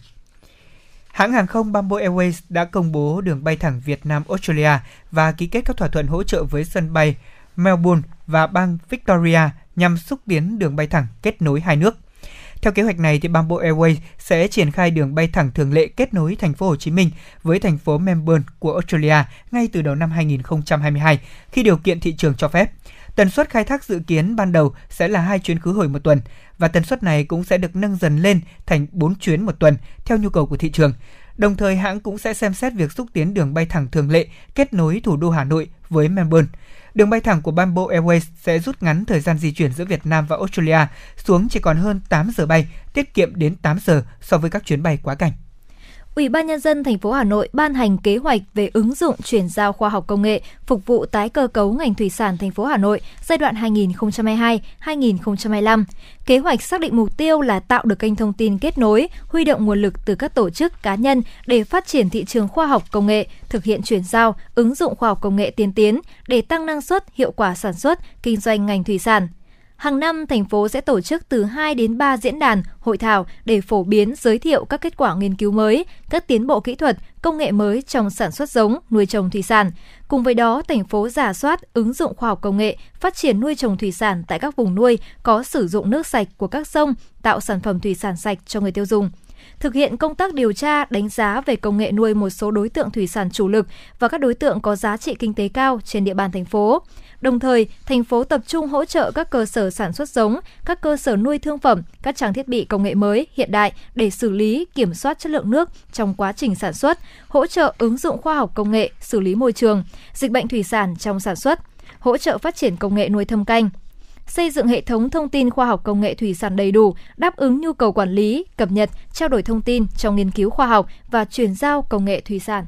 Hãng hàng không Bamboo Airways đã công bố đường bay thẳng Việt Nam Australia và ký kết các thỏa thuận hỗ trợ với sân bay Melbourne và bang Victoria nhằm xúc tiến đường bay thẳng kết nối hai nước. Theo kế hoạch này thì Bamboo Airways sẽ triển khai đường bay thẳng thường lệ kết nối thành phố Hồ Chí Minh với thành phố Melbourne của Australia ngay từ đầu năm 2022 khi điều kiện thị trường cho phép. Tần suất khai thác dự kiến ban đầu sẽ là hai chuyến khứ hồi một tuần và tần suất này cũng sẽ được nâng dần lên thành 4 chuyến một tuần theo nhu cầu của thị trường. Đồng thời hãng cũng sẽ xem xét việc xúc tiến đường bay thẳng thường lệ kết nối thủ đô Hà Nội với Melbourne. Đường bay thẳng của Bamboo Airways sẽ rút ngắn thời gian di chuyển giữa Việt Nam và Australia xuống chỉ còn hơn 8 giờ bay, tiết kiệm đến 8 giờ so với các chuyến bay quá cảnh. Ủy ban nhân dân thành phố Hà Nội ban hành kế hoạch về ứng dụng chuyển giao khoa học công nghệ phục vụ tái cơ cấu ngành thủy sản thành phố Hà Nội giai đoạn 2022-2025. Kế hoạch xác định mục tiêu là tạo được kênh thông tin kết nối, huy động nguồn lực từ các tổ chức cá nhân để phát triển thị trường khoa học công nghệ, thực hiện chuyển giao, ứng dụng khoa học công nghệ tiên tiến để tăng năng suất, hiệu quả sản xuất, kinh doanh ngành thủy sản, Hàng năm, thành phố sẽ tổ chức từ 2 đến 3 diễn đàn, hội thảo để phổ biến, giới thiệu các kết quả nghiên cứu mới, các tiến bộ kỹ thuật, công nghệ mới trong sản xuất giống, nuôi trồng thủy sản. Cùng với đó, thành phố giả soát, ứng dụng khoa học công nghệ, phát triển nuôi trồng thủy sản tại các vùng nuôi có sử dụng nước sạch của các sông, tạo sản phẩm thủy sản sạch cho người tiêu dùng thực hiện công tác điều tra, đánh giá về công nghệ nuôi một số đối tượng thủy sản chủ lực và các đối tượng có giá trị kinh tế cao trên địa bàn thành phố. Đồng thời, thành phố tập trung hỗ trợ các cơ sở sản xuất giống, các cơ sở nuôi thương phẩm, các trang thiết bị công nghệ mới, hiện đại để xử lý, kiểm soát chất lượng nước trong quá trình sản xuất, hỗ trợ ứng dụng khoa học công nghệ, xử lý môi trường, dịch bệnh thủy sản trong sản xuất, hỗ trợ phát triển công nghệ nuôi thâm canh, xây dựng hệ thống thông tin khoa học công nghệ thủy sản đầy đủ, đáp ứng nhu cầu quản lý, cập nhật, trao đổi thông tin trong nghiên cứu khoa học và chuyển giao công nghệ thủy sản.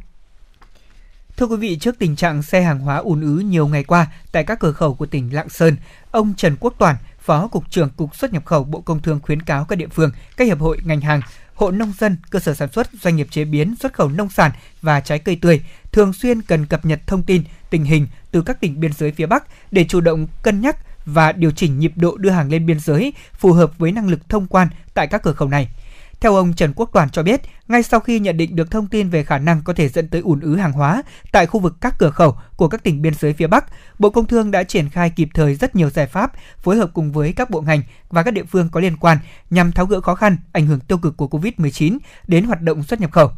Thưa quý vị, trước tình trạng xe hàng hóa ùn ứ nhiều ngày qua tại các cửa khẩu của tỉnh Lạng Sơn, ông Trần Quốc Toàn, Phó Cục trưởng Cục xuất nhập khẩu Bộ Công Thương khuyến cáo các địa phương, các hiệp hội ngành hàng, hộ nông dân, cơ sở sản xuất, doanh nghiệp chế biến, xuất khẩu nông sản và trái cây tươi thường xuyên cần cập nhật thông tin, tình hình từ các tỉnh biên giới phía Bắc để chủ động cân nhắc và điều chỉnh nhịp độ đưa hàng lên biên giới phù hợp với năng lực thông quan tại các cửa khẩu này. Theo ông Trần Quốc Toàn cho biết, ngay sau khi nhận định được thông tin về khả năng có thể dẫn tới ùn ứ hàng hóa tại khu vực các cửa khẩu của các tỉnh biên giới phía Bắc, Bộ Công Thương đã triển khai kịp thời rất nhiều giải pháp phối hợp cùng với các bộ ngành và các địa phương có liên quan nhằm tháo gỡ khó khăn ảnh hưởng tiêu cực của COVID-19 đến hoạt động xuất nhập khẩu.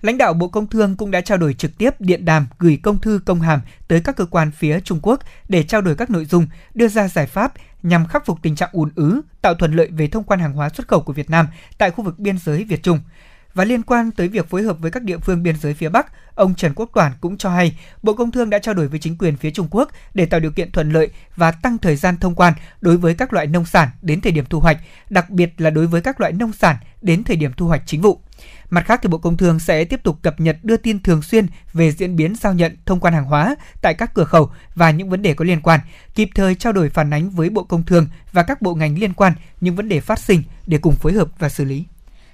Lãnh đạo Bộ Công Thương cũng đã trao đổi trực tiếp điện đàm gửi công thư công hàm tới các cơ quan phía Trung Quốc để trao đổi các nội dung, đưa ra giải pháp nhằm khắc phục tình trạng ùn ứ, tạo thuận lợi về thông quan hàng hóa xuất khẩu của Việt Nam tại khu vực biên giới Việt Trung. Và liên quan tới việc phối hợp với các địa phương biên giới phía Bắc, ông Trần Quốc Toản cũng cho hay Bộ Công Thương đã trao đổi với chính quyền phía Trung Quốc để tạo điều kiện thuận lợi và tăng thời gian thông quan đối với các loại nông sản đến thời điểm thu hoạch, đặc biệt là đối với các loại nông sản đến thời điểm thu hoạch chính vụ. Mặt khác thì Bộ Công Thương sẽ tiếp tục cập nhật đưa tin thường xuyên về diễn biến giao nhận thông quan hàng hóa tại các cửa khẩu và những vấn đề có liên quan, kịp thời trao đổi phản ánh với Bộ Công Thương và các bộ ngành liên quan những vấn đề phát sinh để cùng phối hợp và xử lý.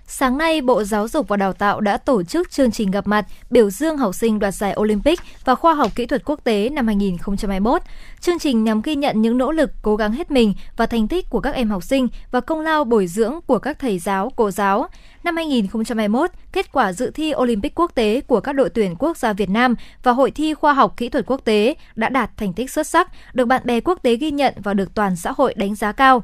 Sáng nay, Bộ Giáo dục và Đào tạo đã tổ chức chương trình gặp mặt biểu dương học sinh đoạt giải Olympic và khoa học kỹ thuật quốc tế năm 2021. Chương trình nhằm ghi nhận những nỗ lực, cố gắng hết mình và thành tích của các em học sinh và công lao bồi dưỡng của các thầy giáo, cô giáo. Năm 2021, kết quả dự thi Olympic quốc tế của các đội tuyển quốc gia Việt Nam và Hội thi khoa học kỹ thuật quốc tế đã đạt thành tích xuất sắc, được bạn bè quốc tế ghi nhận và được toàn xã hội đánh giá cao.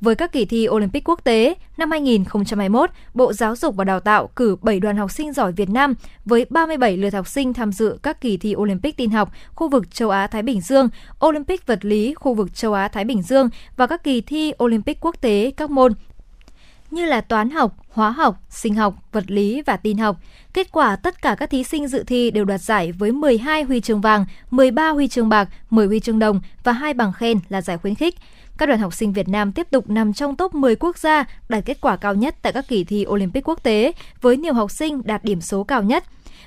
Với các kỳ thi Olympic quốc tế, năm 2021, Bộ Giáo dục và Đào tạo cử 7 đoàn học sinh giỏi Việt Nam với 37 lượt học sinh tham dự các kỳ thi Olympic tin học khu vực châu Á-Thái Bình Dương, Olympic vật lý khu vực châu Á-Thái Bình Dương và các kỳ thi Olympic quốc tế các môn như là toán học, hóa học, sinh học, vật lý và tin học. Kết quả tất cả các thí sinh dự thi đều đoạt giải với 12 huy chương vàng, 13 huy chương bạc, 10 huy chương đồng và hai bằng khen là giải khuyến khích. Các đoàn học sinh Việt Nam tiếp tục nằm trong top 10 quốc gia đạt kết quả cao nhất tại các kỳ thi Olympic quốc tế, với nhiều học sinh đạt điểm số cao nhất.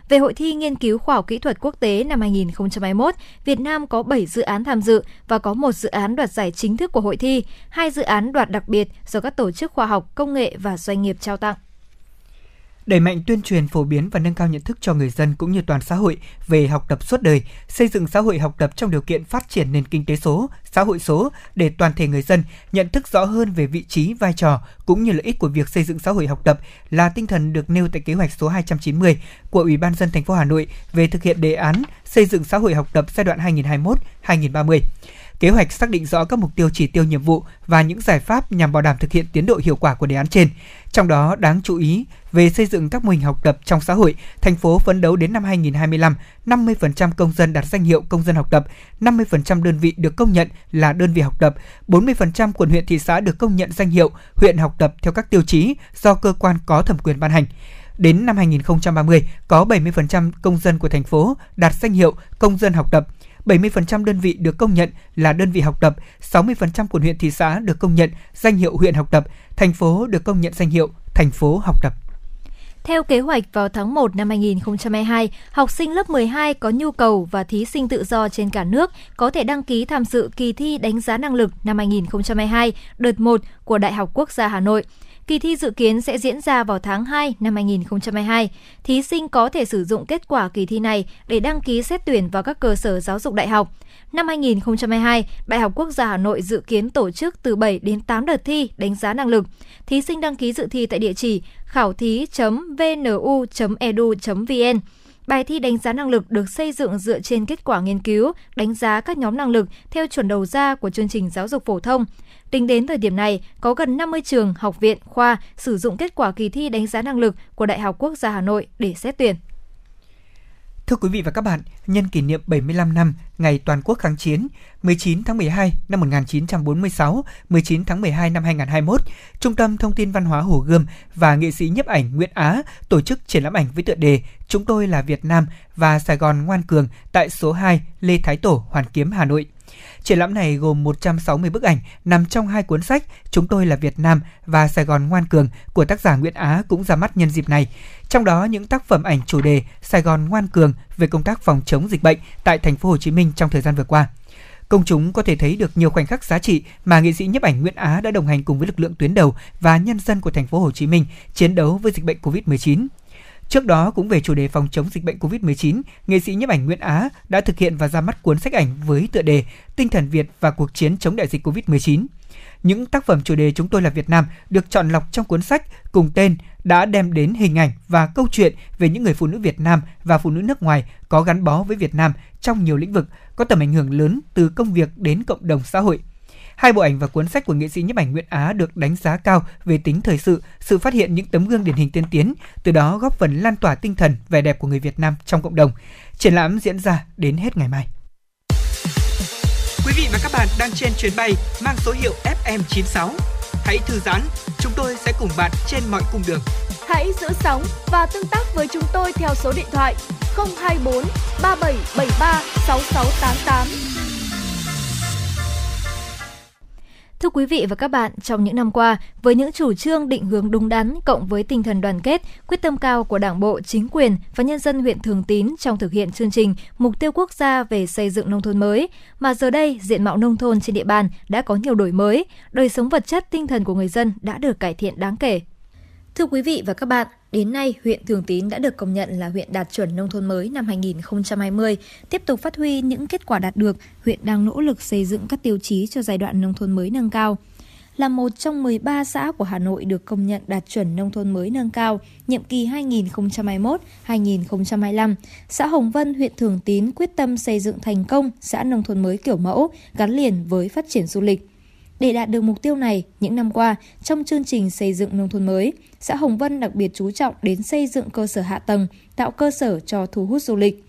Về Hội thi Nghiên cứu Khoa học Kỹ thuật Quốc tế năm 2021, Việt Nam có 7 dự án tham dự và có một dự án đoạt giải chính thức của hội thi, hai dự án đoạt đặc biệt do các tổ chức khoa học, công nghệ và doanh nghiệp trao tặng đẩy mạnh tuyên truyền phổ biến và nâng cao nhận thức cho người dân cũng như toàn xã hội về học tập suốt đời, xây dựng xã hội học tập trong điều kiện phát triển nền kinh tế số, xã hội số để toàn thể người dân nhận thức rõ hơn về vị trí, vai trò cũng như lợi ích của việc xây dựng xã hội học tập là tinh thần được nêu tại kế hoạch số 290 của Ủy ban dân thành phố Hà Nội về thực hiện đề án xây dựng xã hội học tập giai đoạn 2021-2030. Kế hoạch xác định rõ các mục tiêu chỉ tiêu nhiệm vụ và những giải pháp nhằm bảo đảm thực hiện tiến độ hiệu quả của đề án trên. Trong đó đáng chú ý về xây dựng các mô hình học tập trong xã hội, thành phố phấn đấu đến năm 2025, 50% công dân đạt danh hiệu công dân học tập, 50% đơn vị được công nhận là đơn vị học tập, 40% quận huyện thị xã được công nhận danh hiệu huyện học tập theo các tiêu chí do cơ quan có thẩm quyền ban hành. Đến năm 2030, có 70% công dân của thành phố đạt danh hiệu công dân học tập, 70% đơn vị được công nhận là đơn vị học tập, 60% quận huyện thị xã được công nhận danh hiệu huyện học tập, thành phố được công nhận danh hiệu thành phố học tập. Theo kế hoạch vào tháng 1 năm 2022, học sinh lớp 12 có nhu cầu và thí sinh tự do trên cả nước có thể đăng ký tham dự kỳ thi đánh giá năng lực năm 2022 đợt 1 của Đại học Quốc gia Hà Nội. Kỳ thi dự kiến sẽ diễn ra vào tháng 2 năm 2022. Thí sinh có thể sử dụng kết quả kỳ thi này để đăng ký xét tuyển vào các cơ sở giáo dục đại học. Năm 2022, Đại học Quốc gia Hà Nội dự kiến tổ chức từ 7 đến 8 đợt thi đánh giá năng lực. Thí sinh đăng ký dự thi tại địa chỉ khảo thí.vnu.edu.vn. Bài thi đánh giá năng lực được xây dựng dựa trên kết quả nghiên cứu, đánh giá các nhóm năng lực theo chuẩn đầu ra của chương trình giáo dục phổ thông. Tính đến thời điểm này, có gần 50 trường, học viện, khoa sử dụng kết quả kỳ thi đánh giá năng lực của Đại học Quốc gia Hà Nội để xét tuyển. Thưa quý vị và các bạn, nhân kỷ niệm 75 năm Ngày Toàn quốc kháng chiến 19 tháng 12 năm 1946, 19 tháng 12 năm 2021, Trung tâm Thông tin Văn hóa Hồ Gươm và nghệ sĩ nhiếp ảnh Nguyễn Á tổ chức triển lãm ảnh với tựa đề Chúng tôi là Việt Nam và Sài Gòn ngoan cường tại số 2 Lê Thái Tổ, Hoàn Kiếm, Hà Nội. Triển lãm này gồm 160 bức ảnh nằm trong hai cuốn sách Chúng tôi là Việt Nam và Sài Gòn ngoan cường của tác giả Nguyễn Á cũng ra mắt nhân dịp này. Trong đó, những tác phẩm ảnh chủ đề Sài Gòn ngoan cường về công tác phòng chống dịch bệnh tại thành phố Hồ Chí Minh trong thời gian vừa qua. Công chúng có thể thấy được nhiều khoảnh khắc giá trị mà nghệ sĩ nhiếp ảnh Nguyễn Á đã đồng hành cùng với lực lượng tuyến đầu và nhân dân của thành phố Hồ Chí Minh chiến đấu với dịch bệnh Covid-19. Trước đó cũng về chủ đề phòng chống dịch bệnh COVID-19, nghệ sĩ nhiếp ảnh Nguyễn Á đã thực hiện và ra mắt cuốn sách ảnh với tựa đề Tinh thần Việt và cuộc chiến chống đại dịch COVID-19. Những tác phẩm chủ đề Chúng tôi là Việt Nam được chọn lọc trong cuốn sách cùng tên đã đem đến hình ảnh và câu chuyện về những người phụ nữ Việt Nam và phụ nữ nước ngoài có gắn bó với Việt Nam trong nhiều lĩnh vực, có tầm ảnh hưởng lớn từ công việc đến cộng đồng xã hội. Hai bộ ảnh và cuốn sách của nghệ sĩ nhiếp ảnh Nguyễn Á được đánh giá cao về tính thời sự, sự phát hiện những tấm gương điển hình tiên tiến, từ đó góp phần lan tỏa tinh thần vẻ đẹp của người Việt Nam trong cộng đồng. Triển lãm diễn ra đến hết ngày mai. Quý vị và các bạn đang trên chuyến bay mang số hiệu FM96. Hãy thư giãn, chúng tôi sẽ cùng bạn trên mọi cung đường. Hãy giữ sóng và tương tác với chúng tôi theo số điện thoại 024 3773 6688. Thưa quý vị và các bạn, trong những năm qua, với những chủ trương định hướng đúng đắn cộng với tinh thần đoàn kết, quyết tâm cao của Đảng bộ, chính quyền và nhân dân huyện Thường Tín trong thực hiện chương trình Mục tiêu quốc gia về xây dựng nông thôn mới, mà giờ đây diện mạo nông thôn trên địa bàn đã có nhiều đổi mới, đời sống vật chất tinh thần của người dân đã được cải thiện đáng kể. Thưa quý vị và các bạn, đến nay huyện Thường Tín đã được công nhận là huyện đạt chuẩn nông thôn mới năm 2020. Tiếp tục phát huy những kết quả đạt được, huyện đang nỗ lực xây dựng các tiêu chí cho giai đoạn nông thôn mới nâng cao. Là một trong 13 xã của Hà Nội được công nhận đạt chuẩn nông thôn mới nâng cao nhiệm kỳ 2021-2025, xã Hồng Vân, huyện Thường Tín quyết tâm xây dựng thành công xã nông thôn mới kiểu mẫu gắn liền với phát triển du lịch. Để đạt được mục tiêu này, những năm qua, trong chương trình xây dựng nông thôn mới, xã Hồng Vân đặc biệt chú trọng đến xây dựng cơ sở hạ tầng, tạo cơ sở cho thu hút du lịch.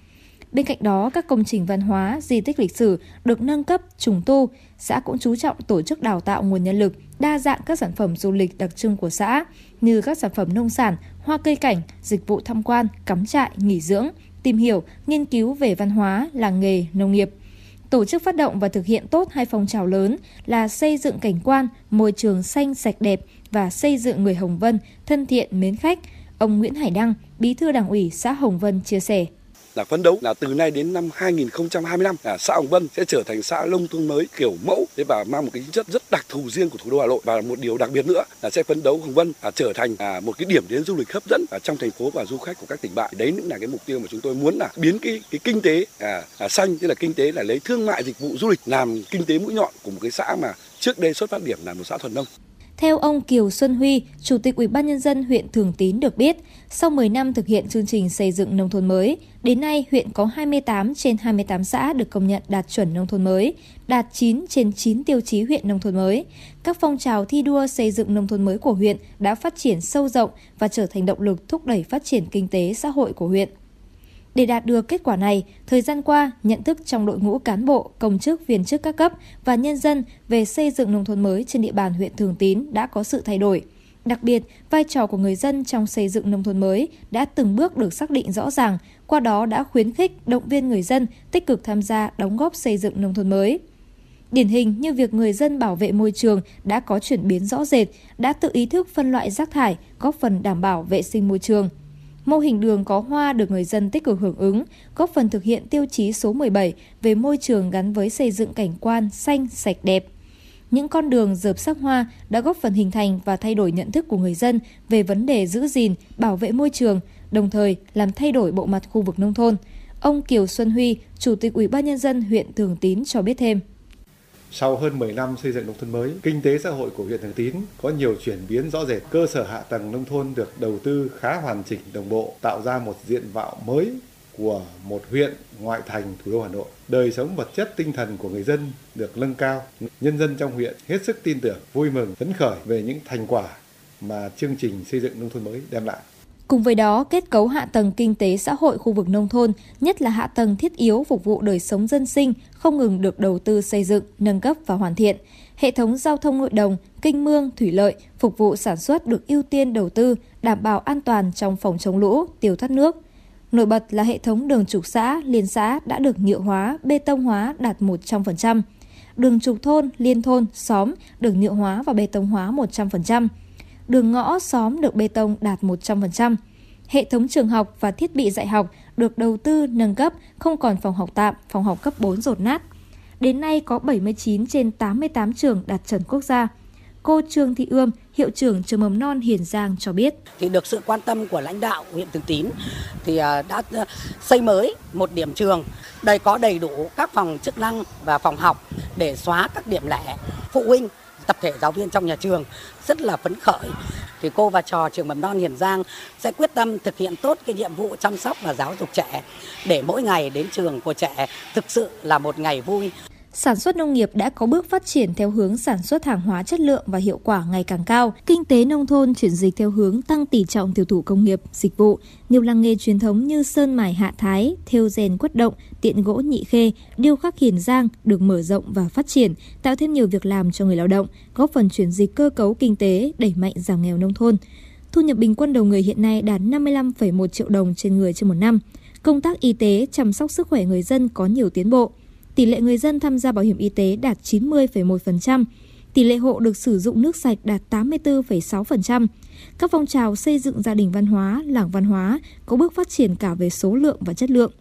Bên cạnh đó, các công trình văn hóa, di tích lịch sử được nâng cấp, trùng tu. Xã cũng chú trọng tổ chức đào tạo nguồn nhân lực, đa dạng các sản phẩm du lịch đặc trưng của xã, như các sản phẩm nông sản, hoa cây cảnh, dịch vụ tham quan, cắm trại, nghỉ dưỡng, tìm hiểu, nghiên cứu về văn hóa, làng nghề, nông nghiệp tổ chức phát động và thực hiện tốt hai phong trào lớn là xây dựng cảnh quan, môi trường xanh sạch đẹp và xây dựng người Hồng Vân thân thiện mến khách. Ông Nguyễn Hải Đăng, Bí thư Đảng ủy xã Hồng Vân chia sẻ là phấn đấu là từ nay đến năm 2025 là xã Hồng Vân sẽ trở thành xã nông thôn mới kiểu mẫu. Thế và mang một cái chất rất đặc thù riêng của thủ đô Hà Nội. Và một điều đặc biệt nữa là sẽ phấn đấu Hồng Vân là trở thành à, một cái điểm đến du lịch hấp dẫn ở trong thành phố và du khách của các tỉnh bạn. Đấy cũng là cái mục tiêu mà chúng tôi muốn là biến cái cái kinh tế à, à, xanh tức là kinh tế là lấy thương mại dịch vụ du lịch làm kinh tế mũi nhọn của một cái xã mà trước đây xuất phát điểm là một xã thuần nông theo ông Kiều Xuân Huy, Chủ tịch Ủy ban nhân dân huyện Thường Tín được biết, sau 10 năm thực hiện chương trình xây dựng nông thôn mới, đến nay huyện có 28 trên 28 xã được công nhận đạt chuẩn nông thôn mới, đạt 9 trên 9 tiêu chí huyện nông thôn mới. Các phong trào thi đua xây dựng nông thôn mới của huyện đã phát triển sâu rộng và trở thành động lực thúc đẩy phát triển kinh tế xã hội của huyện. Để đạt được kết quả này, thời gian qua, nhận thức trong đội ngũ cán bộ, công chức, viên chức các cấp và nhân dân về xây dựng nông thôn mới trên địa bàn huyện Thường Tín đã có sự thay đổi. Đặc biệt, vai trò của người dân trong xây dựng nông thôn mới đã từng bước được xác định rõ ràng, qua đó đã khuyến khích, động viên người dân tích cực tham gia đóng góp xây dựng nông thôn mới. Điển hình như việc người dân bảo vệ môi trường đã có chuyển biến rõ rệt, đã tự ý thức phân loại rác thải, góp phần đảm bảo vệ sinh môi trường – Mô hình đường có hoa được người dân tích cực hưởng ứng, góp phần thực hiện tiêu chí số 17 về môi trường gắn với xây dựng cảnh quan xanh, sạch đẹp. Những con đường dợp sắc hoa đã góp phần hình thành và thay đổi nhận thức của người dân về vấn đề giữ gìn, bảo vệ môi trường, đồng thời làm thay đổi bộ mặt khu vực nông thôn. Ông Kiều Xuân Huy, Chủ tịch Ủy ban nhân dân huyện Thường Tín cho biết thêm. Sau hơn 10 năm xây dựng nông thôn mới, kinh tế xã hội của huyện Thường Tín có nhiều chuyển biến rõ rệt. Cơ sở hạ tầng nông thôn được đầu tư khá hoàn chỉnh đồng bộ, tạo ra một diện mạo mới của một huyện ngoại thành thủ đô Hà Nội. Đời sống vật chất tinh thần của người dân được nâng cao. Nhân dân trong huyện hết sức tin tưởng, vui mừng, phấn khởi về những thành quả mà chương trình xây dựng nông thôn mới đem lại. Cùng với đó, kết cấu hạ tầng kinh tế xã hội khu vực nông thôn, nhất là hạ tầng thiết yếu phục vụ đời sống dân sinh, không ngừng được đầu tư xây dựng, nâng cấp và hoàn thiện. Hệ thống giao thông nội đồng, kinh mương, thủy lợi, phục vụ sản xuất được ưu tiên đầu tư, đảm bảo an toàn trong phòng chống lũ, tiêu thoát nước. Nổi bật là hệ thống đường trục xã, liên xã đã được nhựa hóa, bê tông hóa đạt 100%. Đường trục thôn, liên thôn, xóm được nhựa hóa và bê tông hóa 100% đường ngõ xóm được bê tông đạt 100%. Hệ thống trường học và thiết bị dạy học được đầu tư nâng cấp, không còn phòng học tạm, phòng học cấp 4 rột nát. Đến nay có 79 trên 88 trường đạt chuẩn quốc gia. Cô Trương Thị Ươm, hiệu trưởng trường mầm non Hiền Giang cho biết. Thì được sự quan tâm của lãnh đạo huyện Thường Tín thì à, đã à, xây mới một điểm trường. Đây có đầy đủ các phòng chức năng và phòng học để xóa các điểm lẻ. Phụ huynh tập thể giáo viên trong nhà trường rất là phấn khởi thì cô và trò trường mầm non Hiền Giang sẽ quyết tâm thực hiện tốt cái nhiệm vụ chăm sóc và giáo dục trẻ để mỗi ngày đến trường của trẻ thực sự là một ngày vui. Sản xuất nông nghiệp đã có bước phát triển theo hướng sản xuất hàng hóa chất lượng và hiệu quả ngày càng cao. Kinh tế nông thôn chuyển dịch theo hướng tăng tỷ trọng tiêu thụ công nghiệp, dịch vụ. Nhiều làng nghề truyền thống như sơn mài hạ thái, thêu rèn quất động, tiện gỗ nhị khê, điêu khắc hiền giang được mở rộng và phát triển, tạo thêm nhiều việc làm cho người lao động, góp phần chuyển dịch cơ cấu kinh tế, đẩy mạnh giảm nghèo nông thôn. Thu nhập bình quân đầu người hiện nay đạt 55,1 triệu đồng trên người trên một năm. Công tác y tế, chăm sóc sức khỏe người dân có nhiều tiến bộ tỷ lệ người dân tham gia bảo hiểm y tế đạt 90,1%, tỷ lệ hộ được sử dụng nước sạch đạt 84,6%. Các phong trào xây dựng gia đình văn hóa, làng văn hóa có bước phát triển cả về số lượng và chất lượng.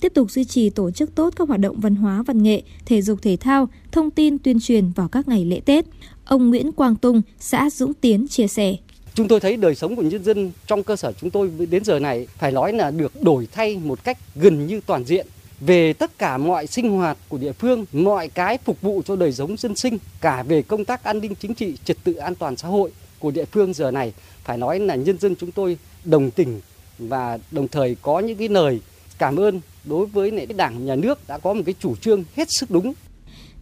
Tiếp tục duy trì tổ chức tốt các hoạt động văn hóa, văn nghệ, thể dục thể thao, thông tin tuyên truyền vào các ngày lễ Tết. Ông Nguyễn Quang Tung, xã Dũng Tiến chia sẻ. Chúng tôi thấy đời sống của nhân dân trong cơ sở chúng tôi đến giờ này phải nói là được đổi thay một cách gần như toàn diện về tất cả mọi sinh hoạt của địa phương, mọi cái phục vụ cho đời sống dân sinh, cả về công tác an ninh chính trị, trật tự an toàn xã hội của địa phương giờ này phải nói là nhân dân chúng tôi đồng tình và đồng thời có những cái lời cảm ơn đối với lại đảng nhà nước đã có một cái chủ trương hết sức đúng.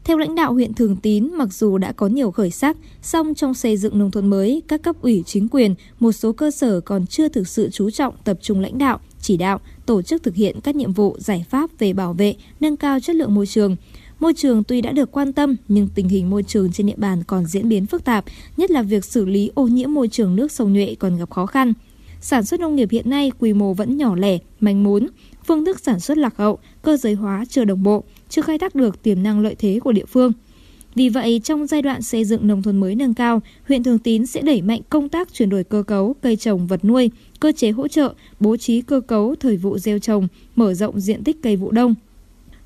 Theo lãnh đạo huyện Thường Tín, mặc dù đã có nhiều khởi sắc, song trong xây dựng nông thôn mới, các cấp ủy chính quyền, một số cơ sở còn chưa thực sự chú trọng tập trung lãnh đạo, chỉ đạo, tổ chức thực hiện các nhiệm vụ giải pháp về bảo vệ, nâng cao chất lượng môi trường. Môi trường tuy đã được quan tâm nhưng tình hình môi trường trên địa bàn còn diễn biến phức tạp, nhất là việc xử lý ô nhiễm môi trường nước sông Nhuệ còn gặp khó khăn. Sản xuất nông nghiệp hiện nay quy mô vẫn nhỏ lẻ, manh mún, phương thức sản xuất lạc hậu, cơ giới hóa chưa đồng bộ, chưa khai thác được tiềm năng lợi thế của địa phương. Vì vậy, trong giai đoạn xây dựng nông thôn mới nâng cao, huyện Thường Tín sẽ đẩy mạnh công tác chuyển đổi cơ cấu cây trồng vật nuôi, cơ chế hỗ trợ, bố trí cơ cấu thời vụ gieo trồng, mở rộng diện tích cây vụ đông.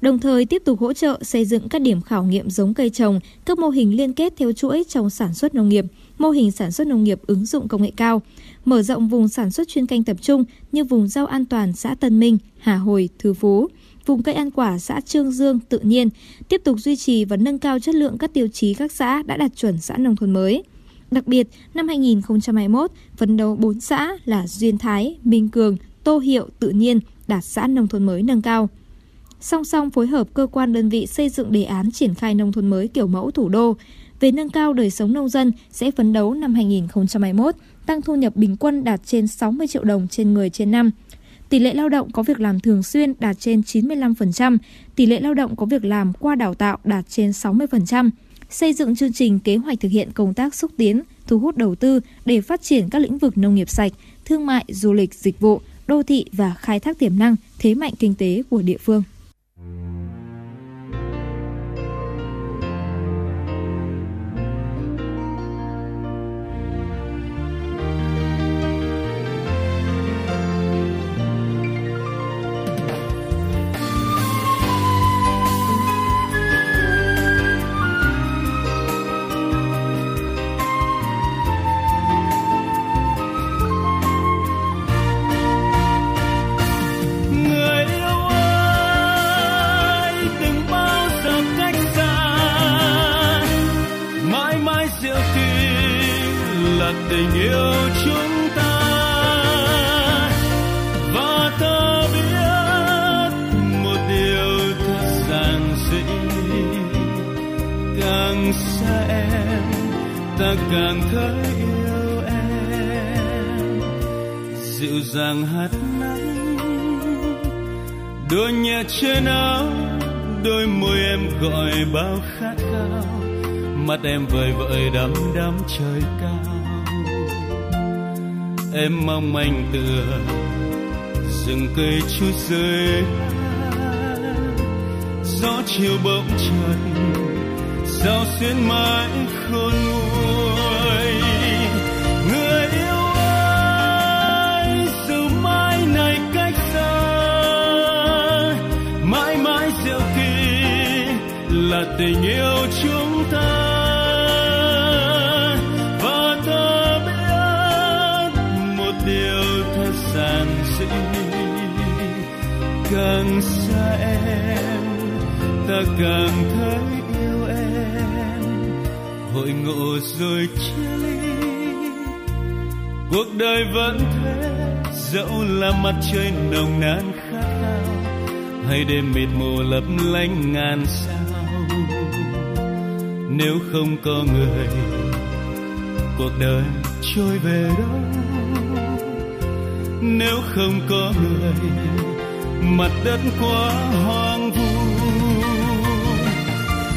Đồng thời tiếp tục hỗ trợ xây dựng các điểm khảo nghiệm giống cây trồng, các mô hình liên kết theo chuỗi trong sản xuất nông nghiệp, mô hình sản xuất nông nghiệp ứng dụng công nghệ cao, mở rộng vùng sản xuất chuyên canh tập trung như vùng rau an toàn xã Tân Minh, Hà Hồi, Thư Phú, vùng cây ăn quả xã Trương Dương tự nhiên, tiếp tục duy trì và nâng cao chất lượng các tiêu chí các xã đã đạt chuẩn xã nông thôn mới. Đặc biệt, năm 2021, phấn đấu 4 xã là Duyên Thái, Minh Cường, Tô Hiệu, Tự nhiên đạt xã nông thôn mới nâng cao. Song song phối hợp cơ quan đơn vị xây dựng đề án triển khai nông thôn mới kiểu mẫu thủ đô, về nâng cao đời sống nông dân sẽ phấn đấu năm 2021 tăng thu nhập bình quân đạt trên 60 triệu đồng trên người trên năm. Tỷ lệ lao động có việc làm thường xuyên đạt trên 95%, tỷ lệ lao động có việc làm qua đào tạo đạt trên 60%. Xây dựng chương trình kế hoạch thực hiện công tác xúc tiến, thu hút đầu tư để phát triển các lĩnh vực nông nghiệp sạch, thương mại, du lịch, dịch vụ, đô thị và khai thác tiềm năng, thế mạnh kinh tế của địa phương. Em vời vợi đắm đắm trời cao. Em mong manh tựa rừng cây chút rơi gió chiều bỗng trần sao xuyên mãi khôn nguôi. Người yêu ơi, dù mai này cách xa, mãi mãi diệu kỳ là tình yêu chúng càng xa em, ta càng thấy yêu em. Hội ngộ rồi chia ly, cuộc đời vẫn thế. Dẫu là mặt trời nồng nàn khát khao, hay đêm mịt mù lấp lánh ngàn sao. Nếu không có người, cuộc đời trôi về đâu. Nếu không có người mặt đất quá hoang vu.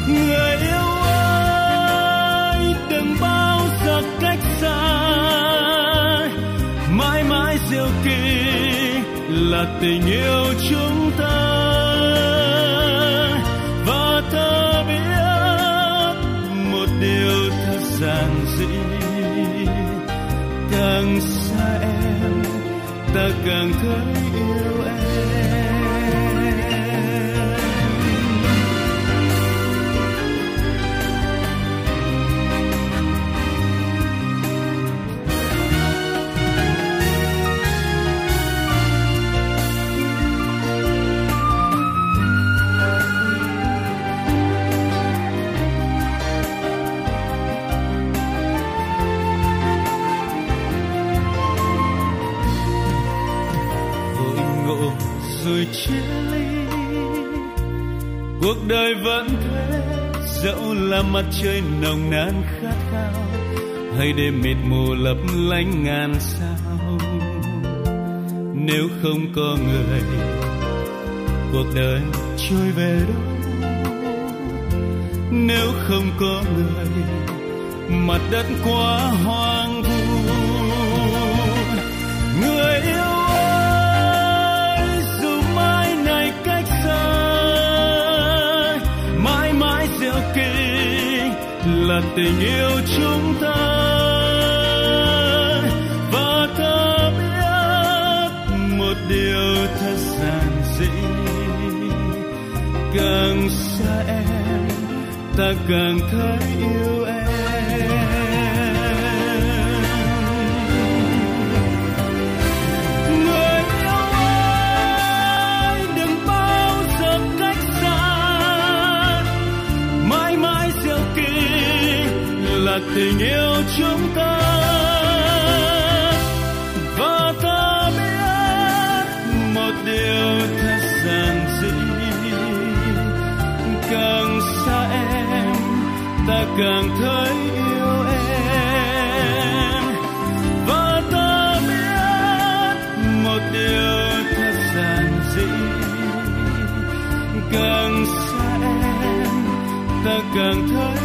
Người yêu ơi, đừng bao giờ cách xa. Mãi mãi diệu kỳ là tình yêu chúng ta. Và ta biết một điều thật giản dị. Càng xa em, ta càng thấy yêu em. Chia ly, cuộc đời vẫn thế. Dẫu là mặt trời nồng nàn khát khao, hay đêm mịt mù lấp lánh ngàn sao. Nếu không có người, cuộc đời trôi về đâu? Nếu không có người, mặt đất quá hoang là tình yêu chúng ta. Và ta biết một điều thật giản dị. Càng xa em, ta càng thấy yêu tình yêu chúng ta. Và ta biết một điều thật giản dị. Càng xa em, ta càng thấy yêu em. Và ta biết một điều thật giản dị. Càng xa em, ta càng thấy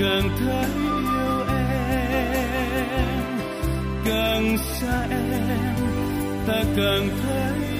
càng thấy yêu em càng xa em ta càng thấy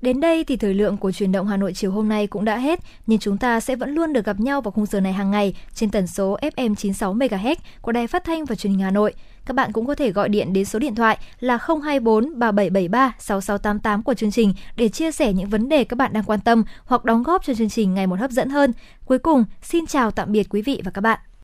Đến đây thì thời lượng của truyền động Hà Nội chiều hôm nay cũng đã hết, nhưng chúng ta sẽ vẫn luôn được gặp nhau vào khung giờ này hàng ngày trên tần số FM 96 MHz của Đài Phát thanh và Truyền hình Hà Nội. Các bạn cũng có thể gọi điện đến số điện thoại là 024 3773 6688 của chương trình để chia sẻ những vấn đề các bạn đang quan tâm hoặc đóng góp cho chương trình ngày một hấp dẫn hơn. Cuối cùng, xin chào tạm biệt quý vị và các bạn.